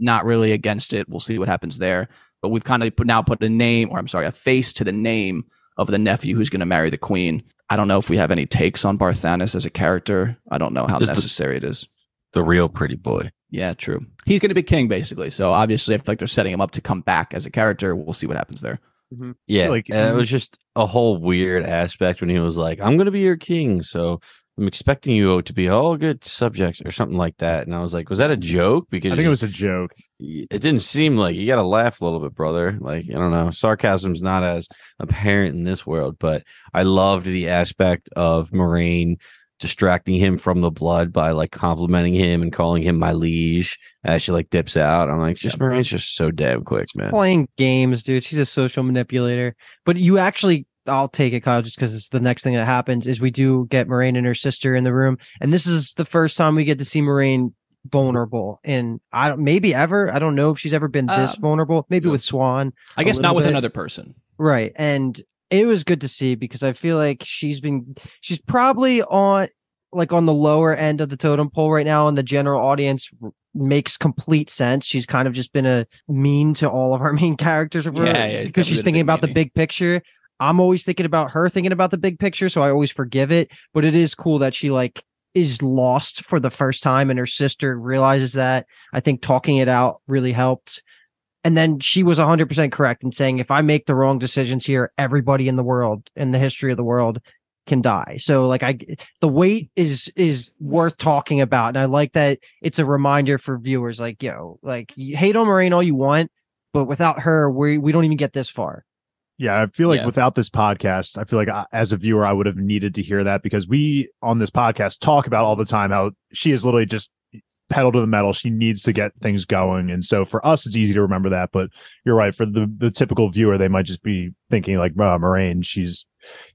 not really against it. We'll see what happens there. But we've kind of put, now put a name, or I'm sorry, a face to the name of the nephew who's going to marry the queen. I don't know if we have any takes on Barthanes as a character. I don't know how Just the- necessary it is. The real pretty boy. Yeah, true. He's going to be king basically. So obviously, I feel like they're setting him up to come back as a character. We'll see what happens there. Mm-hmm. Yeah, Like, like it was just a whole weird aspect when he was like, "I'm gonna be your king," so I'm expecting you to be all good subjects or something like that. And I was like, "Was that a joke?" Because I think it was a joke. it didn't seem like you got to laugh a little bit, brother. Like I don't know, sarcasm's not as apparent in this world, but I loved the aspect of Moiraine distracting him from the blood by like complimenting him and calling him my liege as she like dips out. I'm like, just Moiraine's just so damn quick, man. Playing games, dude. She's a social manipulator. But you actually, I'll take it, Kyle, just because it's the next thing that happens is we do get Moiraine and her sister in the room, and this is the first time we get to see Moiraine vulnerable and I don't maybe ever I don't know if she's ever been this Uh, vulnerable maybe yeah. with Siuan I guess not with bit. another person. Right. And it was good to see because I feel like she's been she's probably on like on the lower end of the totem pole right now and the general audience makes complete sense. She's kind of just been a mean to all of our [LAUGHS] main characters Yeah, yeah, because she's definitely been a thinking about the big picture. I'm always thinking about her thinking about the big picture, so I always forgive it, but it is cool that she like is lost for the first time and her sister realizes that. I think talking it out really helped. And then she was 100% correct in saying, if I make the wrong decisions here, everybody in the world, in the history of the world, can die. So like I the weight is is worth talking about. And I like that it's a reminder for viewers like, yo, like you hate on Moiraine all you want, but without her, we we don't even get this far. Yeah, I feel like Yeah. without this podcast, I feel like I, as a viewer, I would have needed to hear that because we on this podcast talk about all the time how she is literally just pedal to the metal. She needs to get things going, and so for us, it's easy to remember that. But you're right. For the the typical viewer, they might just be thinking like, "Oh, Moiraine, she's,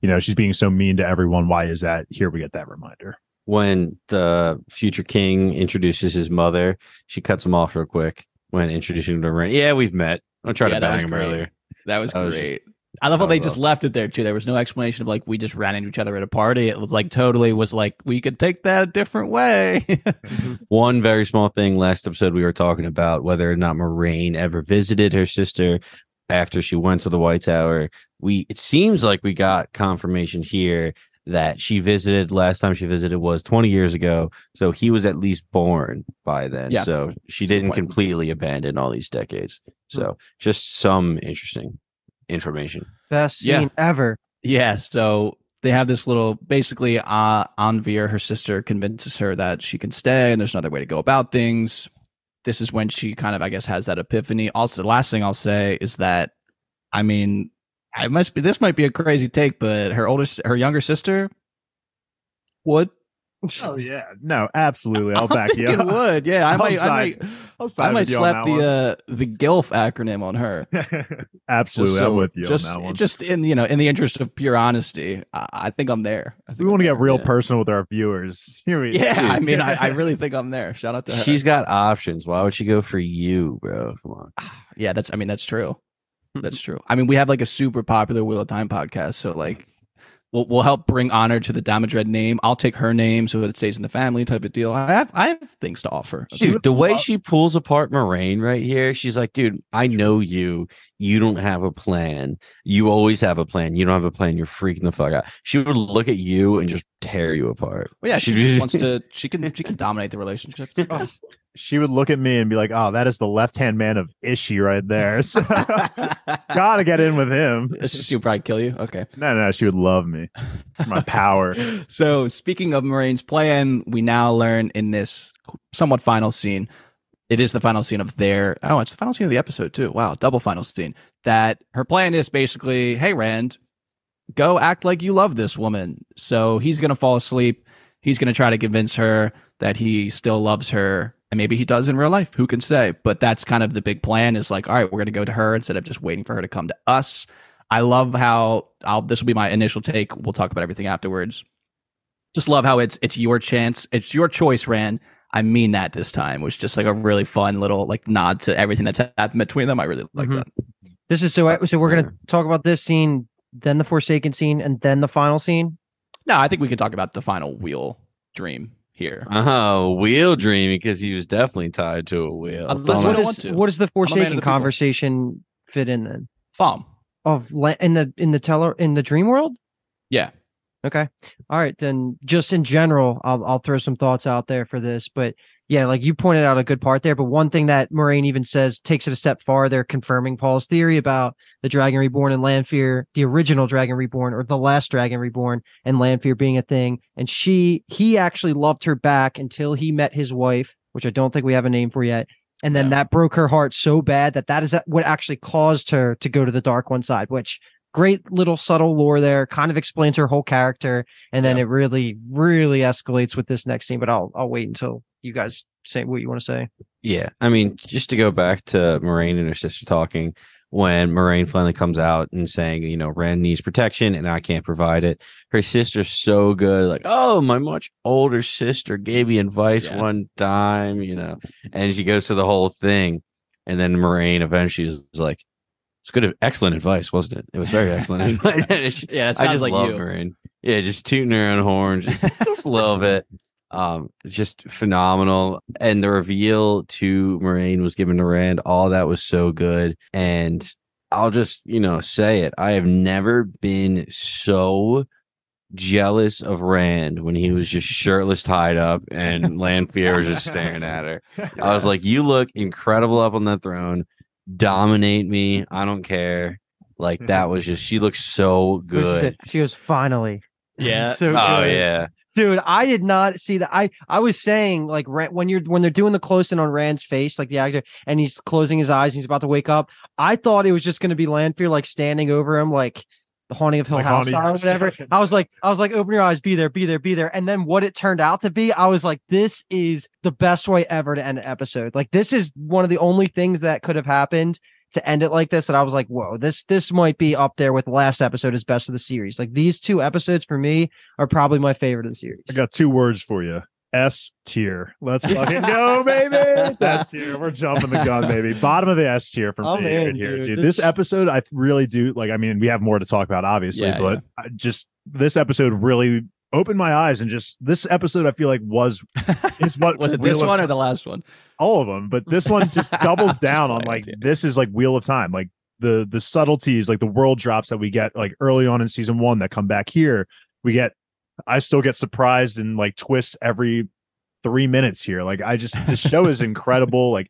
you know, she's being so mean to everyone. Why is that?" Here we get that reminder. when the future king introduces his mother, she cuts him off real quick when introducing him to Moiraine. Yeah, we've met. I tried Yeah, to bang him great. earlier. That was That was great. I love how oh, they just left it there too. There was no explanation of like we just ran into each other at a party. It was like totally was like we could take that a different way. [LAUGHS] One very small thing last episode we were talking about whether or not Moiraine ever visited her sister after she went to the White Tower. We it seems like we got confirmation here that she visited last time she visited was 20 years ago. So he was at least born by then. Yeah. So she didn't completely abandon all these decades. So hmm. just some interesting information. Best Yeah. scene ever. yeah, so they have this little basically uh Anvaere, her sister, convinces her that she can stay and there's another way to go about things. This is when she kind of, I guess, has that epiphany. Also, the last thing I'll say is that I mean, I must be this might be a crazy take, but her older her younger sister would Oh [LAUGHS] yeah, no, absolutely. I'll I'm back you. thinking up. would. Yeah, I [LAUGHS] I'll might, I might, I'll side I might with on slap that one. the uh the GILF acronym on her. [LAUGHS] absolutely, Just I'm with you just, on that one. Just in you know, in the interest of pure honesty, I, I think I'm there. I think we I'm want to get real yeah. personal with our viewers. Here we, Yeah, I mean, I, I really think I'm there. Shout out to her. She's got options. Why would she go for you, bro? Come on. yeah, that's. I mean, that's true. That's true. I mean, we have like a super popular Wheel of Time podcast, so like, we'll we'll help bring honor to the Damodred name. I'll take her name so that it stays in the family, type of deal. I have I have things to offer. Dude, the way she pulls apart Moiraine right here, she's like, dude, I know you. You don't have a plan. You always have a plan. You don't have a plan. You're freaking the fuck out. She would look at you and just tear you apart. Well, yeah, she just wants [LAUGHS] to. She can she can dominate the relationship. It's like, [LAUGHS] oh. She would look at me and be like, "Oh, that is the left hand man of Ishi right there." [LAUGHS] So, [LAUGHS] gotta get in with him. She'll probably kill you. Okay. No, no, she would love me. My power. [LAUGHS] So, speaking of Moiraine's plan, we now learn in this somewhat final scene. It is the final scene of their. Oh, it's the final scene of the episode too. Wow, double final scene. That her plan is basically, hey Rand, go act like you love this woman. So he's gonna fall asleep. He's gonna try to convince her that he still loves her, and maybe he does in real life. Who can say? But that's kind of the big plan. Is like, all right, we're gonna go to her instead of just waiting for her to come to us. I love how I'll. This will be my initial take. We'll talk about everything afterwards just love how it's it's your chance, it's your choice, Rand. I mean that this time, which just like a really fun little like nod to everything that's happened between them. I really like Mhm. that. This is so so we're gonna talk about this scene, then the Forsaken scene, and then the final scene. No, I think we can talk about the final wheel dream here. Oh, wheel dream because he was definitely tied to a wheel. But That's what what I is want to. what does the a man of Forsaken the people. conversation fit in then? Thumb. Of la- in the in the teller in the dream world? Yeah. Okay. All right. Then just in general, I'll I'll throw some thoughts out there for this. But yeah, like you pointed out a good part there. But one thing that Moiraine even says takes it a step farther, confirming Paul's theory about the Dragon Reborn and Lanfear, the original Dragon Reborn or the last Dragon Reborn and Lanfear being a thing. And she, he actually loved her back until he met his wife, which I don't think we have a name for yet. And then Yeah. that broke her heart so bad that that is what actually caused her to go to the dark one side, which great little subtle lore there kind of explains her whole character and then Yeah. it really really escalates with this next scene but i'll i'll wait until you guys say what you want to say Yeah, I mean, just to go back to Moiraine and her sister talking, when Moiraine finally comes out and saying, you know, Ren needs protection and I can't provide it. Her sister's so good, like, oh, my much older sister gave me advice Yeah. one time, you know, and she goes through the whole thing, and then Moiraine eventually is like, "It's good, excellent advice, wasn't it? It was very excellent." [LAUGHS] advice." And she- Yeah, [LAUGHS] I just like love you. Moiraine. Yeah, just tooting her own horn, just, just a little bit. Um, just phenomenal. And the reveal to Moiraine was given to Rand. All that was so good. And I'll just, you know, say it. I have never been so jealous of Rand when he was just shirtless, tied up, and Lanfear was just staring at her. I was [LAUGHS] like, you look incredible up on that throne. Dominate me. I don't care. Like mm-hmm. that was just she looks so good. it. she was finally [LAUGHS] Yeah. so Oh good. yeah. dude i did not see that i i was saying like when you're when they're doing the close in on rand's face like the actor and he's closing his eyes and he's about to wake up i thought it was just going to be lanfear like standing over him like the haunting of hill Like house or whatever i was like i was like open your eyes be there be there be there and then what it turned out to be i was like this is the best way ever to end an episode like this is one of the only things that could have happened to end it like this that I was like, whoa, this this might be up there with last episode as best of the series. Like these two episodes for me are probably my favorite of the series. I got two words for you. S tier. Let's [LAUGHS] fucking go, baby. It's S tier. We're jumping the gun, baby. [LAUGHS] Bottom of the S tier me in, right here, dude. dude. This- This episode, I really do like. I mean, we have more to talk about, obviously, Yeah, but I just this episode really opened my eyes and just this episode, I feel like was [LAUGHS] is what was it Wheel this one or the last one? all of them, but this one just doubles Just down on like this is like Wheel of Time, like the the subtleties, like the world drops that we get like early on in season one that come back here. We get, I still get surprised and like twists every three minutes here. Like I just the show is [LAUGHS] incredible. Like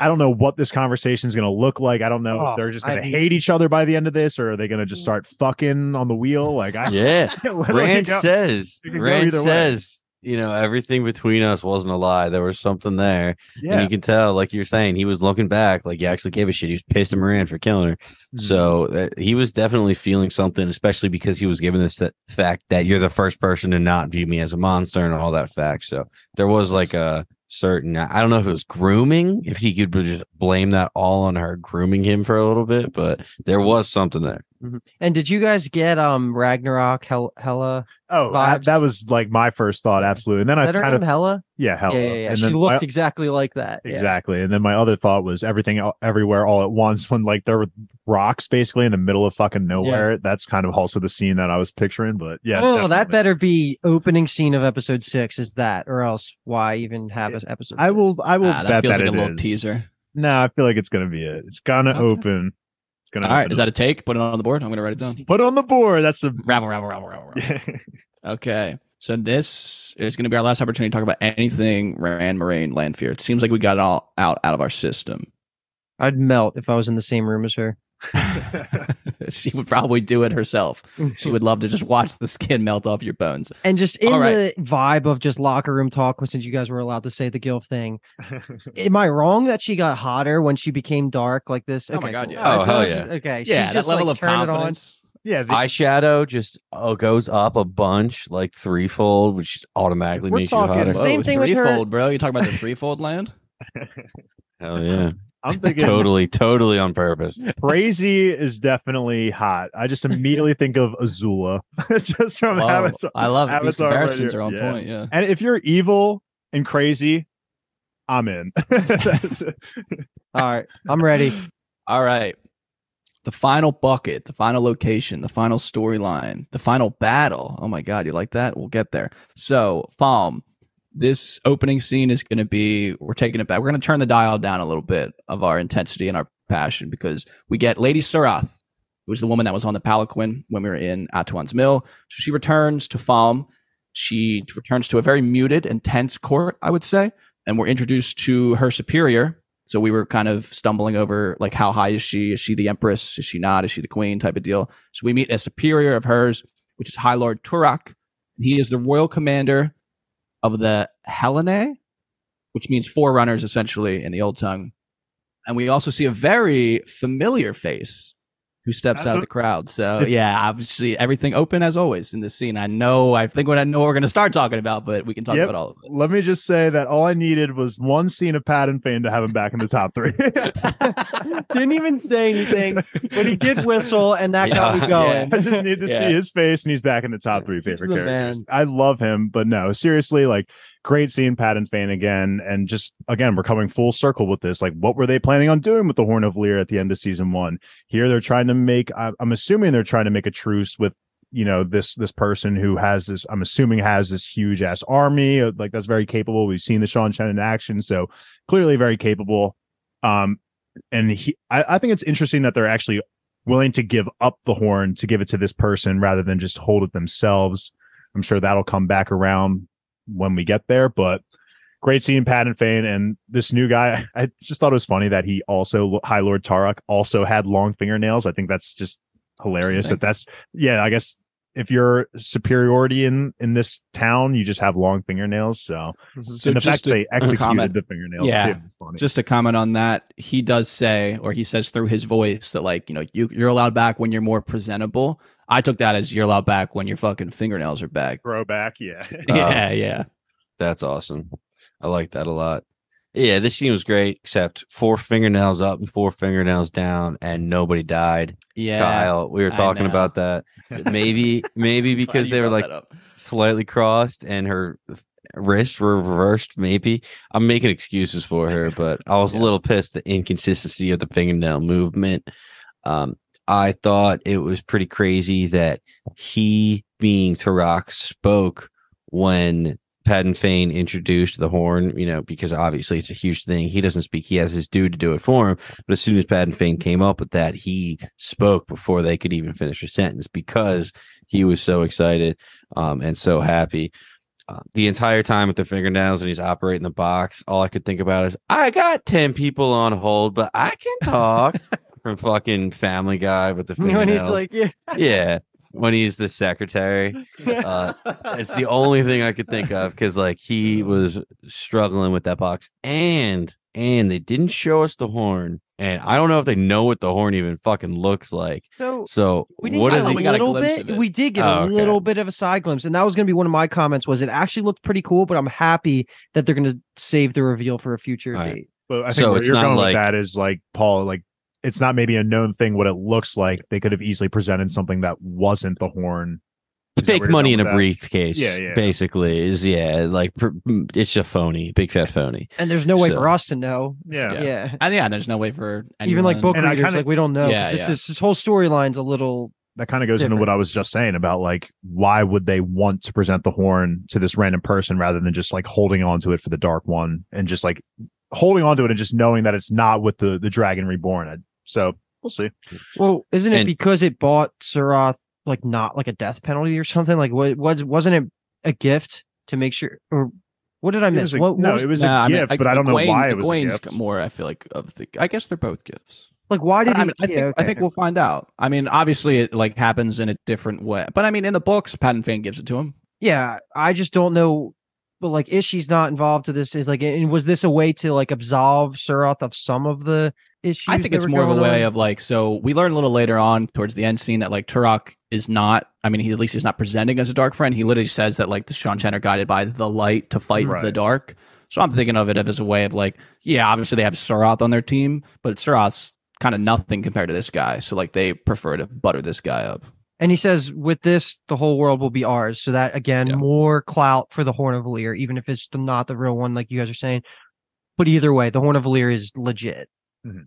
I don't know what this conversation is going to look like. I don't know Oh, if they're just going I- to hate each other by the end of this, or are they going to just mm. start fucking on the wheel? Like I, Yeah. [LAUGHS] literally Rand says, it Rand either way. says, you know, everything between us wasn't a lie. There was something there. And you can tell, like you're saying, he was looking back, like he actually gave a shit. He was pissed at Moiraine for killing her. Mhm. So he was definitely feeling something, especially because he was given this fact that you're the first person to not view me as a monster and all that fact. So there was like a certain, I don't know if it was grooming, if he could just blame that all on her grooming him for a little bit, but there was something there. And did you guys get um Ragnarok Hel- Hela? oh, I- that was like my first thought. Absolutely. And then Is I that her kind name of, Hela? yeah, Hela. yeah, yeah, yeah. And She then looked my- exactly like that. Yeah. Exactly. And then my other thought was everything everywhere all at once when like there were rocks basically in the middle of fucking nowhere. That's kind of also the scene that I was picturing. But yeah. oh, that better be opening scene of episode six is that, or else why even have an episode? I will I will Ah, that feels that like a little is. teaser. No, I feel like it's gonna be it. It's gonna Okay. open. It's gonna All right, is that a take? Put it on the board. I'm gonna write it down. put it on the board. That's a Rabble, rabble, rabble, rabble, rabble. Okay, so this is going to be our last opportunity to talk about anything Rand, Moiraine, Lanfear. It seems like we got it all out out of our system. I'd melt if I was in the same room as her. [LAUGHS] she would probably do it herself. She would love to just watch the skin melt off your bones. And just in All the vibe of just locker room talk, since you guys were allowed to say the Gilf thing, am I wrong that she got hotter when she became dark like this? Oh my God, yeah. Oh, so hell yeah. Okay, Yeah, she that just level like, of turned it on. confidence. yeah. the- Eyeshadow just oh, goes up a bunch, like threefold, which automatically We're makes talking- you hotter. Same Whoa, thing with her- threefold, bro. You talking about the threefold land? [LAUGHS] Hell yeah. I'm thinking totally, totally on purpose. crazy is definitely hot. I just immediately think of Azula. [LAUGHS] just from Whoa, Avatar. I love it. These Avatar right comparisons here. are on Yeah. point. Yeah. And if you're evil and crazy, I'm in. [LAUGHS] All right, I'm ready. All right. The final bucket, the final location, the final storyline, the final battle. Oh my God, you like that? We'll get there. So, Falme, this opening scene is going to be, we're taking it back. We're going to turn the dial down a little bit of our intensity and our passion because we get Lady Suroth, who's the woman that was on the Palanquin when we were in Atuan's Mill. So she returns to Falme. She returns to a very muted and tense court, I would say. and we're introduced to her superior. So we were kind of stumbling over like how high is she? Is she the empress? Is she not? Is she the queen? Type of deal. So we meet a superior of hers, which is High Lord Turak. He is the royal commander of the Hailene, which means forerunners essentially in the old tongue. And we also see a very familiar face who steps That's out a- of the crowd. So [LAUGHS] yeah, obviously everything open as always in this scene. I know, I think what I know we're going to start talking about, but we can talk Yep. about all of it. Let me just say that all I needed was one scene of Padan Fain to have him back in the top three. [LAUGHS] Didn't even say anything, but he did whistle, and that got me [LAUGHS] Yeah, going. I just need to Yeah. see his face, and he's back in the top three favorite the characters. I love him, but no, seriously, like great seeing Padan Fain again, and just again, we're coming full circle with this. Like, what were they planning on doing with the Horn of Valere at the end of season one? Here, they're trying to make. I'm assuming they're trying to make a truce with. You know this this person who has this. I'm assuming has this huge ass army. Like that's very capable. We've seen the Seanchan in action, so clearly very capable. Um, and he, I, I think it's interesting that they're actually willing to give up the horn to give it to this person rather than just hold it themselves. I'm sure that'll come back around when we get there, but great seeing Padan Fain and this new guy. [LAUGHS] I just thought it was funny that he also High Lord Turak also had long fingernails. I think that's just hilarious that that's yeah, I guess if you're superiority in in this town, you just have long fingernails. So, mm-hmm. So and the just fact they a executed comment. the fingernails Yeah. too. funny. Just to comment on that, he does say, or he says through his voice that like, you know, you, you're allowed back when you're more presentable. I took that as you're allowed back when your fucking fingernails are back. throwback, yeah. [LAUGHS] yeah, yeah. That's awesome. I like that a lot. Yeah, this scene was great, except four fingernails up and four fingernails down, and nobody died. Yeah. Kyle, we were talking about that. [LAUGHS] Maybe, maybe because they were like slightly crossed and her wrists were reversed. Maybe I'm making excuses for her, but I was a [LAUGHS] little pissed the inconsistency of the fingernail movement. Um, I thought it was pretty crazy that he, being Turak, spoke when Padan Fain introduced the horn, you know, because obviously it's a huge thing. He doesn't speak, he has his dude to do it for him. But as soon as Padan Fain came up with that, he spoke before they could even finish a sentence because he was so excited um, and so happy. Uh, the entire time with the fingernails and he's operating the box, all I could think about is I got 10 people on hold, but I can talk [LAUGHS] from fucking Family Guy with the fingernails. when he's like, yeah, yeah, when he's the secretary. Uh, it's the [LAUGHS] only thing I could think of because like he was struggling with that box, and and they didn't show us the horn, and I don't know if they know what the horn even fucking looks like. so So we did what get a they? got a little glimpse bit. of it. We did get Oh, a okay. little bit of a side glimpse, and that was going to be one of my comments. Was it actually looked pretty cool? But I'm happy that they're going to save the reveal for a future All right. date. But I think So where it's you're not going like- with that is like Paul, like it's not maybe a known thing what it looks like. They could have easily presented something that wasn't the horn. Is Fake money in a that? briefcase, Yeah, yeah. basically is yeah, like mm, it's a phony, big fat phony. And there's no way So- for us to know. Yeah. Yeah. Yeah. Uh, and yeah, there's no way for anyone. Even like book And readers, kinda- like we don't know. Yeah, this, yeah. This, this whole storyline's a little. That kind of goes into what I was just saying about like why would they want to present the horn to this random person rather than just like holding on to it for the dark one and just like holding on to it and just knowing that it's not with the the dragon reborn. I- So we'll see. Well, isn't it And- because it bought Suroth like not like a death penalty or something? Like what was wasn't it a gift to make sure or what did I It miss? was a- what, what no, was- it was Nah, a I mean, gift, I- but I don't know why it was a gift. more. I feel like of the. I guess they're both gifts. like why did I, he? mean, I think, yeah, I think we'll find out. I mean, obviously, it like happens in a different way. But I mean, in the books, Padan Fain gives it to him. yeah, I just don't know. But like, Ishi's not involved to this. Is like, and was this a way to like absolve Suroth of some of the issues? I think it's more of a going way on? of like. So we learn a little later on towards the end scene that like Turak is not. I mean, he at least he's not presenting as a dark friend. He literally says that like the Seanchan are guided by the light to fight Right. the dark. So I'm thinking of it as a way of like, yeah, obviously they have Suroth on their team, but Suroth's kind of nothing compared to this guy. So like they prefer to butter this guy up. And he says, with this, the whole world will be ours. So that again, Yeah. more clout for the Horn of Valere, even if it's the, not the real one, like you guys are saying. But either way, the Horn of Valere is legit.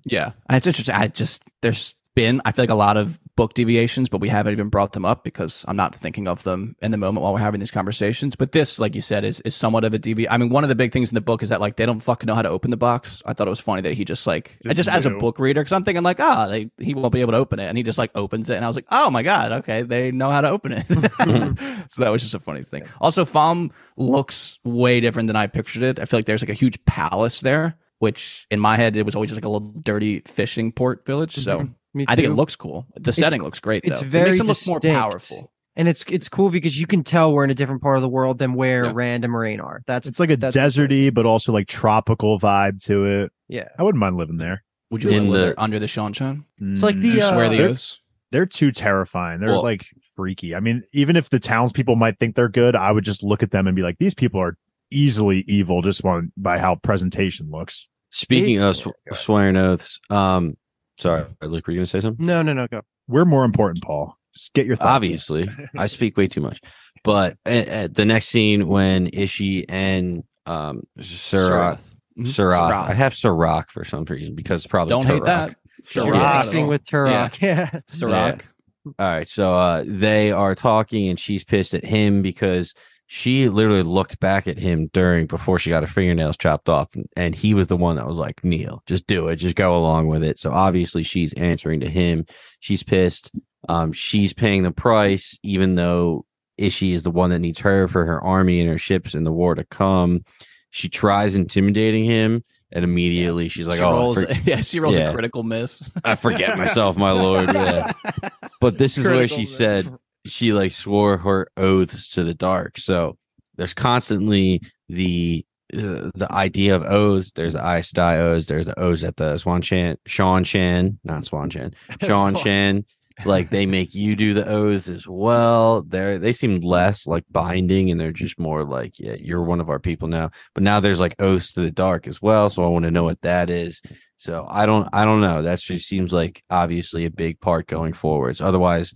Yeah, and it's interesting. I just there's been, I feel like a lot of book deviations, but we haven't even brought them up because I'm not thinking of them in the moment while we're having these conversations. But this, like you said, is is somewhat of a devi. I mean, one of the big things in the book is that like they don't fucking know how to open the box. I thought it was funny that he just like Just just as a book reader, because I'm thinking like, ah, they he won't be able to open it, and he just like opens it, and I was like, oh my god, okay, they know how to open it. [LAUGHS] so that was just a funny thing. Also, Falme looks way different than I pictured it. I feel like there's like a huge palace there. Which in my head it was always just like a little dirty fishing port village. So Me I think it looks cool. The setting looks great though. it's it very makes him look more powerful. and it's it's cool because you can tell we're in a different part of the world than where Yeah. Rand and Moiraine are. That's It's like a deserty, but also like tropical vibe to it. yeah. I wouldn't mind living there. Would you In live the- there under the Sean It's like Mm, the, You uh, swear the they're- oaths? they're too terrifying. They're Well- like freaky. I mean, even if the townspeople might think they're good, I would just look at them and be like, these people are easily evil just on, by how presentation looks. Speaking of sw- swearing oaths, um, sorry, Luke, were you gonna say something? No, no, no, go. We're more important, Paul. Just get your thoughts. Obviously, I [LAUGHS] speak way too much. But at, at the next scene when Ishi and um Suroth. Suroth, Suroth. I have Sirac for some reason because it's probably Don't hate that. You're Sure. Turak. mixing with Turak. Yeah. [LAUGHS] Sirac. All right, so uh they are talking and she's pissed at him because she literally looked back at him during before she got her fingernails chopped off and, he was the one that was like Neil just do it. Just go along with it. So obviously she's answering to him. She's pissed. Um she's paying the price even though Ishi is the one that needs her for her army and her ships in the war to come. She tries intimidating him and immediately she's like she oh rolls, for- [LAUGHS] yeah, she rolls Yeah. a critical miss. I forget myself my lord yeah. [LAUGHS] But this is where she miss. said she like swore her oaths to the dark. So there's constantly the uh, the idea of oaths. There's the Aes Sedai oaths. There's the oaths at the Swan Chan, Sean Chan, not Swan Chan, [LAUGHS] Sean Swan. Chan. Like they [LAUGHS] make you do the oaths as well. They they seem less like binding, and they're just more like, yeah, you're one of our people now. But now there's like oaths to the dark as well. So I want to know what that is. So I don't I don't know. That just seems like obviously a big part going forwards. Otherwise,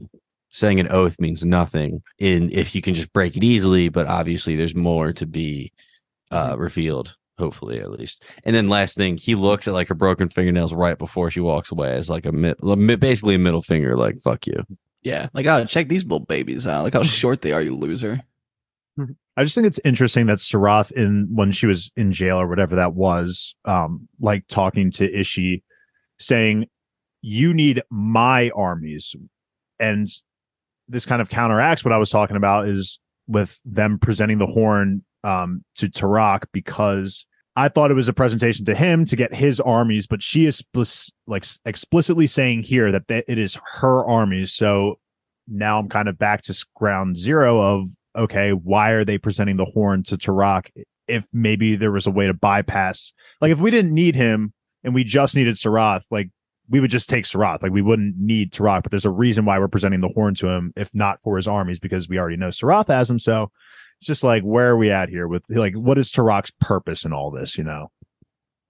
saying an oath means nothing in if you can just break it easily, but obviously there's more to be uh revealed, hopefully at least. And then last thing, he looks at like her broken fingernails right before she walks away as like a mid, basically a middle finger, like fuck you. yeah, like oh, check these little babies out. Look how short they are, you loser. I just think it's interesting that Suroth in when she was in jail or whatever that was, um, like talking to Ishi, saying, "You need my armies," and this kind of counteracts what I was talking about is with them presenting the horn um, to Turak because I thought it was a presentation to him to get his armies, but she is like explicitly saying here that th- it is her armies. So now I'm kind of back to ground zero of okay, why are they presenting the horn to Turak if maybe there was a way to bypass like if we didn't need him and we just needed Suroth, like we would just take Suroth. Like we wouldn't need Turak, but there's a reason why we're presenting the horn to him, if not for his armies, because we already know Suroth has him. So it's just like where are we at here with like what is Turak's purpose in all this, you know?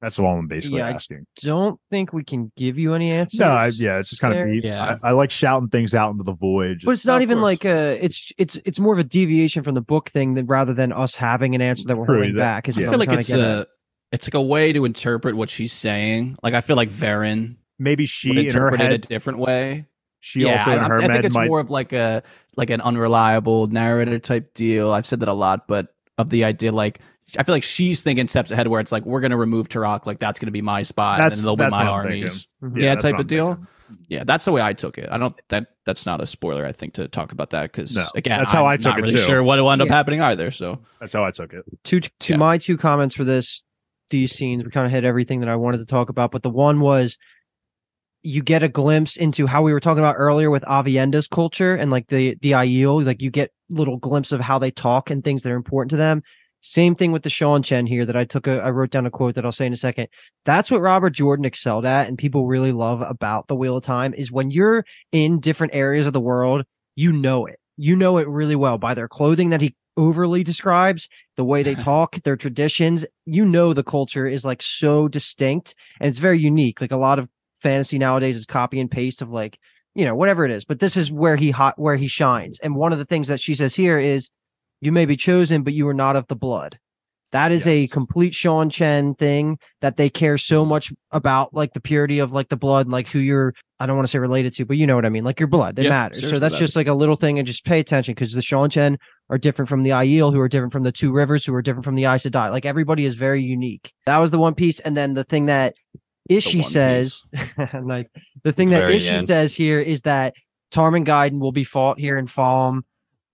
That's all I'm basically Yeah, I- asking. Don't think we can give you any answers. No, I, yeah, it's just kind of There. deep. Yeah. I, I like shouting things out into the void. But it's not even course. like a it's it's it's more of a deviation from the book thing than rather than us having an answer that we're True, holding that- back. Is yeah. I feel like it's to get at. a it's like a way to interpret what she's saying. Like I feel like Varen maybe she in her interpret it a different way. she also in I, her I think it's might more of like a like an unreliable narrator type deal. I've said that a lot, but of the idea like I feel like she's thinking steps ahead where it's like we're gonna remove Turak, like that's gonna be my spot, and That's- then they'll be my what armies. Mhm. Yeah, that's type of deal. thinking. Yeah, that's the way I took it. I don't that that's not a spoiler. I think to talk about that because No, again, that's how I'm I took not it really too. sure what will end up happening either. So That's how I took it. to to Yeah. my two comments for this these scenes we kind of hit everything that i wanted to talk about but the one was you get a glimpse into how we were talking about earlier with avienda's culture and like the the aiel like you get little glimpse of how they talk and things that are important to them same thing with the Seanchan here that I took a I wrote down a quote that I'll say in a second. That's what Robert Jordan excelled at and people really love about the Wheel of Time is when you're in different areas of the world, you know it. You know it really well by their clothing that he overly describes, the way they [LAUGHS] talk, their traditions. You know the culture is like so distinct and it's very unique. Like a lot of fantasy nowadays is copy and paste of like, you know, whatever it is. But this is where he hot where he shines. And one of the things that she says here is you may be chosen, but you are not of the blood. That is a complete Seanchan thing that they care so much about, like the purity of like the blood, like who you're. I don't want to say related to, but you know what I mean. Like your blood, it Yeah, matters. So that's just like a little thing, and just pay attention because the Seanchan are different from the Aiel, who are different from the Two Rivers, who are different from the Aes Sedai. Like everybody is very unique. That was the one piece, and then the thing that Ishi One says, [LAUGHS] nice. The thing The that very end. says here is that Tarmon Gai'don will be fought here in Falme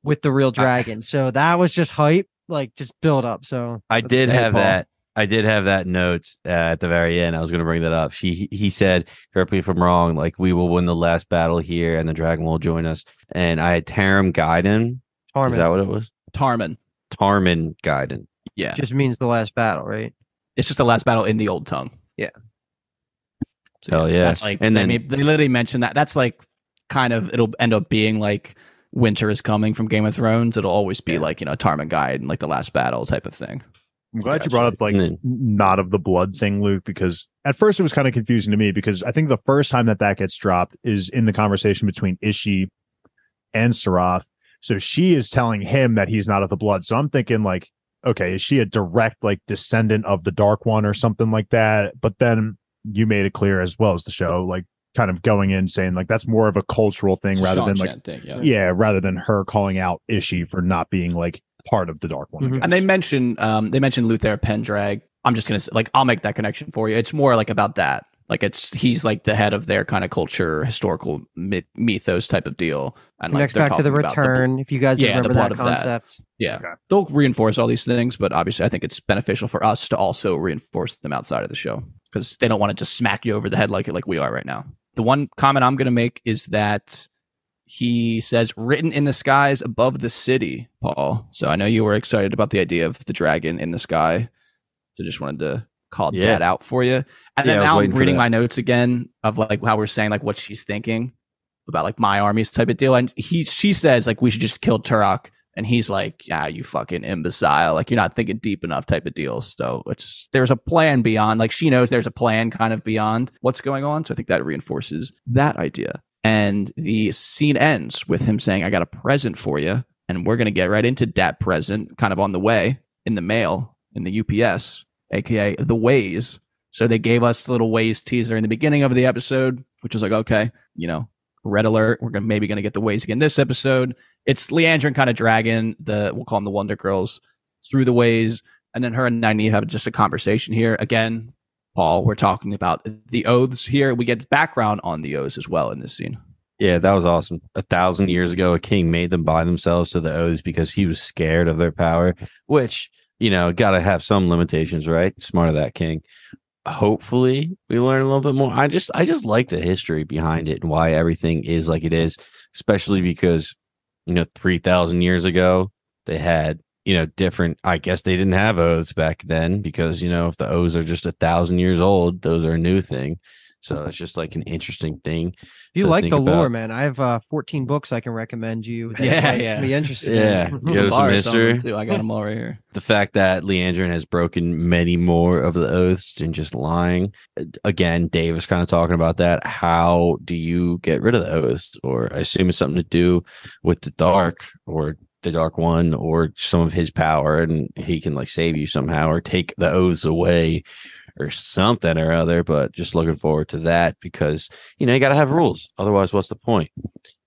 with the real dragon. so that was just hype, like just build up. So I did insane, have Paul. that. I did have that notes uh, at the very end. I was going to bring that up. She he said, correct me if I'm wrong. Like we will win the last battle here, and the dragon will join us. And I had Taram Gaiden. Tarmon Is that what it was? Tarmon. Tarmon Gai'don. Yeah. just means the last battle, right? It's just the last battle in the old tongue. Yeah. So, Hell yeah. That's like, And and then- then they literally mentioned that. That's like kind of, it'll end up being like winter is coming from Game of Thrones. It'll always be like, you know, Tarmon Gai'don like the last battle type of thing. I'm glad you brought up like then- not of the blood thing, Luke, because at first it was kind of confusing to me because I think the first time that that gets dropped is in the conversation between Ishi and Suroth. So she is telling him that he's not of the blood. So I'm thinking like, okay, is she a direct like descendant of the Dark One or something like that? But then you made it clear as well as the show, like kind of going in saying like that's more of a cultural thing It's rather Sean than like thing, yeah. yeah, rather than her calling out Ishi for not being like part of the Dark One. I Mhm. And they mention, um, they mentioned Luthair Paendrag. I'm just gonna say, like, I'll make that connection for you. It's more like about that. Like, it's he's like the head of their kind of culture, historical myth, mythos type of deal. And like, Next back to the talking about bl- return. if you guys Yeah, the remember that blood of that. concept, Yeah. Okay. They'll reinforce all these things, but obviously I think it's beneficial for us to also reinforce them outside of the show because they don't want to just smack you over the head like like we are right now. The one comment I'm going to make is that he says written in the skies above the city, Paul. So I know you were excited about the idea of the dragon in the sky. So just wanted to call Yeah. that out for you. And Yeah, then now I'm reading my notes again of like how we're saying like what she's thinking about like my armies type of deal. And he she says like we should just kill Turak. And he's like, Yeah, you fucking imbecile. Like you're not thinking deep enough type of deal. So it's there's a plan beyond like she knows there's a plan kind of beyond what's going on. So I think that reinforces that idea. And the scene ends with him saying, I got a present for you. And we're gonna get right into that present kind of on the way in the mail in the UPS, aka the Ways. So they gave us the little Ways teaser in the beginning of the episode, which was like, okay, you know, red alert. We're gonna maybe gonna get the Ways again this episode. It's Liandrin kind of dragging the we'll call them the Wonder Girls through the Ways, and then her and Nynaeve have just a conversation here again. Paul, we're talking about the oaths here. We get background on the oaths as well in this scene. Yeah, that was awesome. A thousand years ago, a king made them bind themselves to the oaths because he was scared of their power, which, you know, got to have some limitations, right? Smart of that king. Hopefully, we learn a little bit more. I just, I just like the history behind it and why everything is like it is, especially because, you know, 3,000 years ago, they had, you know, different, I guess they didn't have oaths back then because, you know, if the oaths are just a thousand years old, those are a new thing. So it's just like an interesting thing. if you like think the lore, about. man, I have uh, 14 books I can recommend you. that Yeah, might yeah. Be interested. Yeah. in. [LAUGHS] You some some history. too. I got them all right here. the fact that Liandrin has broken many more of the oaths and just lying. Again, Dave was kind of talking about that. How do you get rid of the oaths? Or I assume it's something to do with the dark or the dark one or some of his power and he can like save you somehow or take the oaths away or something or other. But just looking forward to that because you know you gotta have rules. Otherwise, what's the point?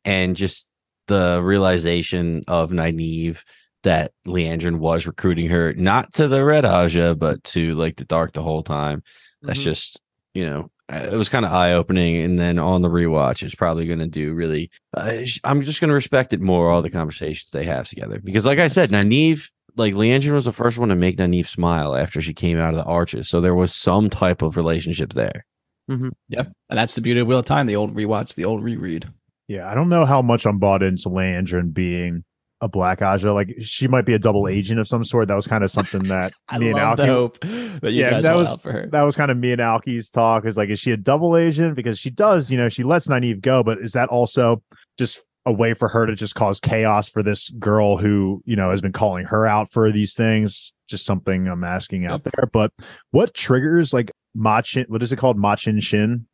And just the realization of Nynaeve that Liandrin was recruiting her not to the Red Ajah, but to like the dark the whole time. That's Mhm. just, you know, it was kind of eye opening. And then on the rewatch, it's probably going to do really, uh, I'm just going to respect it more, all the conversations they have together. Because, like I said, Nynaeve, like Liandrin was the first one to make Nynaeve smile after she came out of the arches. So there was some type of relationship there. Mm-hmm. Yeah, and that's the beauty of Wheel of Time. The old rewatch, the old reread. Yeah, I don't know how much I'm bought into Liandrin being a Black Ajah. Like she might be a double mm-hmm. agent of some sort. That was kind of something that [LAUGHS] I me and love the hope that you Yeah, guys that was- out for her. that was kind of me and Alki's talk. Is like, is she a double agent? Because she does, you know, she lets Nynaeve go, but is that also just a way for her to just cause chaos for this girl who, you know, has been calling her out for these things? Just something I'm asking out there. But what triggers like Machin? What is it called? Machin Shin?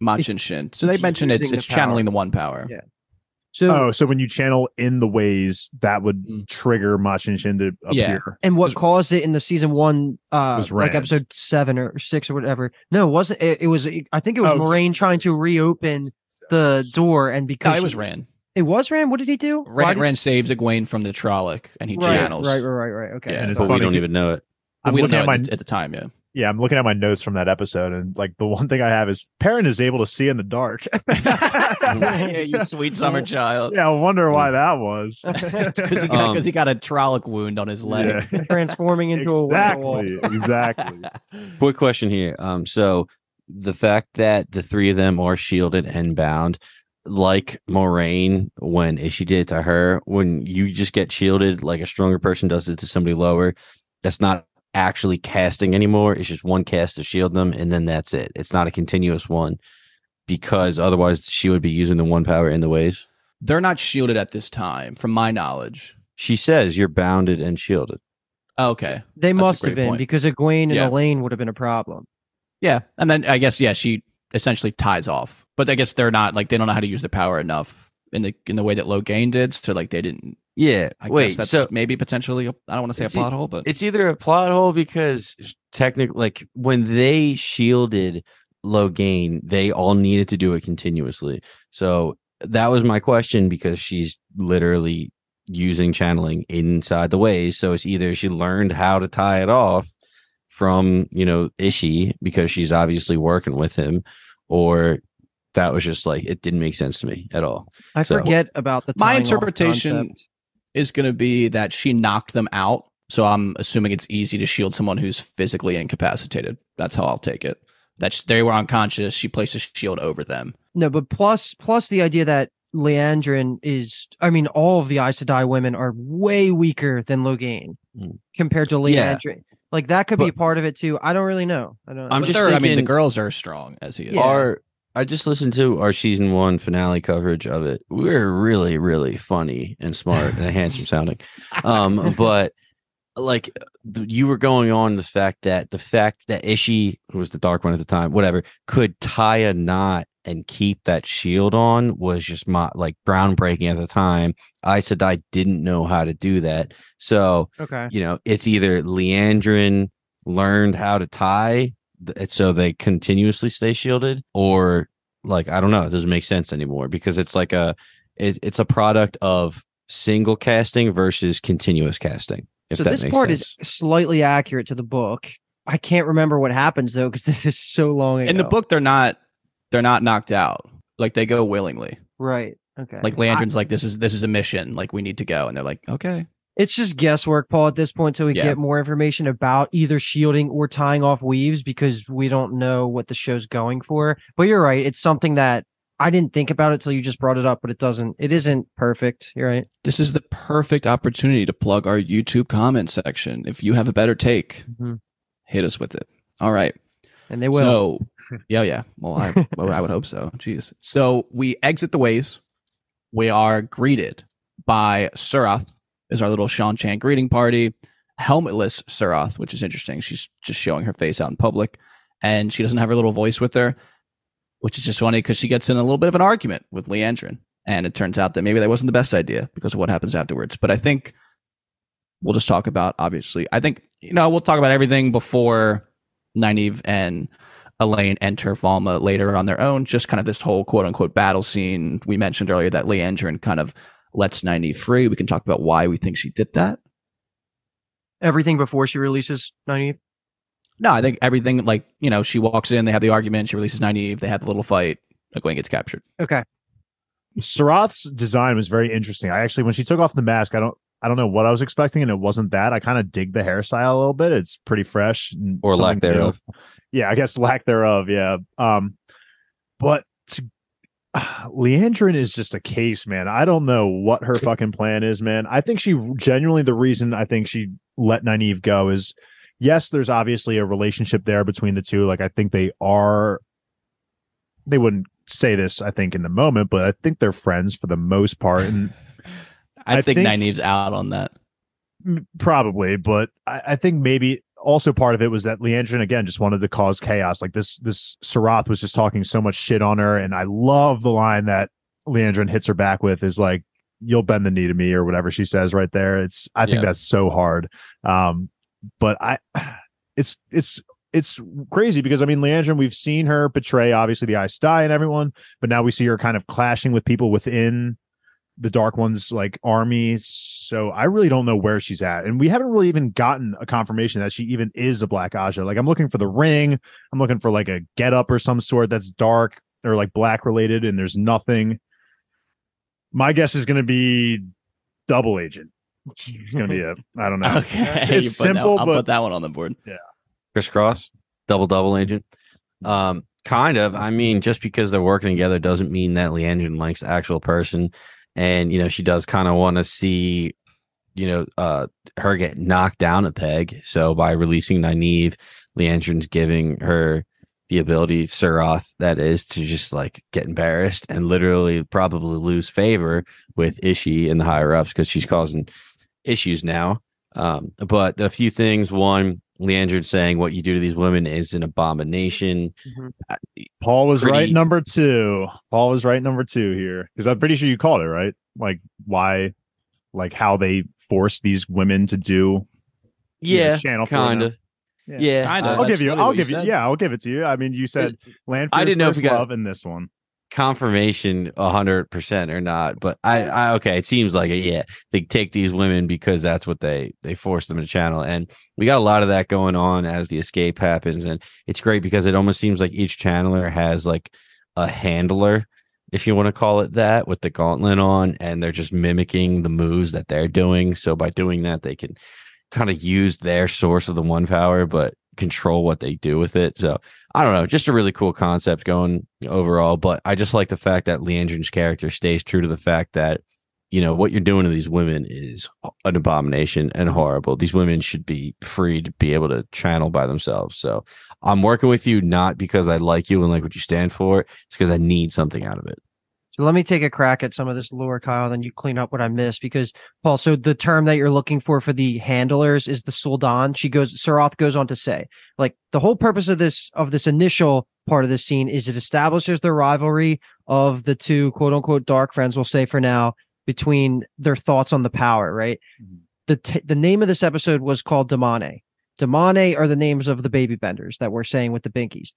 Machin Shin. So they She's mentioned it's using it's the channeling the one power. Yeah. So Oh, so when you channel in the ways that would Mm. trigger Machin Shin to appear. Yeah. appear. and what was- caused it in the season one, uh, Was like episode seven or six or whatever. No, it wasn't. It, it was. I think it was Oh, Moiraine trying to reopen the door, and because No, it was she- Rand. It was Rand. What did he do? Why Rand, did- Rand saves Egwene from the Trolloc, and he right, channels. right, right, right, right. Okay. Yeah, And it's but we don't even know it. I'm we don't know at at, my the, at the time. Yeah. yeah, I'm looking at my notes from that episode, and like the [LAUGHS] one thing I have is Perrin is able to see in the dark. [LAUGHS] yeah, you sweet summer [LAUGHS] child. Yeah, I wonder why that was. Because he, got- Um, 'cause he got a Trolloc wound on his leg. Yeah. Transforming into a werewolf. exactly, exactly. Quick question here. Um, so the fact that the three of them are shielded and bound, like Moiraine, when she did it to her, when you just get shielded, like a stronger person does it to somebody lower, that's not actually casting anymore. It's just one cast to shield them, and then that's it. It's not a continuous one because otherwise she would be using the one power in the ways. They're not shielded at this time, from my knowledge. She says you're bounded and shielded. Oh, okay. They That's must have been point. because Egwene and Yeah. Elayne would have been a problem. Yeah. And then I guess, yeah, she essentially ties off. But I guess they're not like they don't know how to use the power enough in the in the way that Logain did. So like they didn't Yeah. I wait. guess that's so maybe potentially I I don't want to say a It's e- plot hole, but it's either a plot hole because technically, like when they shielded Logain, they all needed to do it continuously. So that was my question because she's literally using channeling inside the ways. So it's either she learned how to tie it off from, you know, Ishi because she's obviously working with him, or that was just like it didn't make sense to me at all. I So- forget about the My interpretation- is going to be that she knocked them out. So I'm assuming it's easy to shield someone who's physically incapacitated. That's how I'll take it. That sh- they were unconscious. She placed a shield over them. No, but plus plus the idea that Liandrin is I mean, all of the Aes Sedai women are way weaker than Logain Mm. compared to Yeah. Liandrin. Like that could be part of it too. I don't really know. I don't I'm But just they're- I mean, the girls are strong as he is. Yeah. Our I just listened to our season one finale coverage of it. We're really, really funny and smart and handsome [LAUGHS] sounding. Um, but like th- you were going on the fact that the fact that Ishi, who was the dark one at the time, whatever, could tie a knot and keep that shield on was just my like groundbreaking at the time. I said I didn't know how to do that. So Okay. you know, it's either Liandrin learned how to tie th- so they continuously stay shielded, or like I don't know, it doesn't make sense anymore because it's like a it, it's a product of single casting versus continuous casting. If so that this makes part sense. is slightly accurate to the book. I can't remember what happens though because [LAUGHS] this is so long ago. In the book, they're not they're not knocked out. Like they go willingly. right? Okay. Like Liandrin's like this is this is a mission. Like we need to go, and they're like okay. it's just guesswork, Paul, at this point, so we Yeah. get more information about either shielding or tying off weaves because we don't know what the show's going for. But you're right; it's something that I didn't think about it till you just brought it up. But it doesn't. It isn't perfect. You're right. This is the perfect opportunity to plug our YouTube comment section. If you have a better take, Mhm. hit us with it. All right. And they will. So, yeah, yeah. Well, I, well, I would hope so. Jeez. So we exit the ways. We are greeted by Suroth, is our little Seanchan greeting party. Helmetless Suroth, which is interesting. She's just showing her face out in public, and she doesn't have her little voice with her, which is just funny because she gets in a little bit of an argument with Liandrin, and it turns out that maybe that wasn't the best idea because of what happens afterwards. But I think we'll just talk about obviously. I think you know we'll talk about everything before Nynaeve and Elayne enter Falme later on their own. Just kind of this whole quote unquote battle scene. We mentioned earlier that Liandrin kind of lets Nynaeve free. We can talk about why we think she did that. Everything before she releases Nynaeve. No, I think everything like, you know, she walks in, they have the argument, she releases Nynaeve, they have the little fight, Egwene gets captured. Okay. Suroth's design was very interesting. I actually, when she took off the mask, I don't, I don't know what I was expecting, and it wasn't that. I kind of dig the hairstyle a little bit. It's pretty fresh, and Or lack something new. thereof. Yeah, I guess lack thereof. Yeah. Um, but to, [SIGHS] Liandrin is just a case, man. I don't know what her fucking plan is, man. I think she genuinely the reason I think she let Nynaeve go is yes, there's obviously a relationship there between the two. Like I think they are they wouldn't say this, I think, in the moment, but I think they're friends for the most part. And [LAUGHS] I, I think, think- Nynaeve's out on that. Probably, but I, I think maybe also part of it was that Liandrin again just wanted to cause chaos. Like this, this Suroth was just talking so much shit on her, and I love the line that Liandrin hits her back with is like, "You'll bend the knee to me" or whatever she says right there. It's I think Yeah. that's so hard. Um, but I, [SIGHS] it's it's it's crazy because I mean, Liandrin, we've seen her betray obviously the Aes Sedai and everyone, but now we see her kind of clashing with people within the Dark One's like army. So I really don't know where she's at, and we haven't really even gotten a confirmation that she even is a Black Ajah. Like I'm looking for the ring, I'm looking for like a get up or some sort that's dark or like black related, and there's nothing. My guess is going to be double agent. It's going to be a I don't know. [LAUGHS] Okay, It's, it's put that- simple, I'll but put that one on the board. Yeah, crisscross, double double agent. Um, kind of. I mean, just because they're working together doesn't mean that Liandrin likes the actual person. And you know, she does kind of want to see, you know, uh, her get knocked down a peg. So by releasing Nynaeve, Liandrin's giving her the ability, Suroth, that is, to just like get embarrassed and literally probably lose favor with Ishi and the higher ups because she's causing issues now. Um, but a few things. One, Liandrin saying what you do to these women is an abomination. Paul was pretty- right number two. Paul was right number two here because I'm pretty sure you called it right. Like why, like how they force these women to do. you know, Yeah, channel kinda. Yeah. Yeah, Kinda. uh, I'll That's give you. I'll what you give you. said. Yeah, I'll give it to you. I mean, you said land. I didn't know if you got- love in this one. Confirmation a hundred percent or not, but I, I okay, it seems like it. Yeah, they take these women because that's what they they force them to channel, and we got a lot of that going on as the escape happens, and it's great because it almost seems like each channeler has like a handler, if you want to call it that, with the gauntlet on, and they're just mimicking the moves that they're doing. So by doing that, they can kind of use their source of the one power, but control what they do with it. So I don't know, just a really cool concept going overall. But I just like the fact that Liandrin's character stays true to the fact that, you know, what you're doing to these women is an abomination and horrible. These women should be free to be able to channel by themselves. So I'm working with you not because I like you and like what you stand for, it's because I need something out of it. So let me take a crack at some of this lore, Kyle, then you clean up what I missed. Because Paul, so the term that you're looking for for the handlers is the Suldan. She goes, Suroth goes on to say, like the whole purpose of this of this initial part of the scene is it establishes the rivalry of the two quote unquote dark friends, we'll say for now, between their thoughts on the power, right? Mhm. The t- the name of this episode was called Damane. Damane are the names of the baby benders that we're saying with the binkies.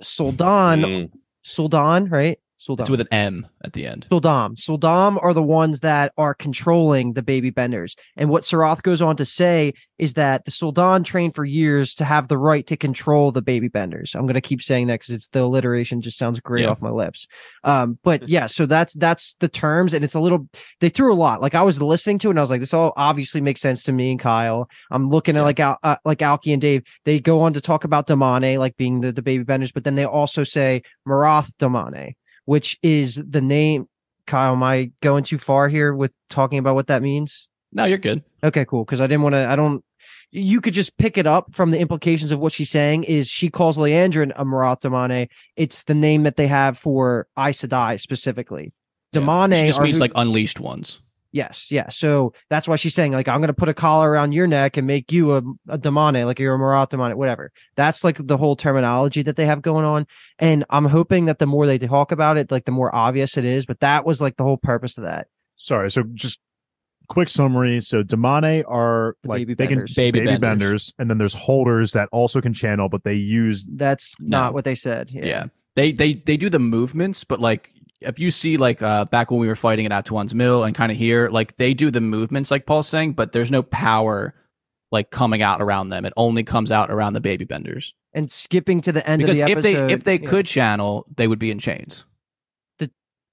Suldan, Mm. Suldan, right? Suldan. It's with an M at the end. Suldam. Suldam are the ones that are controlling the baby benders. And what Suroth goes on to say is that the Suldam trained for years to have the right to control the baby benders. I'm going to keep saying that because it's the alliteration just sounds great Yeah. off my lips. Um, but [LAUGHS] yeah, so that's that's the terms, and it's a little they threw a lot. Like I was listening to it, and I was like, this all obviously makes sense to me and Kyle. I'm looking at like Al, uh, like Alki and Dave. They go on to talk about Damane, like being the, the baby benders, but then they also say Marath Damane which is the name. Kyle, am I going too far here with talking about what that means? No, you're good. Okay, cool. Because I didn't want to. I don't. You could just pick it up from the implications of what she's saying. Is she calls Liandrin a Marath Damane? It's the name that they have for Aes Sedai specifically. Damane just means who- like unleashed ones. Yes, yeah. So that's why she's saying like I'm gonna put a collar around your neck and make you a, a damane, like you're a Marath damane, whatever. That's like the whole terminology that they have going on. And I'm hoping that the more they talk about it, like the more obvious it is. But that was like the whole purpose of that. Sorry. So just quick summary. So damane are The like baby they benders. can Baby baby, benders. benders. and then there's holders that also can channel, but they use That's No. not what they said. Yeah. They they they do the movements, but like if you see like uh back when we were fighting at Atuan's Mill and kind of here, like they do the movements like Paul's saying, but there's no power like coming out around them. It only comes out around the baby benders. And skipping to the end Because of the if episode, they if they yeah. could channel, they would be in chains. The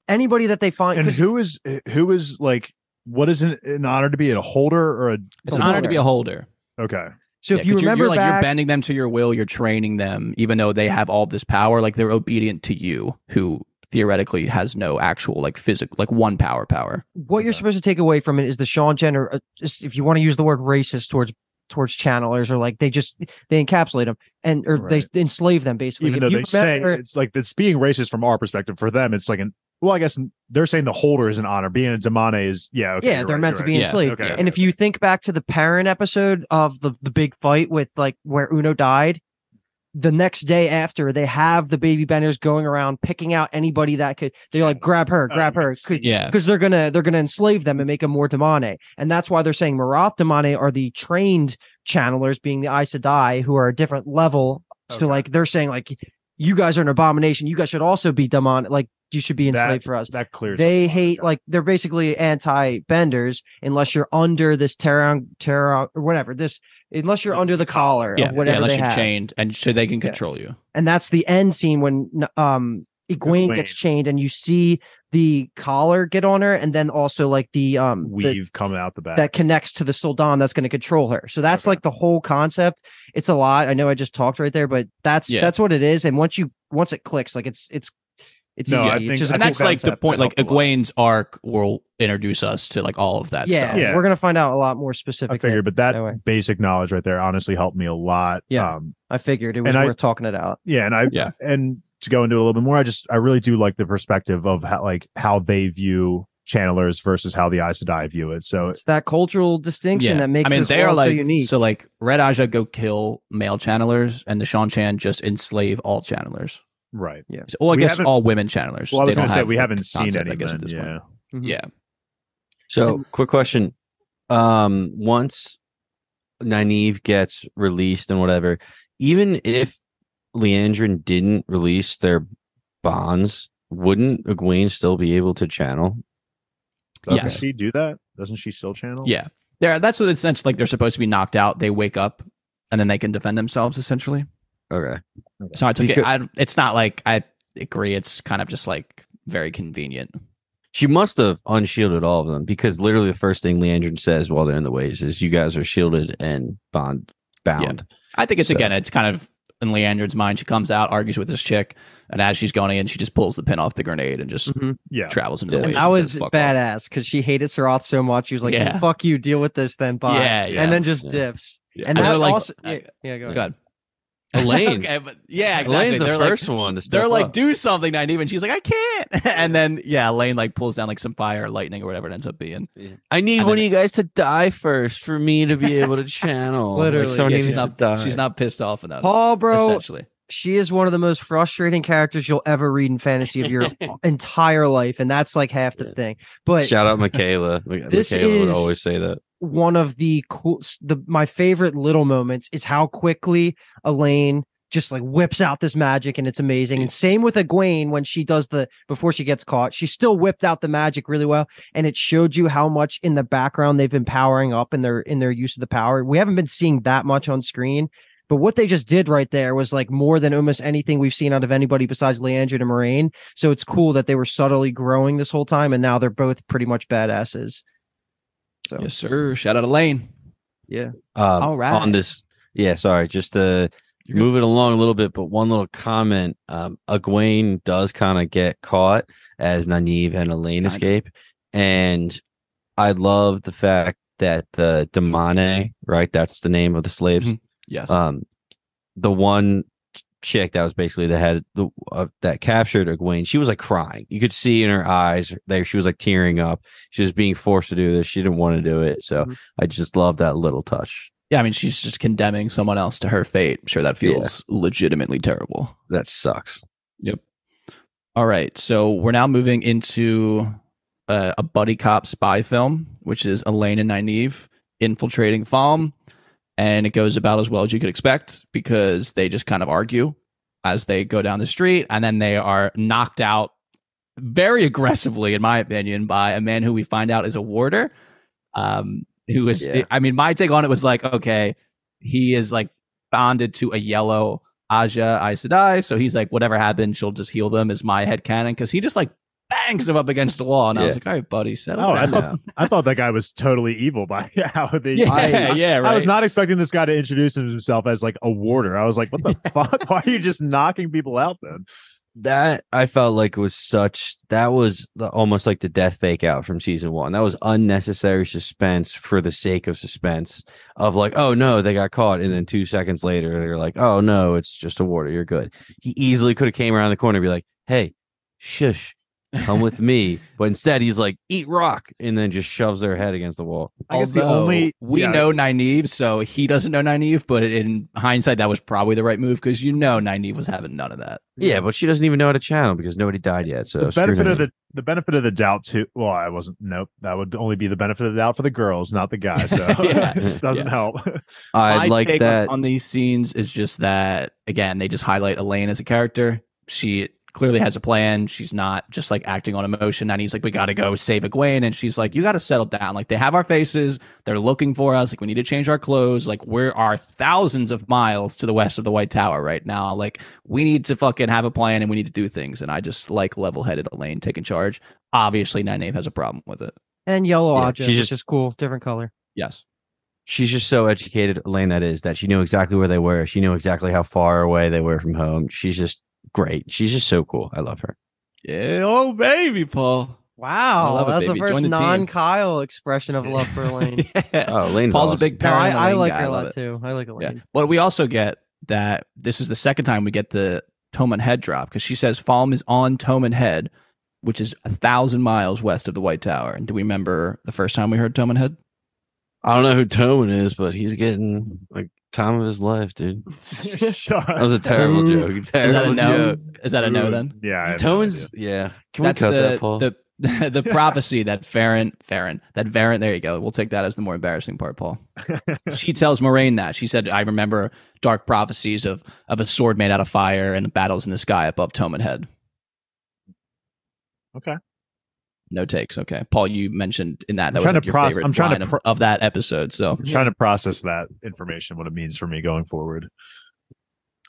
anybody that they find, and who is who is like what is it an honor to be a holder or a It's A an honor to be a holder. okay so Yeah, if you 'cause you're- remember you're, like back, you're bending them to your will, you're training them, even though they have all this power, like they're obedient to you, who theoretically has no actual like physical like one power power. what you're supposed to take away from it is the Seanchan, uh, if you want to use the word racist towards towards channelers, or like they just they encapsulate them and or Right. they enslave them basically. even If though you they say it's like it's being racist from our perspective for them it's like an well i guess they're saying the holder is an honor being a damane is yeah okay, yeah, they're right, meant to right. be Yeah, enslaved. okay, and if you think back to the parent episode of the the big fight with like where Uno died, the next day after they have the baby benders going around picking out anybody that could they're like grab her Oh, grab you her could Yeah. because they're gonna they're gonna enslave them and make them more damane and that's why they're saying Marath damane are the trained channelers being the Aes Sedai who are a different level Okay. so like they're saying like you guys are an abomination you guys should also be demon like you should be enslaved That- for us That clears. they up hate like they're basically anti-benders unless you're under this terror terror or whatever this unless you're under the collar Yeah, of yeah, whatever unless they you're have. chained and so they can Yeah. control you. and that's the end scene when um Egwene Egwene. gets chained and you see the collar get on her and then also like the um the- weave coming out the back. that connects to the Suldam that's going to control her. So that's Okay. like the whole concept. It's a lot. I know I just talked right there, but that's Yeah. that's what it is. And once you once it clicks, like it's it's it's No, easy. I think- just a and cool that's like the point. Like helped. Egwene's arc will introduce us to like all of that yeah, stuff. Yeah. we're gonna find out a lot more specific. I figured, but that that way. basic knowledge right there honestly helped me a lot. Yeah. Um, I figured it was and I- worth talking it out. yeah, and I Yeah. and to go into it a little bit more, I just I really do like the perspective of how like how they view channelers versus how the Aes Sedai view it. So It's that cultural distinction that makes I mean, this they are like so unique. so like Red Ajah go kill male channelers, and the Seanchan just enslave all channelers. Right. So, well, I We guess all women channelers. Well, I was going to say we haven't seen concept, any I guess, at this Yeah. point. Mhm. Yeah. So, quick question. Um, once Nynaeve gets released and whatever, even if Liandrin didn't release their bonds, wouldn't Egwene still be able to channel? Doesn't Yes. she do that? Doesn't she still channel? Yeah. There that's what it's sense like they're supposed to be knocked out. They wake up and then they can defend themselves essentially. Okay. So I took Because- it. I, it's not like I agree. It's kind of just like very convenient. She must have unshielded all of them because literally the first thing Liandrin says while they're in the ways is you guys are shielded and bond bound. I think it's So- again, it's kind of in Liandrin's mind. She comes out, argues with this chick, and as she's going in, she just pulls the pin off the grenade and just Mhm. Yeah. travels into Yeah. the And waves. that was says, "Fuck badass because she hated Suroth so much. She was like, Yeah. "Fuck you, deal with this then." Bye. Yeah, yeah. and then just Yeah. dips. Yeah. And And that like- also, uh, yeah, yeah, go ahead. Go ahead. Elayne. okay, but yeah, exactly. Elayne's the they're first like, one to step they're like, do something, Nynaeve, and she's like, I can't. [LAUGHS] and then yeah, Elayne like pulls down like some fire, or lightning, or whatever it ends up being. I need And one then- of you guys to die first for me to be able to channel. Literally. like someone Yeah, she's not. She's not pissed off enough. Paul, bro, essentially. She is one of the most frustrating characters you'll ever read in fantasy of your [LAUGHS] entire life, and that's like half the Yeah. thing. But Shout out Michaela. [LAUGHS] This Michaela would is- always say that. one of the cool, the my favorite little moments is how quickly Elayne just like whips out this magic and it's amazing. And same with Egwene when she does the before she gets caught, she still whipped out the magic really well, and it showed you how much in the background they've been powering up in their in their use of the power. We haven't been seeing that much on screen. But what they just did right there was like more than almost anything we've seen out of anybody besides Liandrin and Moiraine. So it's cool that they were subtly growing this whole time, and now they're both pretty much badasses. So Yes, sir. Shout out to Lane. yeah. Um, All right. On this, yeah. Sorry, just to You're good. move it along a little bit, but one little comment. Um, Egwene does kind of get caught as Nynaeve and Elayne Kinda. escape, and I love the fact that the Damane, right? That's the name of the slaves. Mhm. Yes. um the one chick that was basically the head the, uh, that captured Egwene, she was like crying. You could see in her eyes there she was like tearing up. She was being forced to do this. She didn't want to do it. So Mhm. I just love that little touch. yeah, I mean, she's just condemning someone else to her fate. I'm sure that feels legitimately terrible. That sucks. Yep. All right, so we're now moving into uh, a buddy cop spy film, which is Elayne and Nynaeve infiltrating Falme, and it goes about as well as you could expect because they just kind of argue as they go down the street, and then they are knocked out very aggressively, in my opinion, by a man who we find out is a warder. Um, who is, Yeah. I mean, my take on it was like, okay, he is like bonded to a yellow Ajah Aes Sedai. So he's like, whatever happened, she'll just heal them. Is my head canon because he just like bangs them up against the wall, and I was like, all right, buddy, settle Oh, I thought, I thought that guy was totally evil by [LAUGHS] how they. yeah, I- yeah, right. I was not expecting this guy to introduce himself as like a warder. I was like, what the [LAUGHS] fuck? Why are you just knocking people out then? That I felt like was such that was the, almost like the death fake out from season one. That was unnecessary suspense for the sake of suspense of like, oh no, they got caught, and then two seconds later they're like, oh no, it's just a warder, you're good. He easily could have came around the corner and be like, hey, shush, come with me. But instead, he's like, eat rock, and then just shoves their head against the wall. I guess the Although only- we yeah. know Nynaeve, so he doesn't know Nynaeve. But in hindsight, that was probably the right move because you know Nynaeve was having none of that. Yeah, but she doesn't even know how to channel because nobody died yet. So the benefit of the the benefit of the doubt too. Well, I wasn't. Nope, that would only be the benefit of the doubt for the girls, not the guys. So [LAUGHS] Yeah. [LAUGHS] it doesn't Yeah. help. [LAUGHS] I like take that. on, on these scenes is just that again they just highlight Elayne as a character. She clearly has a plan. She's not just like acting on emotion. And he's like, "We got to go save Egwene," and she's like, "You got to settle down." Like they have our faces. They're looking for us. Like we need to change our clothes. Like we are thousands of miles to the west of the White Tower right now. Like we need to fucking have a plan and we need to do things. And I just like level-headed Elayne taking charge. Obviously, Nynaeve has a problem with it. And yellow Yeah, object, she's which just- cool, different color. Yes. She's just so educated, Elayne. That is that she knew exactly where they were. She knew exactly how far away they were from home. She's just great. She's just so cool. I love her. Yeah. Oh, baby, Paul. Wow, love it, that's the first the non-Kyle expression of love for Elayne. [LAUGHS] yeah. Oh, Elayne's Paul's awesome. a big No. I, I like guy. her a lot too. I like Yeah. Elayne. But we also get that this is the second time we get the Toman Head drop because she says Falme is on Toman Head, which is a thousand miles west of the White Tower. And do we remember the first time we heard Toman Head? I don't know who Toman is, but he's getting like time of his life, dude. [LAUGHS] That was a terrible Ooh. joke. Is that a Terrible no? joke. Is that a no then? Yeah, I have no Toman's yeah. Can That's we cut the that, Paul? the [LAUGHS] the prophecy that Farron Farron that Farron. There you go. We'll take that as the more embarrassing part, Paul. [LAUGHS] she tells Moiraine that she said, "I remember dark prophecies of of a sword made out of fire and battles in the sky above Toman Head." Okay. No takes. Okay, Paul, you mentioned in that that I'm was like your proce- favorite I'm trying to line of, pro- of that episode. So, I'm trying to process that information, what it means for me going forward.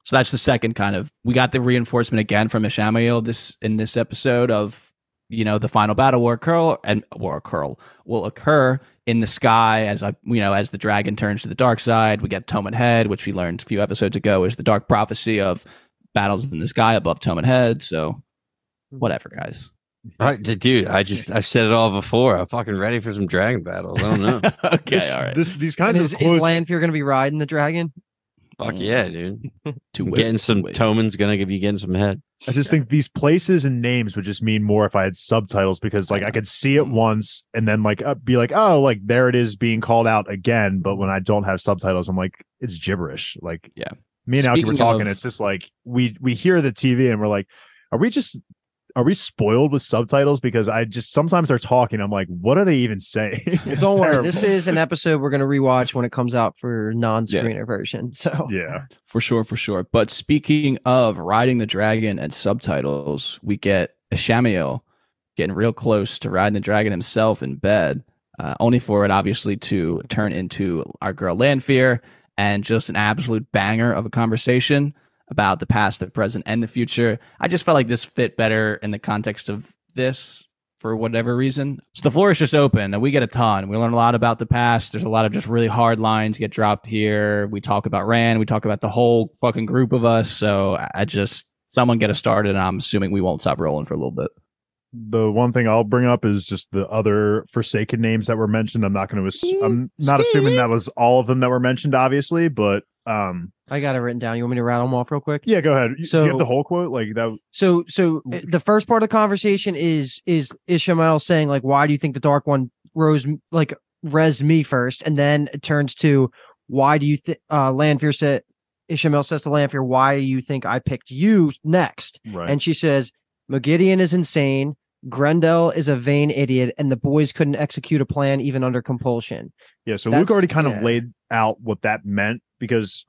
so that's the second kind of. We got the reinforcement again from Ishamael this in this episode of you know the final battle will occur and will occur will occur in the sky as I you know as the dragon turns to the dark side. We get Toman Head, which we learned a few episodes ago is the dark prophecy of battles in the sky above Toman Head. So, hmm. whatever, guys. Right, dude. I just I've said it all before. I'm fucking ready for some dragon battles. I don't know. [LAUGHS] okay, This- all right. This, these kinds is, of is quotes. Lanfear going to be riding the dragon? Fuck yeah, dude. [LAUGHS] Two Getting some two ways. Toman's gonna give you getting some head. I just think these places and names would just mean more if I had subtitles because like I could see it once and then like uh, be like, oh, like there it is being called out again. But when I don't have subtitles, I'm like, it's gibberish. Like, Yeah. me and Alki were talking. of- it's just like we we hear the TV and we're like, are we just are we spoiled with subtitles? Because I just sometimes they're talking. I'm like, what are they even saying? [LAUGHS] It's Don't worry, this is an episode we're going to rewatch when it comes out for non-screener version. [LAUGHS] So yeah. For sure, for sure. But speaking of riding the dragon and subtitles, we get Ishamael getting real close to riding the dragon himself in bed, uh, only for it obviously to turn into our girl Lanfear and just an absolute banger of a conversation about the past, the present, and the future. I just felt like this fit better in the context of this for whatever reason. So the floor is just open and we get a ton. We learn a lot about the past. There's a lot of just really hard lines get dropped here. We talk about Rand. We talk about the whole fucking group of us. So I- I just, someone get us started and I'm assuming we won't stop rolling for a little bit. the one thing I'll bring up is just the other Forsaken names that were mentioned. I'm not going to. I'm not assuming that was all of them that were mentioned, obviously, but um, I got it written down. You want me to rattle them off real quick? yeah. Go ahead. You, So- you have the whole quote, like that. So so uh, the first part of the conversation is is Ishamael saying like why do you think the dark one rose like res me first and then it turns to why do you think uh Lanfear said Ishamael says to Lanfear why do you think I picked you next Right. and she says Moghedien is insane Graendal is a vain idiot and the boys couldn't execute a plan even under compulsion yeah. So that's- Luke already kind yeah. of laid out what that meant because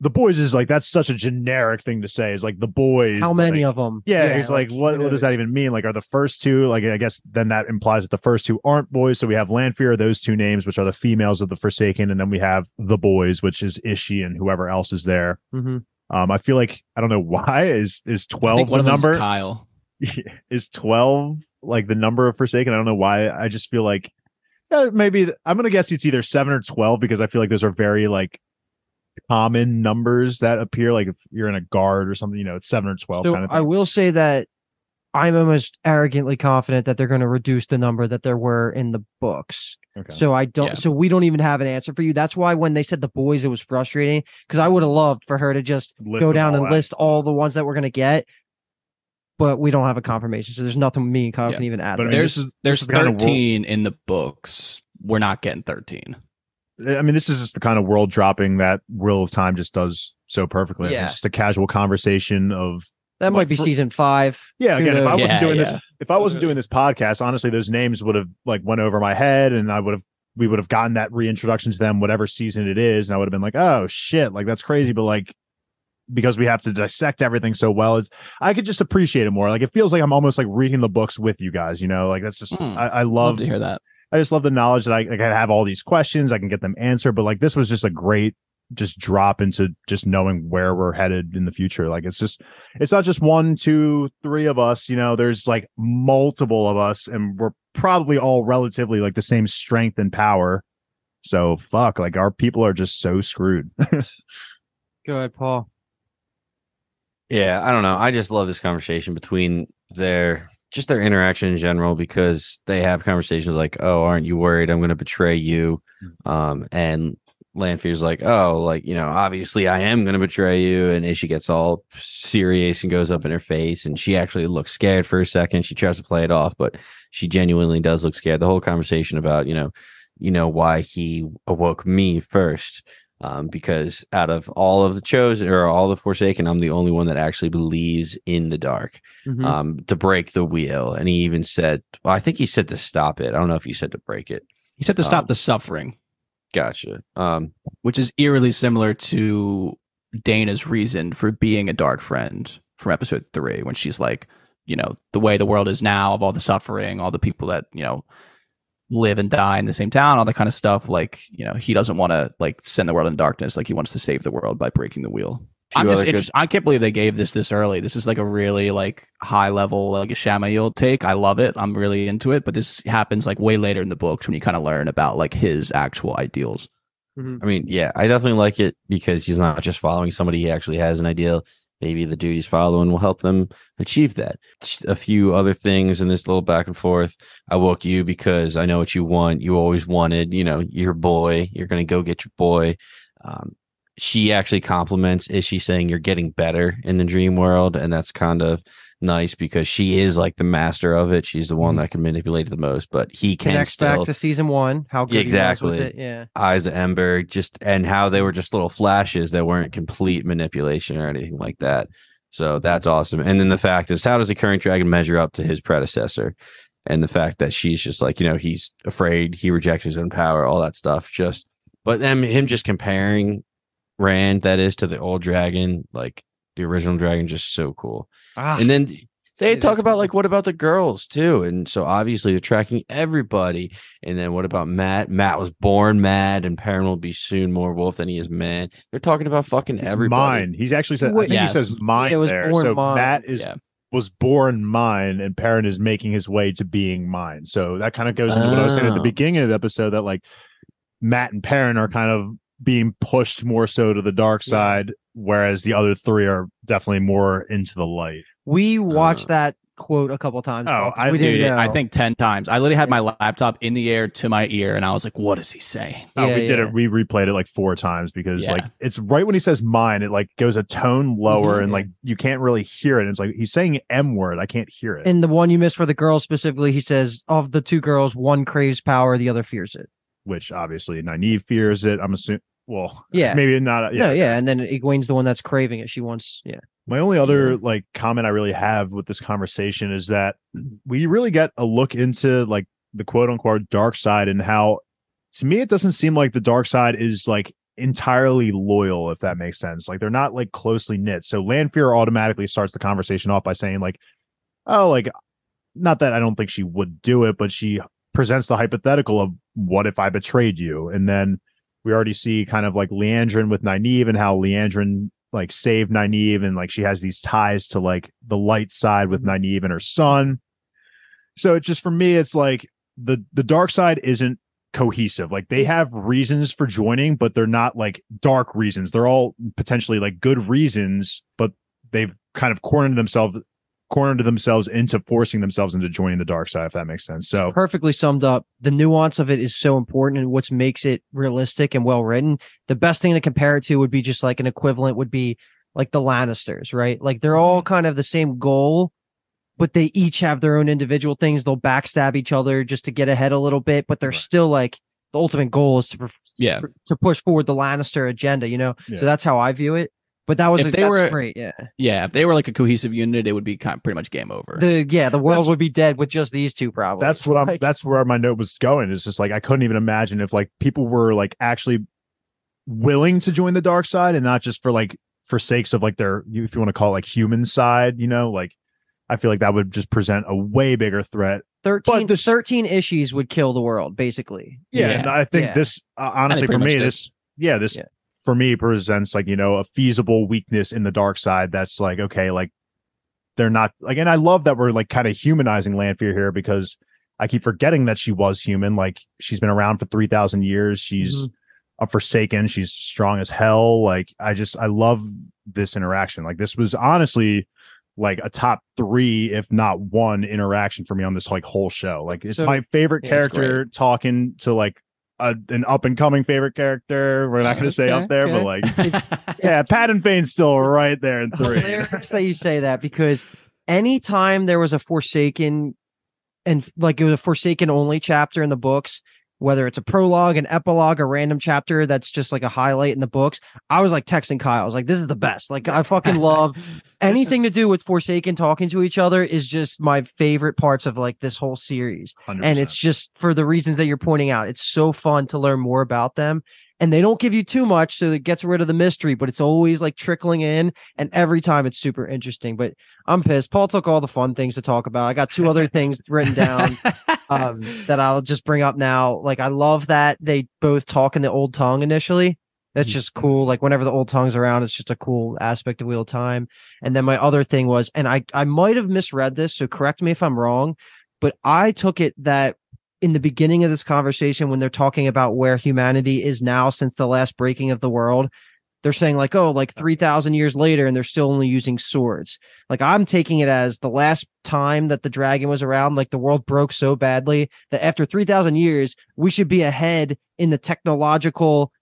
the boys is like that's such a generic thing to say. Is like the boys. how many like, of them Yeah, he's like, what, what does that even mean? Like, are the first two like? I guess then that implies that the first two aren't boys. So we have Lanfear, those two names, which are the females of the Forsaken, and then we have the boys, which is Ishi and whoever else is there. Mhm. Um, I feel like I don't know [LAUGHS] why is is I twelve think one the of number? Kyle. [LAUGHS] is 12 like the number of Forsaken? I don't know why. I just feel like yeah, maybe I'm gonna guess it's either seven or 12 because I feel like those are very like common numbers that appear. Like if you're in a guard or something, you know, it's seven or 12 So kind of I will say that I'm almost arrogantly confident that they're going to reduce the number that there were in the books. Okay. So I don't. Yeah. So we don't even have an answer for you. That's why when they said the boys, it was frustrating because I would have loved for her to just List go down and out. list all the ones that we're going to get. But we don't have a confirmation, so there's nothing me and Kyle Yeah. can even add. But I mean, there's this is- there's this is the kind of world- 13 in the books. We're not getting 13. I mean, this is just the kind of world dropping that Wheel of Time just does so perfectly. I mean, Yeah. It's just a casual conversation of that might like, be for- season five. yeah. Who Again, if I knows? wasn't Yeah, doing yeah. this, if I wasn't doing this podcast, honestly, those names would have like went over my head, and I would have we would have gotten that reintroduction to them, whatever season it is, and I would have been like, oh shit, like that's crazy. But like because we have to dissect everything so well, it's I could just appreciate it more. Like it feels like I'm almost like reading the books with you guys. You know, like that's just Hmm. I, I Love love to hear that. I just love the knowledge that I, I can have all these questions. I can get them answered. But like this was just a great just drop into just knowing where we're headed in the future. Like it's just it's not just one, two, three of us. You know, there's like multiple of us, and we're probably all relatively like the same strength and power. So fuck, like our people are just so screwed. [LAUGHS] Go ahead, Paul. Yeah, I don't know. I just love this conversation between their just their interaction in general because they have conversations like, "Oh, aren't you worried I'm going to betray you?" Um, and Lanfear's like, "Oh, like you know, obviously I am going to betray you." And Ishi gets all serious and goes up in her face, and she actually looks scared for a second. She tries to play it off, but she genuinely does look scared. The whole conversation about you know, you know why he awoke me first um, because out of all of the chosen or all the Forsaken, I'm the only one that actually believes in the dark Mhm. um, to break the wheel. And he even said, well, I think he said to stop it. I don't know if he said to break it. He said to stop Um, the suffering, Gotcha. Um, which is eerily similar to Dana's reason for being a dark friend from episode three, when she's like, you know, the way the world is now, of all the suffering, all the people that, you know, live and die in the same town, all that kind of stuff. Like, you know, he doesn't want to like send the world in darkness. Like he wants to save the world by breaking the wheel. I'm just good- interested. I can't believe they gave this this early. This is like a really like high level like a Shamail take. I love it. I'm really into it. But this happens like way later in the books when you kind of learn about like his actual ideals. Mhm. I mean, yeah, I definitely like it because he's not just following somebody. He actually has an ideal. Maybe the duties following will help them achieve that. A few other things in this little back and forth. I woke you because I know what you want. You always wanted, you know, your boy. You're going to go get your boy. Um, she actually compliments is she saying you're getting better in the dream world and that's kind of nice because she is like the master of it she's the one Mhm. that can manipulate the most but he can Connects still back to season one. How good he was Exactly. with it. Yeah. eyes of Ember, just and how they were just little flashes that weren't complete manipulation or anything like that. So that's awesome. And then the fact is, how does the current dragon measure up to his predecessor? And the fact that she's just like, you know, he's afraid, he rejects his own power, all that stuff. Just, but then him just comparing Rand, that is, to the old dragon, like the original dragon, just so cool. Ah, And then they talk about cool. like what about the girls too and so obviously they're tracking everybody and then what about Mat Mat was born mad and Perrin will be soon more wolf than he is man they're talking about fucking It's everybody mine. He's actually said. I think yes. he says mine It was there. born so mine. Mat is Yeah. was born mine, and Perrin is making his way to being mine. So that kind of goes into what I was saying at the Oh. beginning of the episode that like Mat and Perrin are kind of being pushed more so to the dark Yeah. side, whereas the other three are definitely more into the light. we watched Uh, that quote a couple times. Oh, I- we didn't Dude. I think 10 times. I literally had my laptop in the air to my ear and I was like, what does he say? Oh, Yeah, we did it. We replayed it like four times because Yeah. like it's right when he says mine, it like goes a tone lower Mhm. and like you can't really hear it. It's like he's saying M word. I can't hear it. And the one you missed for the girls specifically, he says of the two girls, one craves power, the other fears it. which obviously Nynaeve fears it. I'm assuming. Well, Yeah. [LAUGHS] maybe not. Uh, yeah, yeah. And then Egwene's the one that's craving it. She wants, yeah. My only other like comment I really have with this conversation is that we really get a look into like the quote unquote dark side and how to me it doesn't seem like the dark side is like entirely loyal, if that makes sense. Like they're not like closely knit. So Lanfear automatically starts the conversation off by saying, like, oh, like not that I don't think she would do it, but she presents the hypothetical of what if I betrayed you? And then we already see kind of like Liandrin with Nynaeve and how Liandrin like saved Nynaeve and like she has these ties to like the light side with mm-hmm. Nynaeve and her son. So it just for me, it's like the the dark side isn't cohesive. Like they have reasons for joining, but they're not like dark reasons. They're all potentially like good reasons, but they've kind of cornered themselves cornered themselves into forcing themselves into joining the dark side, if that makes sense. So Perfectly summed up. The nuance of it is so important and what makes it realistic and well written. The best thing to compare it to would be just like an equivalent would be like the Lannisters, right? Like they're all mm-hmm. kind of the same goal, but they each have their own individual things. They'll backstab each other just to get ahead a little bit, but they're Right. still like the ultimate goal is to perf- Yeah. to push forward the Lannister agenda. You know, Yeah. so that's how I view it. But that was If a, they that's were- great. Yeah, Yeah. If they were like a cohesive unit, it would be kind of pretty much game over. the yeah the world That's- would be dead with just these two. Probably. that's what I'm. Like, That's where my note was going. It's just like I couldn't even imagine if like people were like actually willing to join the dark side and not just for like for sakes of like their if you want to call it like human side. You know, like I feel like that would just present a way bigger threat. 13, this- 13 issues would kill the world, basically. Yeah, Yeah. and I think Yeah. this uh, honestly pretty for me did. this yeah this Yeah. For me presents like you know a feasible weakness in the dark side that's like okay like they're not like and I love that we're like kind of humanizing Lanfear here because I keep forgetting that she was human. Like she's been around for 3000 years. She's Mm-hmm. a forsaken. She's strong as hell. Like I just I love this interaction. Like this was honestly like a top three, if not one interaction for me on this like whole show. Like it's So- my favorite Yeah, character talking to like a, an up and coming favorite character. We're not going to oh, say Okay, up there, okay. but like, [LAUGHS] [LAUGHS] yeah, Padan Fain's still right there in three. hilarious that you say that because anytime there was a Forsaken and like it was a Forsaken only chapter in the books, whether it's a prologue, an epilogue, a random chapter that's just like a highlight in the books, I was like texting Kyle. I was like, this is the best. Like I fucking [LAUGHS] love anything to do with Forsaken talking to each other is just my favorite parts of like this whole series. 100%. And it's just for the reasons that you're pointing out. It's so fun to learn more about them. And they don't give you too much, so it gets rid of the mystery, but it's always like trickling in. And every time it's super interesting. But I'm pissed. Paul took all the fun things to talk about. I got two other things [LAUGHS] written down um, that I'll just bring up now. Like, I love that they both talk in the old tongue initially. That's just cool. Like, whenever the old tongue's around, it's just a cool aspect of Wheel of Time. And then my other thing was, and I, I might have misread this, so correct me if I'm wrong, but I took it that in the beginning of this conversation, when they're talking about where humanity is now since the last breaking of the world, they're saying like, oh, like uh-huh. 3,000 years later, and they're still only using swords. Like, I'm taking it as the last time that the dragon was around, like the world broke so badly that after 3,000 years, we should be ahead in the technological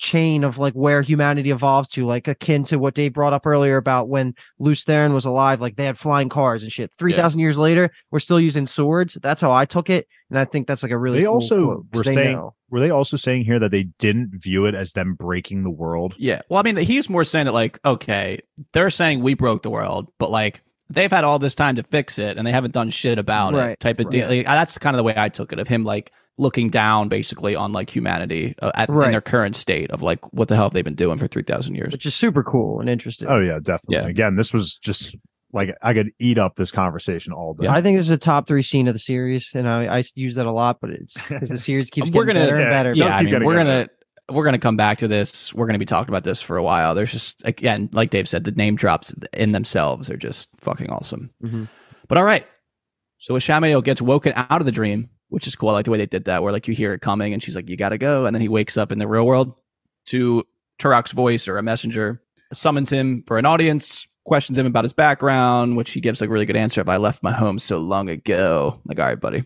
chain of like where humanity evolves to, like akin to what Dave brought up earlier about when Lews Therin was alive, like they had flying cars and shit. 3,000 years later, we're still using swords. That's how I took it. And I think that's like a really They cool also quote, 'cause were they saying- know. Were they also saying here that they didn't view it as them breaking the world? Yeah. Well, I mean, he's more saying it like, okay, they're saying we broke the world, but like they've had all this time to fix it and they haven't done shit about Right, it type of deal. Like, that's kind of the way I took it of him like looking down basically on like humanity uh, at, Right. in their current state of like what the hell have they been doing for 3,000 years? which is super cool and interesting. Oh yeah, definitely. Yeah. Again, this was just like I could eat up this conversation all day. I think this is a top three scene of the series, and I, I use that a lot, but it's because the [LAUGHS] series keeps We're getting gonna- better and yeah, better. does yeah, I mean, getting we're better. gonna we're gonna come back to this. We're gonna be talking about this for a while. There's just again, like Dave said, the name drops in themselves are just fucking awesome. Mhm. But all right, so Ishamael gets woken out of the dream, which is cool. I like the way they did that, where like you hear it coming, and she's like, "You gotta go," and then he wakes up in the real world to Turak's voice or a messenger summons him for an audience. Questions him about his background, which he gives like a really good answer. If I left my home so long ago, like, all right, buddy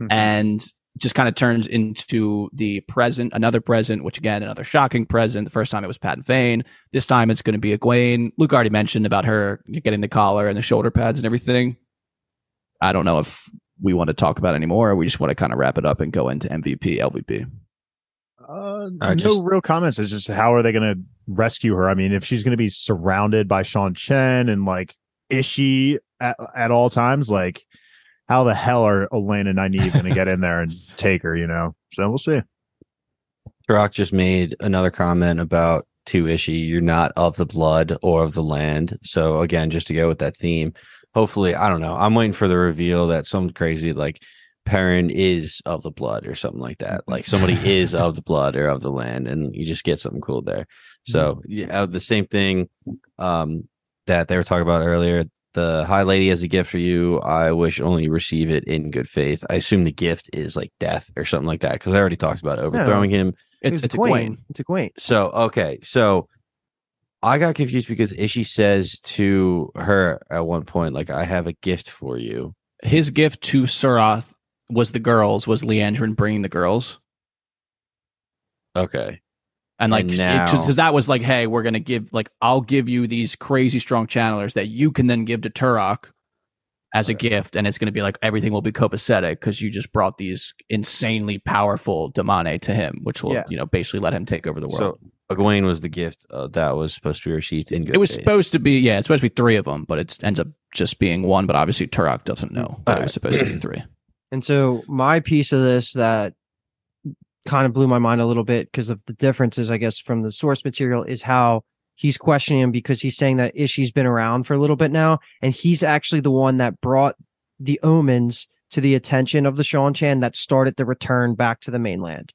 Mhm. and just kind of turns into the present, another present, which again, another shocking present. The first time it was Padan Fain. This time it's going to be Egwene. Luke already mentioned about her getting the collar and the shoulder pads and everything. I don't know if we want to talk about anymore or we just want to kind of wrap it up and go into MVP, LVP. Uh, I no just- real comments. It's just how are they going to rescue her? I mean, if she's going to be surrounded by Seanchan and like Ishi at, at all times, like how the hell are Elayne and Nynaeve going to get in there and [LAUGHS] take her? You know, so we'll see. Turak just made another comment about to Ishi, you're not of the blood or of the land. So again, just to go with that theme, hopefully, I don't know. I'm waiting for the reveal that some crazy like Perrin is of the blood or something like that. Like somebody [LAUGHS] is of the blood or of the land, and you just get something cool there. So yeah, the same thing um, that they were talking about earlier. The High Lady has a gift for you. I wish only you receive it in good faith. I assume the gift is like death or something like that because I already talked about overthrowing him. It's, it's Egwene. It's a Egwene. So okay, so I got confused because Ishi says to her at one point, like, "I have a gift for you." His gift to Suroth was the girls, was Liandrin bringing the girls. Okay, And like, And now- because that was like, hey, we're gonna give, like, I'll give you these crazy strong channelers that you can then give to Turak, as a gift, and it's going to be like everything will be copacetic because you just brought these insanely powerful Damane to him, which will Yeah. you know basically let him take over the world. So Egwene was the gift uh, that was supposed to be received in good it was faith. supposed to be yeah, it's supposed to be three of them, but it ends up just being one. But obviously Turak doesn't know that it was supposed to be three. [CLEARS THROAT] And so my piece of this that kind of blew my mind a little bit because of the differences, I guess, from the source material is how he's questioning him because he's saying that Ishi's been around for a little bit now, and he's actually the one that brought the omens to the attention of the Seanchan that started the return back to the mainland.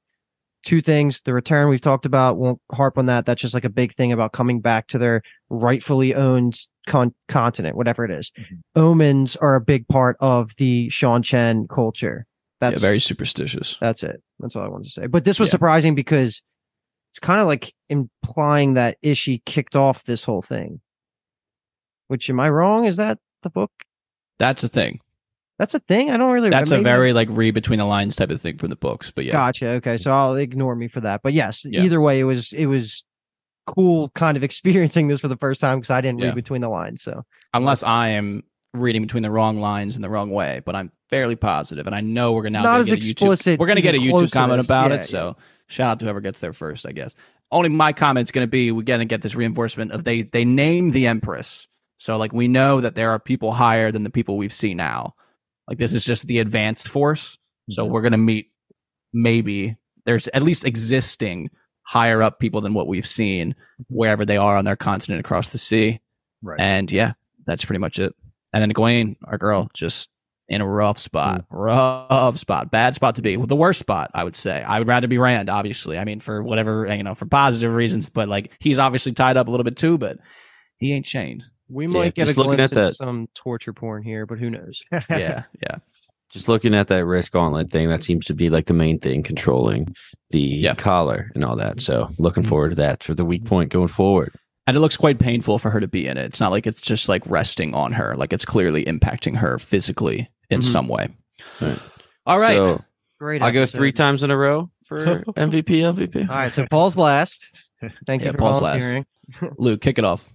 Two things: the return we've talked about. Won't harp on that. That's just like a big thing about coming back to their rightfully owned con- continent, whatever it is. Mhm. Omens are a big part of the Seanchan culture. Yeah, That's very superstitious. that's it. That's all I wanted to say. But this was Yeah. surprising because it's kind of like implying that Ishi kicked off this whole thing. Which am I wrong? Is that the book? That's a thing. That's a thing. I don't really. That's a very like read between the lines type of thing from the books. But yeah, gotcha. Okay, so I'll ignore me for that. But yes, Yeah. either way, it was it was cool, kind of [LAUGHS] experiencing this for the first time because I didn't Yeah. read between the lines. So unless I am reading between the wrong lines in the wrong way, but I'm fairly positive. and I know we're gonna now not as get a YouTube. explicit We're gonna get a YouTube comment about Yeah, it. So shout out to whoever gets there first, I guess. Only my comment's gonna be we're gonna get this reinforcement of they they name the Empress, so like we know that there are people higher than the people we've seen now. Like this is just the advanced force, so Mhm. we're gonna meet maybe there's at least existing higher up people than what we've seen wherever they are on their continent across the sea. Right. And yeah, that's pretty much it. And then Egwene, our girl, just in a rough spot, rough spot, bad spot to be. Well, the worst spot, I would say. I would rather be Rand, obviously. I mean, for whatever you know, for positive reasons, but like he's obviously tied up a little bit too, but he ain't chained. We might get a just looking glimpse at into that- some torture porn here, but who knows? [LAUGHS] Yeah, yeah, just looking at that risk gauntlet thing, that seems to be like the main thing controlling the Yeah. collar and all that. So looking Mhm. forward to that for the weak point going forward. and it looks quite painful for her to be in it. It's not like it's just like resting on her; like it's clearly impacting her physically in Mhm. some way. Right. All right, So Great. I'll go three times in a row for [LAUGHS] MVP, MVP. All right, so Paul's last. Thank Yeah, you for Paul's last. volunteering. [LAUGHS] Luke, kick it off.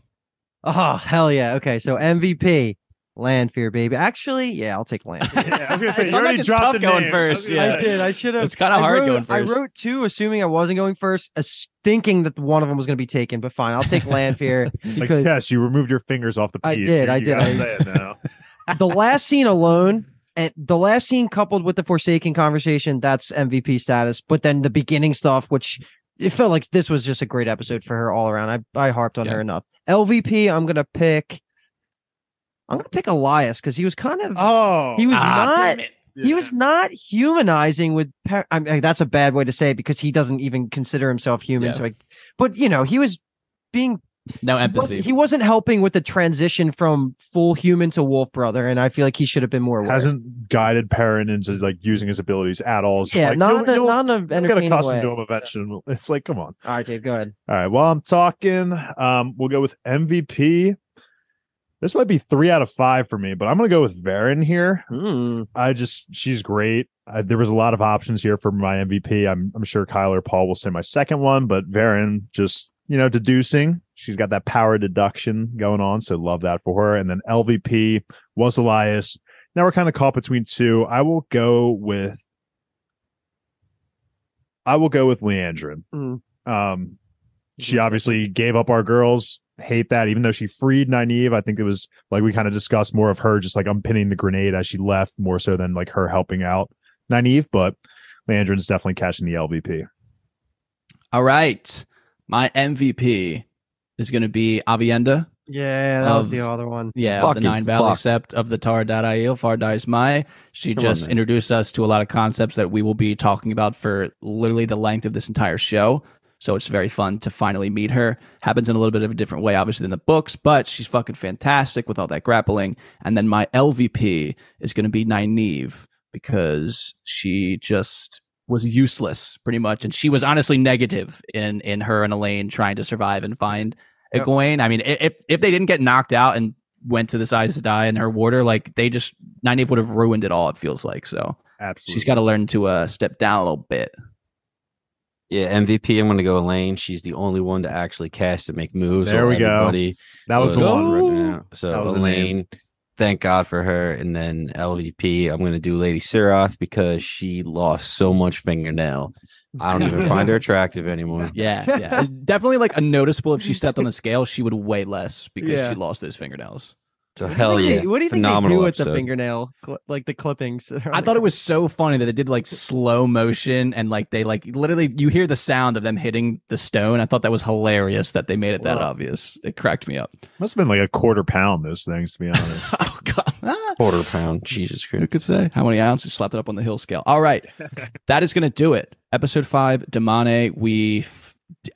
Oh hell yeah! Okay, so MVP, Lanfear, baby. Actually, yeah, I'll take Land. [LAUGHS] Yeah, I was gonna say, It's you not already just dropped tough the going name. first, I was gonna yeah. I did. I should have. It's kinda I hard wrote- going first. I wrote two, assuming I wasn't going first, as- thinking that one of them was going to be taken. But fine, I'll take [LAUGHS] Lanfear. It's like, yes, you removed your fingers off the I page. did, You- I did, I- say it now. [LAUGHS] the last scene alone, and the last scene coupled with the Forsaken conversation, that's MVP status. But then the beginning stuff, which it felt like this was just a great episode for her all around. I I harped on Yeah. her enough. LVP, I'm gonna pick. I'm gonna pick Elyas because he was kind of Oh, he was Ah, not damn it. he was not humanizing with par- I mean, that's a bad way to say it because he doesn't even consider himself human Yeah. so I, but you know he was being No he empathy. wasn't, he wasn't helping with the transition from full human to wolf brother and i feel like he should have been more aware. hasn't guided Perrin into like using his abilities at all. So, yeah like, not you'll- in a, you'll- not in a you'll get entertaining accustomed way. to him eventually. [LAUGHS] It's like, come on. all right dave go ahead All right. While I'm talking, um, we'll go with MVP. This might be three out of five for me, but I'm gonna go with Verin here. Hmm. I just she's great. I, there was a lot of options here for my MVP. I'm I'm sure Kyler Paul will say my second one, but Verin just you know deducing. She's got that power deduction going on, so love that for her. And then LVP was Elyas. Now we're kind of caught between two. I will go with. I will go with Liandrin. Mm. Um, she obviously gave up our girls. Hate that, even though she freed Nynaeve. I think it was like we kind of discussed more of her just like unpinning the grenade as she left, more so than like her helping out Nynaeve. But Liandrin's definitely catching the LVP. All right. My MVP is going to be Aviendha. yeah that was the other one Yeah, of the Fucking Nine Valley fuck. Sept of the Tar Far Fardais Mai. She Come just man. introduced us to a lot of concepts that we will be talking about for literally the length of this entire show. So it's very fun to finally meet her. Happens in a little bit of a different way, obviously, than the books, but she's fucking fantastic with all that grappling. And then my LVP is going to be Nynaeve because she just was useless pretty much. And she was honestly negative in, in her and Elayne trying to survive and find Yep. Egwene. I mean, if, if they didn't get knocked out and went to the size to die in her water, like they just, Nynaeve would have ruined it all, it feels like. So Absolutely. she's got to learn to uh, step down a little bit. Yeah, MVP. I'm going to go Elayne. She's the only one to actually cast and make moves. There we go. that was the was one. Go. ripping. So That was the Elayne, thank God for her. And then LVP, I'm gonna do Lady Suroth because she lost so much fingernail. I don't even find her [LAUGHS] attractive anymore. Yeah, yeah. Definitely like a noticeable if she stepped on the scale, she would weigh less because Yeah. she lost those fingernails. So What do you hell think yeah, they- what do you think they do with the fingernail, cl- like the clippings? that are I thought it was so funny that they did like slow motion and like they like literally you hear the sound of them hitting the stone. I thought that was hilarious that they made it that Wow. obvious. It cracked me up. Must have been like a quarter pound. Those things, to be [LAUGHS] honest. Oh god. Ah. quarter pound. Jesus Who Christ. could say how many ounces slapped it up on the hill scale? All right, [LAUGHS] that is going to do it. Episode five, Damane. We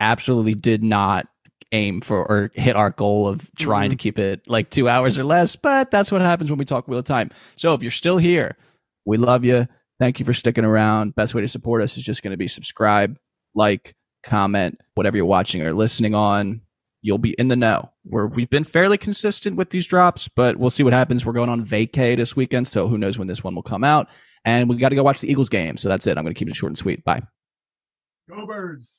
absolutely did not aim for or hit our goal of trying to mm-hmm. keep it like two hours or less, but that's what happens when we talk Wheel of Time. So if you're still here, we love you. Thank you for sticking around. Best way to support us is just going to be subscribe, like, comment, whatever you're watching or listening on. You'll be in the know. Where we've been fairly consistent with these drops, but we'll see what happens. We're going on vacay this weekend, so who knows when this one will come out. And we got to go watch the Eagles game. So that's it. I'm going to keep it short and sweet. Bye. Go birds.